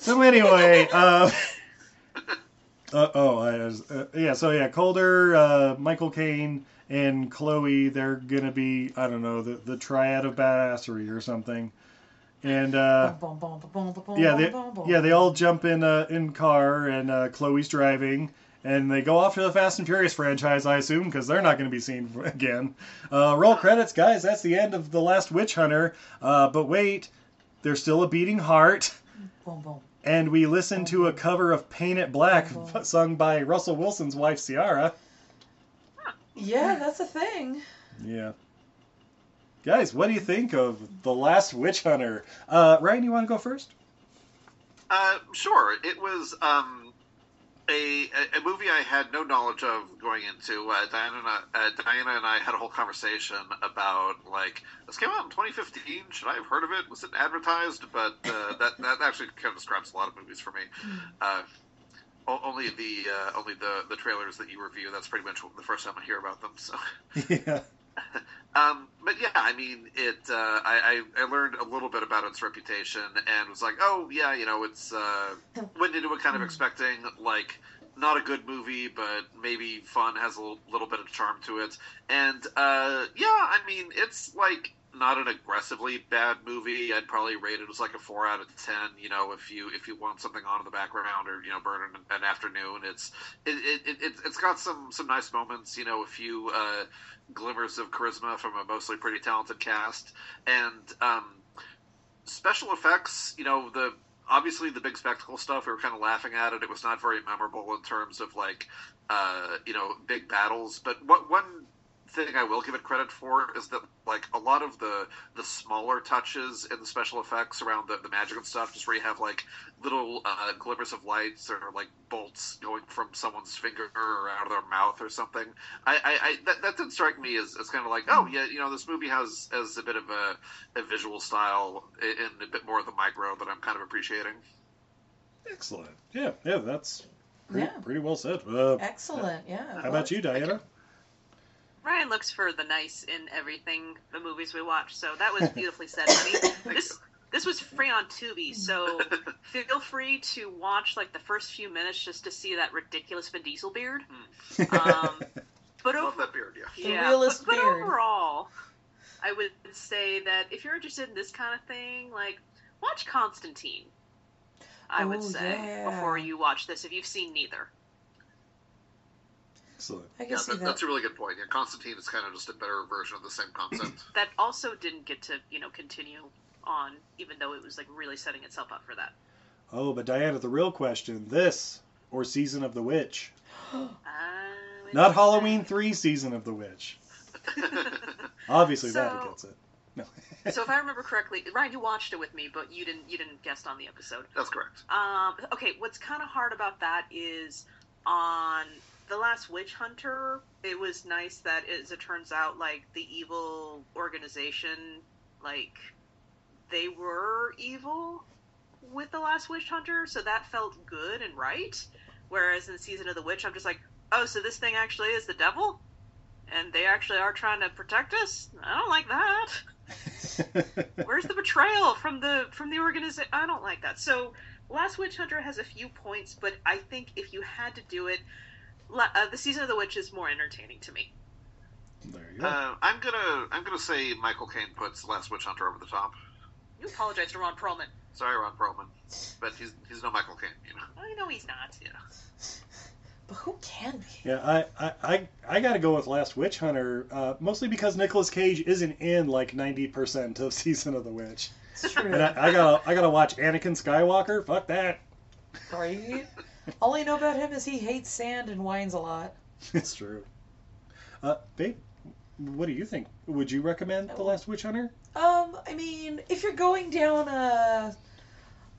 Speaker 3: So anyway, uh, uh, oh, I was, uh, yeah. So yeah, Kaulder, uh, Michael Caine, and Chloe. They're gonna be I don't know the the triad of badassery or something. And uh, yeah, they
Speaker 4: bum, bum.
Speaker 3: yeah they all jump in uh, in car and uh, Chloe's driving. And they go off to the Fast and Furious franchise, I assume, because they're not going to be seen again. Uh, roll credits, guys. That's the end of the last Witch Hunter. Uh, but wait, there's still a beating heart.
Speaker 4: Boom, boom.
Speaker 3: and we listen to a cover of Paint It Black sung by Russell Wilson's wife Ciara.
Speaker 4: Yeah, that's a thing.
Speaker 3: Yeah. Guys, what do you think of The Last Witch Hunter? Uh, Ryan, you want to go first?
Speaker 8: Uh, sure. It was um, a, a movie I had no knowledge of going into. Uh, Diana, and I, uh, Diana and I had a whole conversation about like this came out in 2015. Should I have heard of it? Was it advertised? But uh, that that actually kind of describes a lot of movies for me. Uh, only the uh, only the the trailers that you review. That's pretty much the first time I hear about them. So.
Speaker 3: yeah.
Speaker 8: Um, but yeah, I mean, it. Uh, I, I learned a little bit about its reputation and was like, oh yeah, you know, it's uh, went into it kind of expecting like not a good movie, but maybe fun, has a little, little bit of charm to it, and uh, yeah, I mean, it's like not an aggressively bad movie. I'd probably rate it as like a four out of ten. You know, if you if you want something on in the background or you know burn an, an afternoon, it's it, it, it it's- it's got some some nice moments. You know, a few uh, glimmers of charisma from a mostly pretty talented cast, and um, special effects. You know, the obviously the big spectacle stuff. We were kind of laughing at it. It was not very memorable in terms of like uh, you know big battles. But what one thing I will give it credit for is that like a lot of the the smaller touches in the special effects around the, the magic and stuff, just where you have like little uh, glimmers of lights or like bolts going from someone's finger or out of their mouth or something. I, I, I that, that did strike me as, as kind of like oh yeah you know this movie has has a bit of a, a visual style and a bit more of the micro that I'm kind of appreciating.
Speaker 3: Excellent. Yeah, yeah, that's pretty,
Speaker 4: Yeah.
Speaker 3: pretty well said. Uh,
Speaker 4: Excellent. Yeah.
Speaker 3: how about you, Diana?
Speaker 2: Ryan looks for the nice in everything the movies we watch, so that was beautifully said, honey. This this was free on Tubi, so feel free to watch like the first few minutes just to see that ridiculous Vin Diesel beard. Um, but
Speaker 8: Love
Speaker 2: over,
Speaker 8: that beard, yeah.
Speaker 4: The
Speaker 2: yeah,
Speaker 4: realest
Speaker 2: but, but
Speaker 4: beard.
Speaker 2: overall, I would say that if you're interested in this kind of thing, like watch Constantine. I would
Speaker 4: Oh,
Speaker 2: say
Speaker 4: yeah.
Speaker 2: before you watch this, if you've seen neither.
Speaker 3: Excellent.
Speaker 4: I can
Speaker 8: Yeah,
Speaker 4: see
Speaker 8: that,
Speaker 4: that.
Speaker 8: that's a really good point. Yeah, Constantine is kind of just a better version of the same concept.
Speaker 2: That also didn't get to you know continue on, even though it was like really setting itself up for that.
Speaker 3: Oh, but Diana, the real question: this or Season of the Witch?
Speaker 2: Uh,
Speaker 3: Not Halloween 3 season of the witch. Obviously that
Speaker 2: So-
Speaker 3: gets it. No.
Speaker 2: so if I remember correctly, Ryan, you watched it with me, but you didn't you didn't guest on the episode.
Speaker 8: That's correct.
Speaker 2: Um, okay, what's kind of hard about that is on the last Witch Hunter. It was nice that, as it turns out, like the evil organization, like they were evil with the last Witch Hunter, so that felt good and right. Whereas in season of the Witch, I'm just like, oh, so this thing actually is the devil, and they actually are trying to protect us. I don't like that. Where's the betrayal from the from the organization? I don't like that. So, Last Witch Hunter has a few points, but I think if you had to do it, uh, the season of the witch is more entertaining to me.
Speaker 3: there you go.
Speaker 8: Uh, I'm gonna I'm gonna say Michael Caine puts Last Witch Hunter over the top.
Speaker 2: You apologize to Ron Perlman.
Speaker 8: Sorry, Ron Perlman, but he's he's no Michael Caine, you know.
Speaker 2: I know he's not.
Speaker 8: Yeah.
Speaker 4: But who can be?
Speaker 3: Yeah, I, I, I, I got to go with Last Witch Hunter, uh, mostly because Nicolas Cage isn't in like 90% of Season of the Witch.
Speaker 4: It's true.
Speaker 3: And I, I gotta I gotta watch Anakin Skywalker. Fuck that.
Speaker 4: right? All I know about him is he hates sand and whines a lot.
Speaker 3: It's true. Uh, babe, what do you think? Would you recommend The Last Witch Hunter?
Speaker 4: Um, I mean, if you're going down a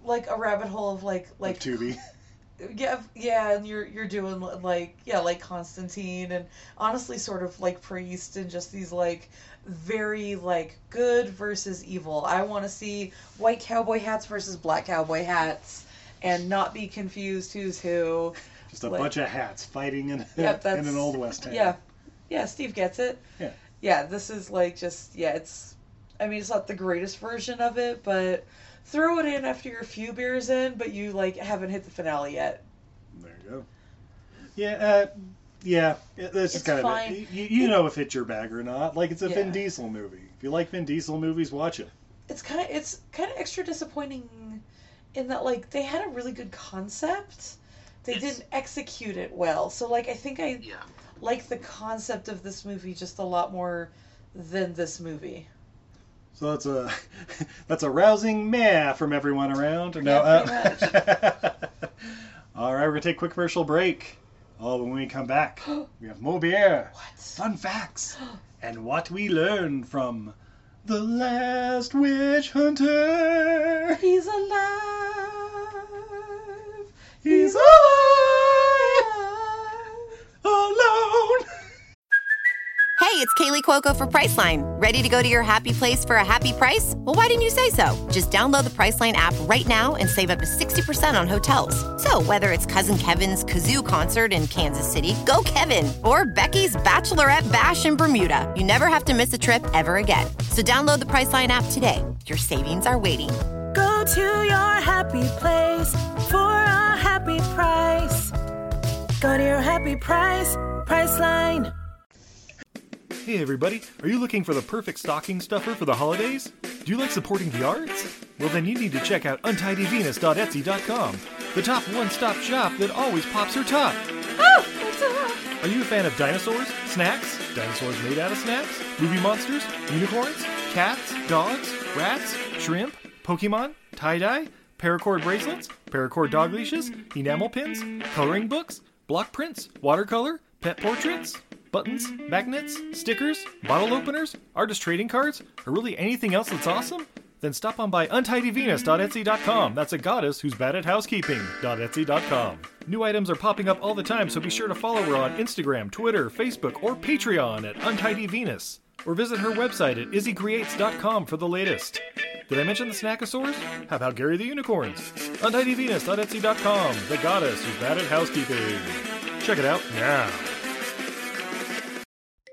Speaker 4: like a rabbit hole of like like
Speaker 3: Like Tubi.
Speaker 4: yeah yeah and you're you're doing like yeah like constantine and honestly sort of like priest and just these like very like good versus evil i want to see white cowboy hats versus black cowboy hats and not be confused who's who
Speaker 3: Just a
Speaker 4: Like-
Speaker 3: bunch of hats fighting in,
Speaker 4: Yep,
Speaker 3: in an old west town.
Speaker 4: yeah yeah steve gets it
Speaker 3: Yeah.
Speaker 4: yeah this is like just yeah it's i mean it's not the greatest version of it but throw it in after you're a few beers in but you like haven't hit the finale yet
Speaker 3: There you go. Yeah, uh, yeah. That's just kind of
Speaker 4: fine.
Speaker 3: it. You, you know if it's your bag or not. Like it's a Vin Diesel movie. If you like Vin Diesel movies, watch it.
Speaker 4: it's kind of it's kind of extra disappointing in that like they had a really good concept they
Speaker 8: Yes.
Speaker 4: didn't execute it well so like i think i
Speaker 8: Yeah.
Speaker 4: like the concept of this movie just a lot more than this movie
Speaker 3: So that's a that's a rousing meh from everyone around. No,
Speaker 4: Yeah,
Speaker 3: uh, all right, we're gonna take a quick commercial break. Oh, but when we come back, we have more beer,
Speaker 4: what
Speaker 3: fun facts, and what we learned from the last witch hunter.
Speaker 4: he's alive
Speaker 3: He's alive, alone.
Speaker 6: Hey, it's Kaley Cuoco for Priceline. Ready to go to your happy place for a happy price? Well, why didn't you say so? Just download the Priceline app right now and save up to 60% on hotels. So, whether it's Cousin Kevin's Kazoo concert in Kansas City, go Kevin, or Becky's Bachelorette Bash in Bermuda, you never have to miss a trip ever again. So, download the Priceline app today. Your savings are waiting.
Speaker 9: Go to your happy place for a happy price. Go to your happy price, Priceline.
Speaker 3: Hey everybody, are you looking for the perfect stocking stuffer for the holidays? Do you like supporting the arts? Well then you need to check out untidyvenus.etsy.com, the top one-stop shop that always pops her top. Are you a fan of dinosaurs, snacks, dinosaurs made out of snacks, movie monsters, unicorns, cats, dogs, rats, shrimp, Pokemon, tie-dye, paracord bracelets, paracord dog leashes, enamel pins, coloring books, block prints, watercolor, pet portraits, buttons, magnets, stickers, bottle openers, artist trading cards, or really anything else that's awesome? Then stop on by untidyvenus.etsy.com. That's a goddess who's bad at housekeeping.etsy.com. New items are popping up all the time, so be sure to follow her on Instagram, Twitter, Facebook, or Patreon at untidyvenus. Or visit her website at izzycreates.com for the latest. Did I mention the Snackosaurs? How about Gary the Unicorns? UntidyVenus.etsy.com, the goddess who's bad at housekeeping. Check it out now.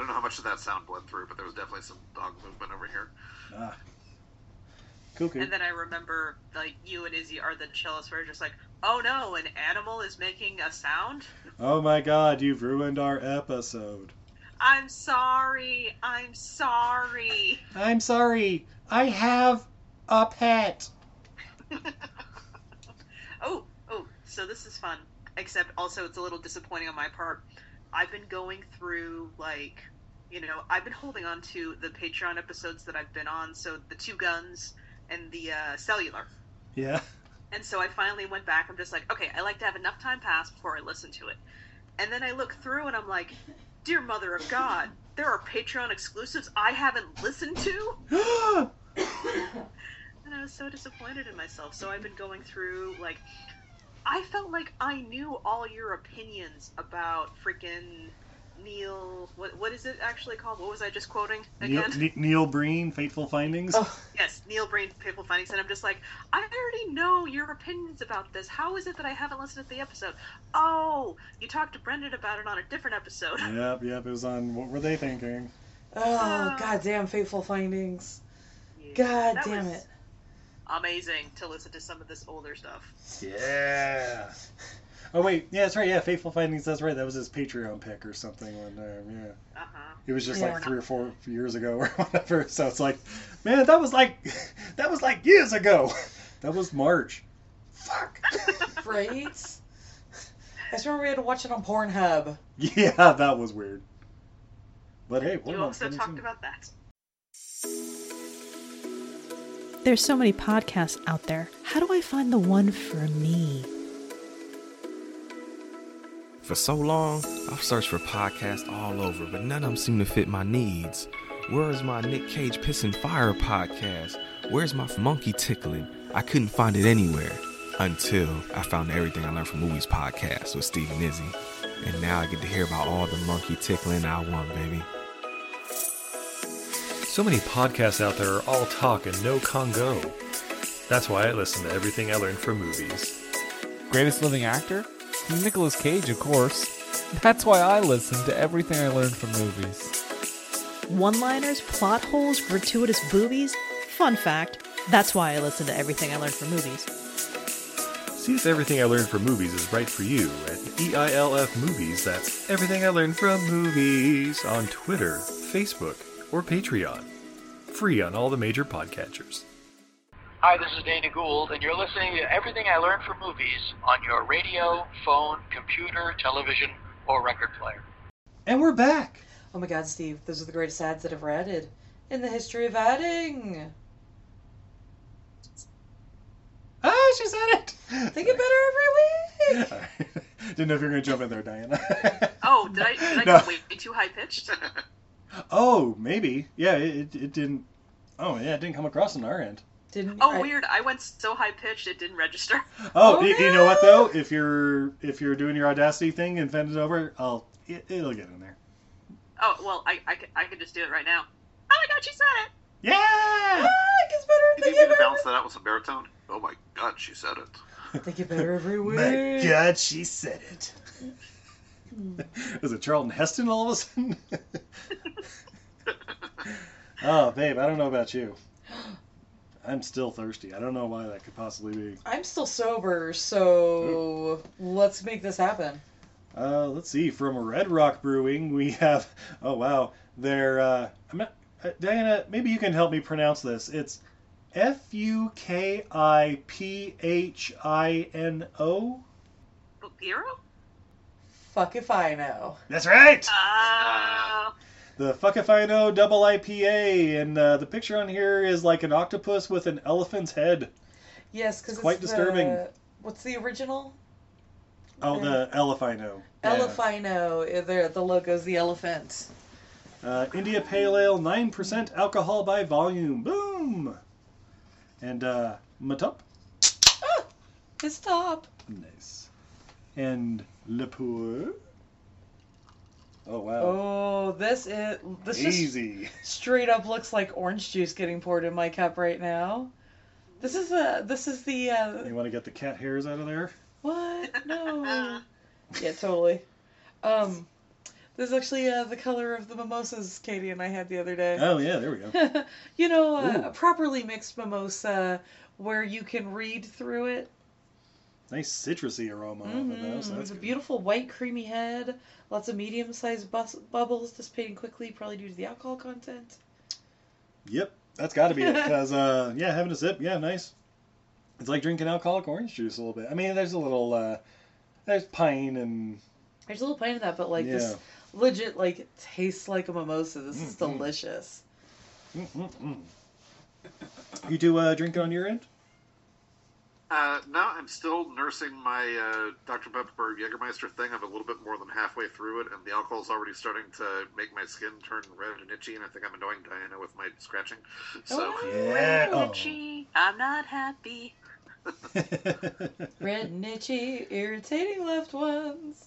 Speaker 8: I don't know how much of that sound bled through, but there was definitely some dog movement over here. Ah.
Speaker 3: Cool, cool.
Speaker 2: And then I remember like you and Izzy are the chillest. We're just like, oh no, an animal is making a sound.
Speaker 3: Oh my god, you've ruined our episode.
Speaker 2: I'm sorry. I'm sorry.
Speaker 3: I'm sorry. I have a pet.
Speaker 2: Oh, oh, so this is fun. Except also it's a little disappointing on my part. I've been going through like, you know, I've been holding on to the Patreon episodes that I've been on, so the two guns and the uh, cellular.
Speaker 3: Yeah.
Speaker 2: And so I finally went back. I'm just like, okay, I like to have enough time pass before I listen to it. And then I look through and I'm like, dear mother of God, there are Patreon exclusives I haven't listened to. and I was so disappointed in myself. So I've been going through like I felt like I knew all your opinions about freaking Neil. What what is it actually called? What was I just quoting again?
Speaker 3: Ne- Neil Breen, Fateful Findings. Oh.
Speaker 2: Yes, Neil Breen, People Findings, and I'm just like, I already know your opinions about this. How is it that I haven't listened to the episode? Oh, you talked to Brendan about it on a different episode.
Speaker 3: Yep, yep. It was on. What were they thinking?
Speaker 4: Oh, uh, goddamn fateful findings. God
Speaker 2: That
Speaker 4: damn
Speaker 2: was
Speaker 4: it.
Speaker 2: Amazing to listen to some of this older stuff.
Speaker 3: Yeah. Oh wait, yeah, that's right. Yeah, Faithful Findings. That's right. That was his Patreon pick or something one time. Yeah.
Speaker 2: Uh huh.
Speaker 3: It was just
Speaker 2: Yeah.
Speaker 3: like three or four years ago or whatever. So it's like, man, that was like, that was like years ago. That was March. Fuck.
Speaker 4: right? I just remember we had to watch it on Pornhub.
Speaker 3: Yeah, that was weird. But hey, one
Speaker 2: You also talked
Speaker 3: soon.
Speaker 2: about that.
Speaker 10: There's so many podcasts out there. How do I find the one for me?
Speaker 11: For so long, I've searched for podcasts all over, but none of them seem to fit my needs. Where is my Nick Cage Pissing Fire podcast? Where's my monkey tickling? I couldn't find it anywhere until I found Everything I Learned from Movies podcast with Steve and Izzy. And now I get to hear about all the monkey tickling I want, baby.
Speaker 12: So many podcasts out there are all talk and no Congo. That's why I listen to everything I learned from movies.
Speaker 13: Greatest living actor? Nicolas Cage, of course. That's why I listen to everything I learned from movies.
Speaker 10: One liners, plot holes, gratuitous boobies? Fun fact that's why I listen to everything I learned from movies.
Speaker 12: See if everything I learned from movies is right for you at E EILF Movies. That's everything I learned from movies on Twitter, Facebook, or Patreon. Free on all the major podcatchers.
Speaker 14: Hi, this is Dana Gould, and you're listening to Everything I Learned from Movies on your radio, phone, computer, television, or record player.
Speaker 3: And we're back.
Speaker 4: Oh my god, Steve, those are the greatest ads that I've ever added in the history of adding.
Speaker 3: Ah, she said it.
Speaker 4: They get better every week.
Speaker 3: Didn't know if you were gonna jump in there, Diana.
Speaker 2: Oh, did I, did I
Speaker 3: No.
Speaker 2: go way too high pitched?
Speaker 3: oh, maybe. Yeah, it, it, it didn't. Oh, yeah, it didn't come across on our end.
Speaker 4: Didn't
Speaker 2: Oh, weird. I went so high pitched it didn't register.
Speaker 3: Oh, y- you know what though? If you're if you're doing your Audacity thing and send it over, I'll it, it'll get in there.
Speaker 2: Oh, well, I, I, could, I could just do it right now. Oh my god, she said it!
Speaker 3: Yeah!
Speaker 4: Ah, it gets better.
Speaker 8: You need me to balance that out with some baritone? Oh my god, she said it.
Speaker 4: They get better every week.
Speaker 3: My God, she said it. Was it Charlton Heston all of a sudden? oh, babe, I don't know about you. I'm still thirsty. I don't know why that could possibly be.
Speaker 4: I'm still sober, so let's make this happen.
Speaker 3: Uh, let's see. From Red Rock Brewing, we have. Oh wow, they're. Uh, I'm not, uh, Diana, maybe you can help me pronounce this. It's F U K I P H I N O.
Speaker 2: Bupiro?
Speaker 4: Fuck if I know.
Speaker 3: That's right.
Speaker 2: Uh,
Speaker 3: The Fuck If I Know Double IPA, and uh, the picture on here is like an octopus with an elephant's head.
Speaker 4: Yes, because
Speaker 3: It's quite disturbing.
Speaker 4: What's the original?
Speaker 3: Oh, the Elephino. Yeah.
Speaker 4: Elephino. Uh, There, the logo's the elephant.
Speaker 3: Uh, India Pale Ale, 9% alcohol by volume. Boom! And uh, Matop.
Speaker 4: His top.
Speaker 3: Nice. And Le Pour. Oh, wow.
Speaker 4: Oh, this is this
Speaker 3: Easy.
Speaker 4: just straight up looks like orange juice getting poured in my cup right now. This is the this is the uh,
Speaker 3: You want to get the cat hairs out of there?
Speaker 4: what? No. yeah, totally. Um, This is actually uh, the color of the mimosas Katie and I had the other day.
Speaker 3: Oh yeah, there we go.
Speaker 4: you know, uh, a properly mixed mimosa where you can read through it.
Speaker 3: Nice citrusy aroma off of those.
Speaker 4: Mhm.
Speaker 3: That's
Speaker 4: It's a
Speaker 3: good.
Speaker 4: beautiful white creamy head. Lots of medium-sized bus- bubbles dissipating quickly, probably due to the alcohol content.
Speaker 3: Yep, that's got to be it. Because uh, yeah, having a sip, yeah, nice. It's like drinking alcoholic orange juice a little bit. I mean, there's a little uh, there's pine and
Speaker 4: There's a little pine in that, but like
Speaker 3: Yeah.
Speaker 4: this legit like tastes like a mimosa. This is
Speaker 3: Mhm.
Speaker 4: delicious.
Speaker 3: Mm-mm-mm. you do uh, drink it on your end.
Speaker 8: Uh, no, I'm still nursing my uh, Dr. Pepper Jägermeister thing. I'm a little bit more than halfway through it, and the alcohol's already starting to make my skin turn red and itchy, and I think I'm annoying Diana with my scratching. So,
Speaker 3: Yeah. Oh.
Speaker 2: Itchy, I'm not happy.
Speaker 4: Red and itchy, irritating loved ones.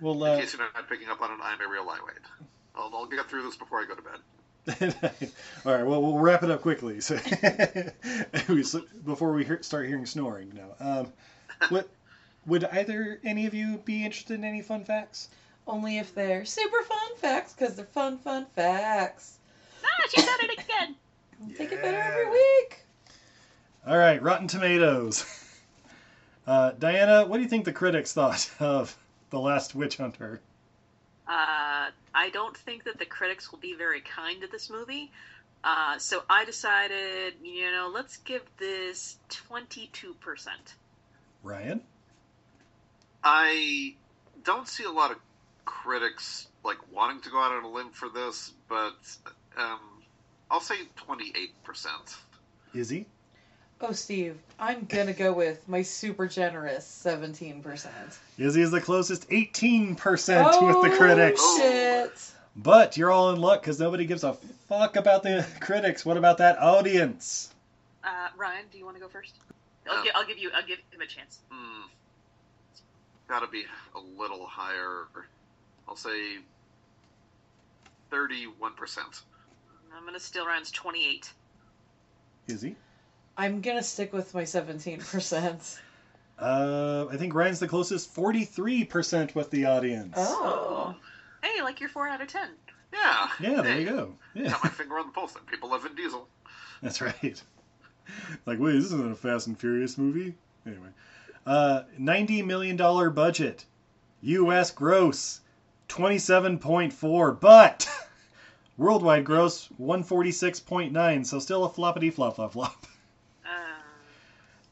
Speaker 3: Well,
Speaker 8: in
Speaker 3: uh,
Speaker 8: case you're not picking up on it, I'm a real lightweight. I'll, I'll get through this before I go to bed.
Speaker 3: all right. Well, we'll wrap it up quickly. So, we- before we hear, start hearing snoring now, um, what would either any of you be interested in any fun facts?
Speaker 4: Only if they're super fun facts, because they're fun, fun facts.
Speaker 2: Ah, she said it again.
Speaker 4: Take it better every week.
Speaker 3: All right, Rotten Tomatoes. Uh, Diana, what do you think the critics thought of The Last Witch Hunter?
Speaker 2: Uh, I don't think that the critics will be very kind to this movie. Uh, so I decided, you know, let's give this 22%.
Speaker 3: Ryan?
Speaker 8: I don't see a lot of critics like wanting to go out on a limb for this, but um, I'll say 28%.
Speaker 3: Izzy?
Speaker 4: Oh, Steve, I'm gonna go with my super generous 17%.
Speaker 3: Izzy is the closest 18%
Speaker 4: oh,
Speaker 3: with the critics.
Speaker 4: shit.
Speaker 3: But you're all in luck because nobody gives a fuck about the critics. What about that audience?
Speaker 2: Uh, Ryan, do you want to go first? I'll, gi- I'll give you. I'll give him a chance.
Speaker 8: Hmm. Gotta be a little higher. I'll say 31%.
Speaker 2: I'm gonna steal Ryan's 28.
Speaker 3: Izzy?
Speaker 4: I'm gonna stick with my 17%.
Speaker 3: Uh, I think Ryan's the closest 43% with the audience.
Speaker 4: Oh.
Speaker 2: Hey, like you're 4 out of 10.
Speaker 8: Yeah.
Speaker 3: Yeah, there
Speaker 8: Hey,
Speaker 3: you go. Yeah,
Speaker 8: Got my finger on the pulse. And people love Vin Diesel.
Speaker 3: that's right. Like, wait, this isn't a Fast and Furious movie? Anyway. Uh, $90 million budget. U.S. gross 27.4, but worldwide gross 146.9, so still a floppity flop flop flop.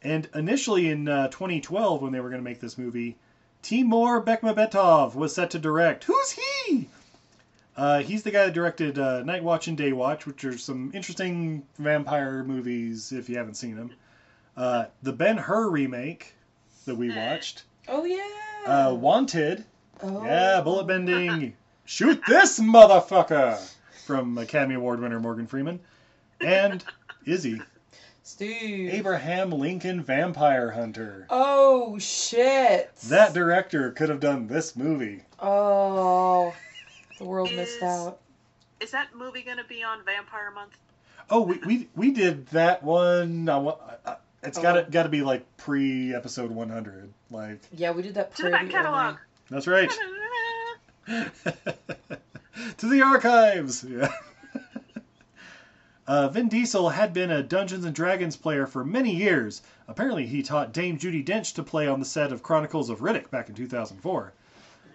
Speaker 3: And initially in uh, 2012, when they were going to make this movie, Timur Bekmambetov was set to direct. Who's he? Uh, he's the guy that directed uh, Night Watch and Day Watch, which are some interesting vampire movies if you haven't seen them. Uh, the Ben Hur remake that we watched.
Speaker 4: Oh, yeah.
Speaker 3: Uh, Wanted.
Speaker 4: Oh.
Speaker 3: Yeah, bullet bending. Shoot this motherfucker! From Academy Award winner Morgan Freeman. And Izzy.
Speaker 4: Steve.
Speaker 3: Abraham Lincoln Vampire Hunter.
Speaker 4: Oh, shit.
Speaker 3: That director could have done this movie.
Speaker 4: Oh. The world
Speaker 2: Is-
Speaker 4: missed out.
Speaker 2: Is that movie gonna be on Vampire Month?
Speaker 3: Oh, we we, we did that one. I wa- uh, It's
Speaker 4: Oh.
Speaker 3: got to got to be like pre episode 100. Like
Speaker 4: Yeah, we did that
Speaker 2: To the back catalog.
Speaker 3: that's right. to the archives. Yeah. Uh, Vin Diesel had been a Dungeons and Dragons player for many years. Apparently, he taught Dame Judi Dench to play on the set of Chronicles of Riddick back in 2004.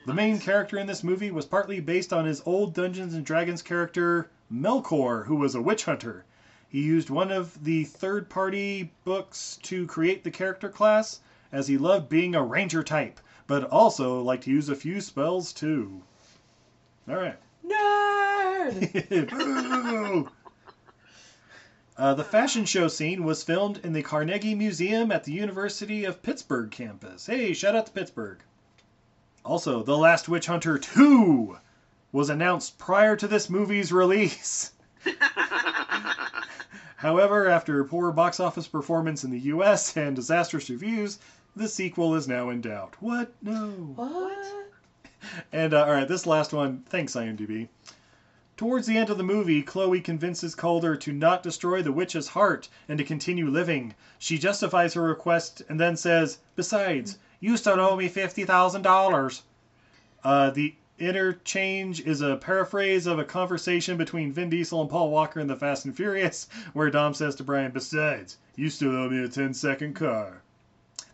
Speaker 3: The main character in this movie was partly based on his old Dungeons and Dragons character Melkor, who was a witch hunter. He used one of the third party books to create the character class, as he loved being a ranger type, but also liked to use a few spells too. Alright.
Speaker 4: Nerd!
Speaker 3: Boo! Uh, the fashion show scene was filmed in the Carnegie Museum at the University of Pittsburgh campus. Hey, shout out to Pittsburgh. Also, The Last Witch Hunter 2 was announced prior to this movie's release. However, after poor box office performance in the US and disastrous reviews, the sequel is now in doubt. What? No.
Speaker 4: What?
Speaker 3: And uh, all right, this last one. Thanks, IMDb. Towards the end of the movie, Chloe convinces Kaulder to not destroy the witch's heart and to continue living. She justifies her request and then says, "Besides, you still owe me fifty thousand dollars." Uh, the interchange is a paraphrase of a conversation between Vin Diesel and Paul Walker in The Fast and Furious, where Dom says to Brian, "Besides, you still owe me a 10-second car."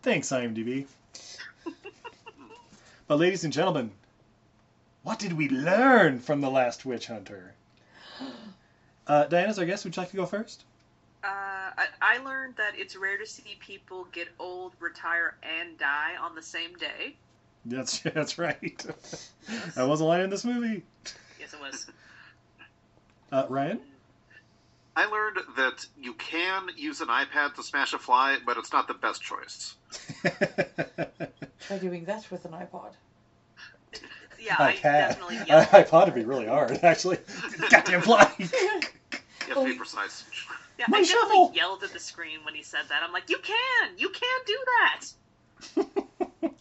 Speaker 3: Thanks, IMDb. but ladies and gentlemen, what did we learn from the last witch hunter? Uh, Diana's our guest. Would you like to go first?
Speaker 2: Uh, I, I learned that it's rare to see people get old, retire, and die on the same day.
Speaker 3: That's that's right. that was a line in this movie.
Speaker 2: Yes, it was.
Speaker 3: Uh, Ryan.
Speaker 8: I learned that you can use an iPad to smash a fly, but it's not the best choice.
Speaker 4: Try doing that with an iPod.
Speaker 2: Yeah,
Speaker 3: I
Speaker 2: I
Speaker 3: can.
Speaker 2: definitely
Speaker 3: I,
Speaker 2: yelled.
Speaker 3: I thought it'd be really hard, actually. Goddamn fly.
Speaker 8: You have to be precise.
Speaker 2: Yeah,
Speaker 3: My
Speaker 2: I definitely yelled at the screen when he said that. I'm like, you can! You can do that!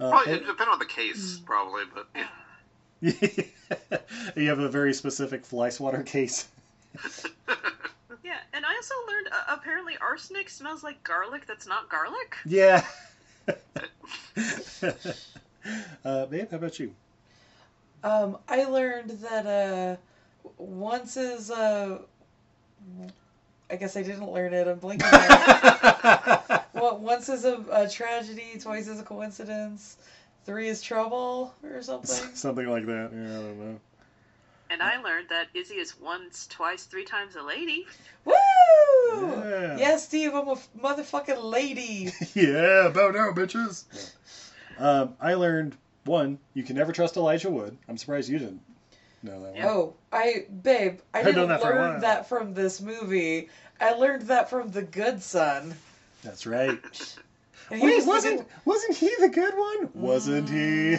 Speaker 3: Uh,
Speaker 8: Probably, it depend on the case, probably, but yeah.
Speaker 3: you have a very specific fly swatter case.
Speaker 2: Yeah, and I also learned uh, apparently arsenic smells like garlic that's not garlic.
Speaker 3: Yeah. Uh, babe, how about you?
Speaker 4: Um, I learned that uh, once is uh, I guess I didn't learn it. I'm blinking. there. well, once is a, a tragedy, twice is a coincidence, three is trouble, or something.
Speaker 3: Something like that. Yeah, I don't know.
Speaker 2: And I learned that Izzy is once, twice, three times a lady.
Speaker 4: Woo!
Speaker 3: Yeah.
Speaker 4: Yeah, Steve, I'm a motherfucking lady.
Speaker 3: yeah, bow down, bitches. Um, I learned one, you can never trust Elijah Wood. I'm surprised you didn't know that one.
Speaker 4: Oh, I, babe, I
Speaker 3: I've
Speaker 4: didn't
Speaker 3: that for a
Speaker 4: learn
Speaker 3: while.
Speaker 4: that from this movie. I learned that from The Good Son.
Speaker 3: That's right.
Speaker 4: And he
Speaker 3: Wait,
Speaker 4: was the
Speaker 3: wasn't
Speaker 4: good-
Speaker 3: wasn't he the good one? Wasn't he?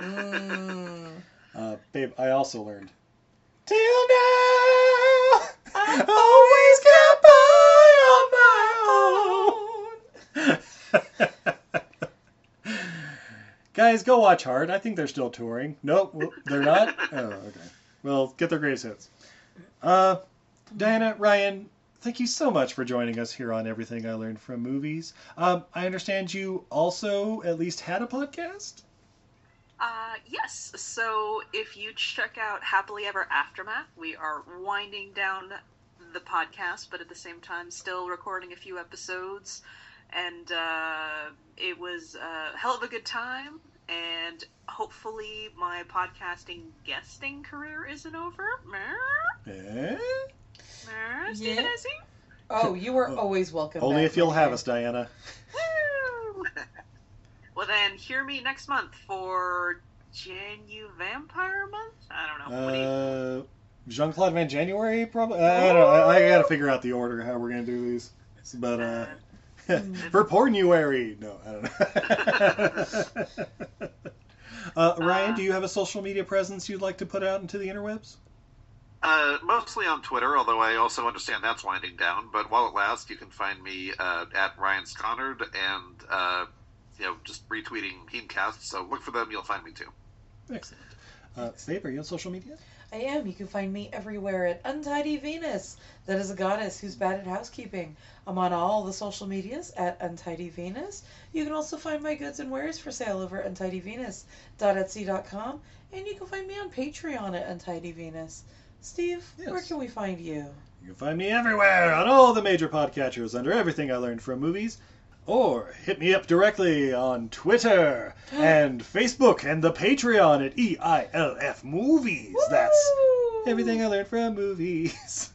Speaker 4: Mm.
Speaker 3: Uh, babe, I also learned. Till now,
Speaker 4: I
Speaker 3: always got by on my own. Guys, go watch Heart. I think they're still touring. Nope, well, they're not. Oh, okay. Well, get their greatest hits. Uh, Diana, Ryan, thank you so much for joining us here on Everything I Learned from Movies. Um, I understand you also at least had a podcast.
Speaker 2: Uh, yes. So if you check out Happily Ever Aftermath, we are winding down the podcast, but at the same time still recording a few episodes. And uh, it was a hell of a good time. And hopefully my podcasting guesting career isn't over. Mer?
Speaker 3: Eh?
Speaker 2: Mer? Steve
Speaker 4: Yeah. Oh, you are always welcome.
Speaker 3: Only
Speaker 4: back,
Speaker 3: if you'll
Speaker 4: my
Speaker 3: have us, Diana.
Speaker 2: Woo! well then, hear me next month for Genu Vampire Month? I don't know. What do you-
Speaker 3: Uh, Jean Claude Van January, probably. I don't know. I, I gotta figure out the order how we're gonna do these. But uh, for Pornuary, no, I don't know. uh, Ryan, do you have a social media presence you'd like to put out into the interwebs?
Speaker 8: Uh, mostly on Twitter, although I also understand that's winding down. But while it lasts, you can find me uh, at Ryan Sconnard and uh, you know just retweeting Heemcast. So look for them; you'll find me too.
Speaker 3: Excellent. Uh, Babe, are you on social media?
Speaker 4: I am. You can find me everywhere at Untidy Venus. That is a goddess who's bad at housekeeping. I'm on all the social medias at Untidy Venus. You can also find my goods and wares for sale over at untidyvenus.etsy.com. And you can find me on Patreon at Untidy Venus. Steve, where can we find you?
Speaker 3: You can find me everywhere on all the major podcatchers under everything I learned from movies. Or hit me up directly on Twitter and Facebook and the Patreon at E EILF Movies. That's everything I learned from movies.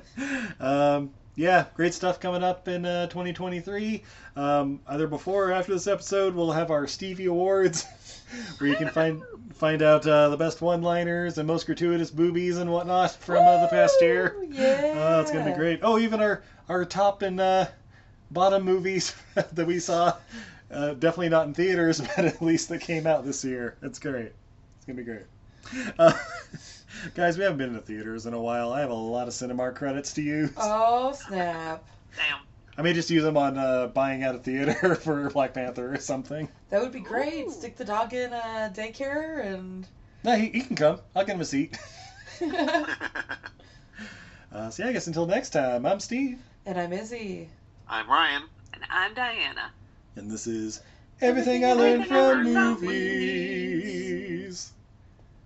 Speaker 3: um, yeah, great stuff coming up in uh, 2023. Um, either before or after this episode, we'll have our Stevie Awards, where you can find find out uh, the best one-liners and most gratuitous boobies and whatnot from uh, the past year.
Speaker 4: Yeah.
Speaker 3: Oh, it's gonna be great. Oh, even our our top and uh, bottom movies that we saw, uh, definitely not in theaters, but at least that came out this year. It's great. It's gonna be great. Uh, guys, we haven't been to theaters in a while. I have a lot of Cinemark credits to use.
Speaker 4: Oh, snap.
Speaker 2: Damn.
Speaker 3: I may just use them on uh, buying out a theater for Black Panther or something.
Speaker 4: That would be great. Stick the dog in uh, daycare and.
Speaker 3: No, he, he can come. I'll get him a seat. Uh, so yeah, I guess until next time, I'm Steve,
Speaker 4: And I'm Izzy.
Speaker 8: I'm Ryan.
Speaker 2: And I'm Diana.
Speaker 3: and this is Everything I learned from movies.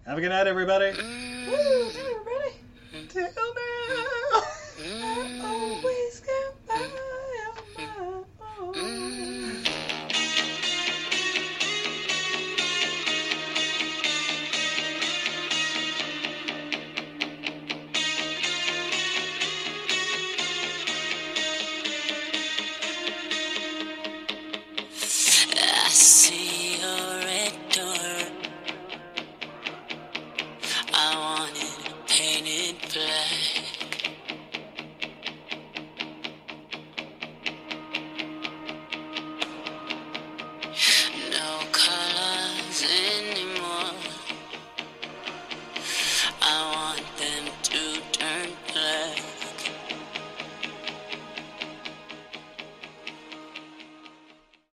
Speaker 3: Have a good night, everybody.
Speaker 4: Woo, everybody. Till now.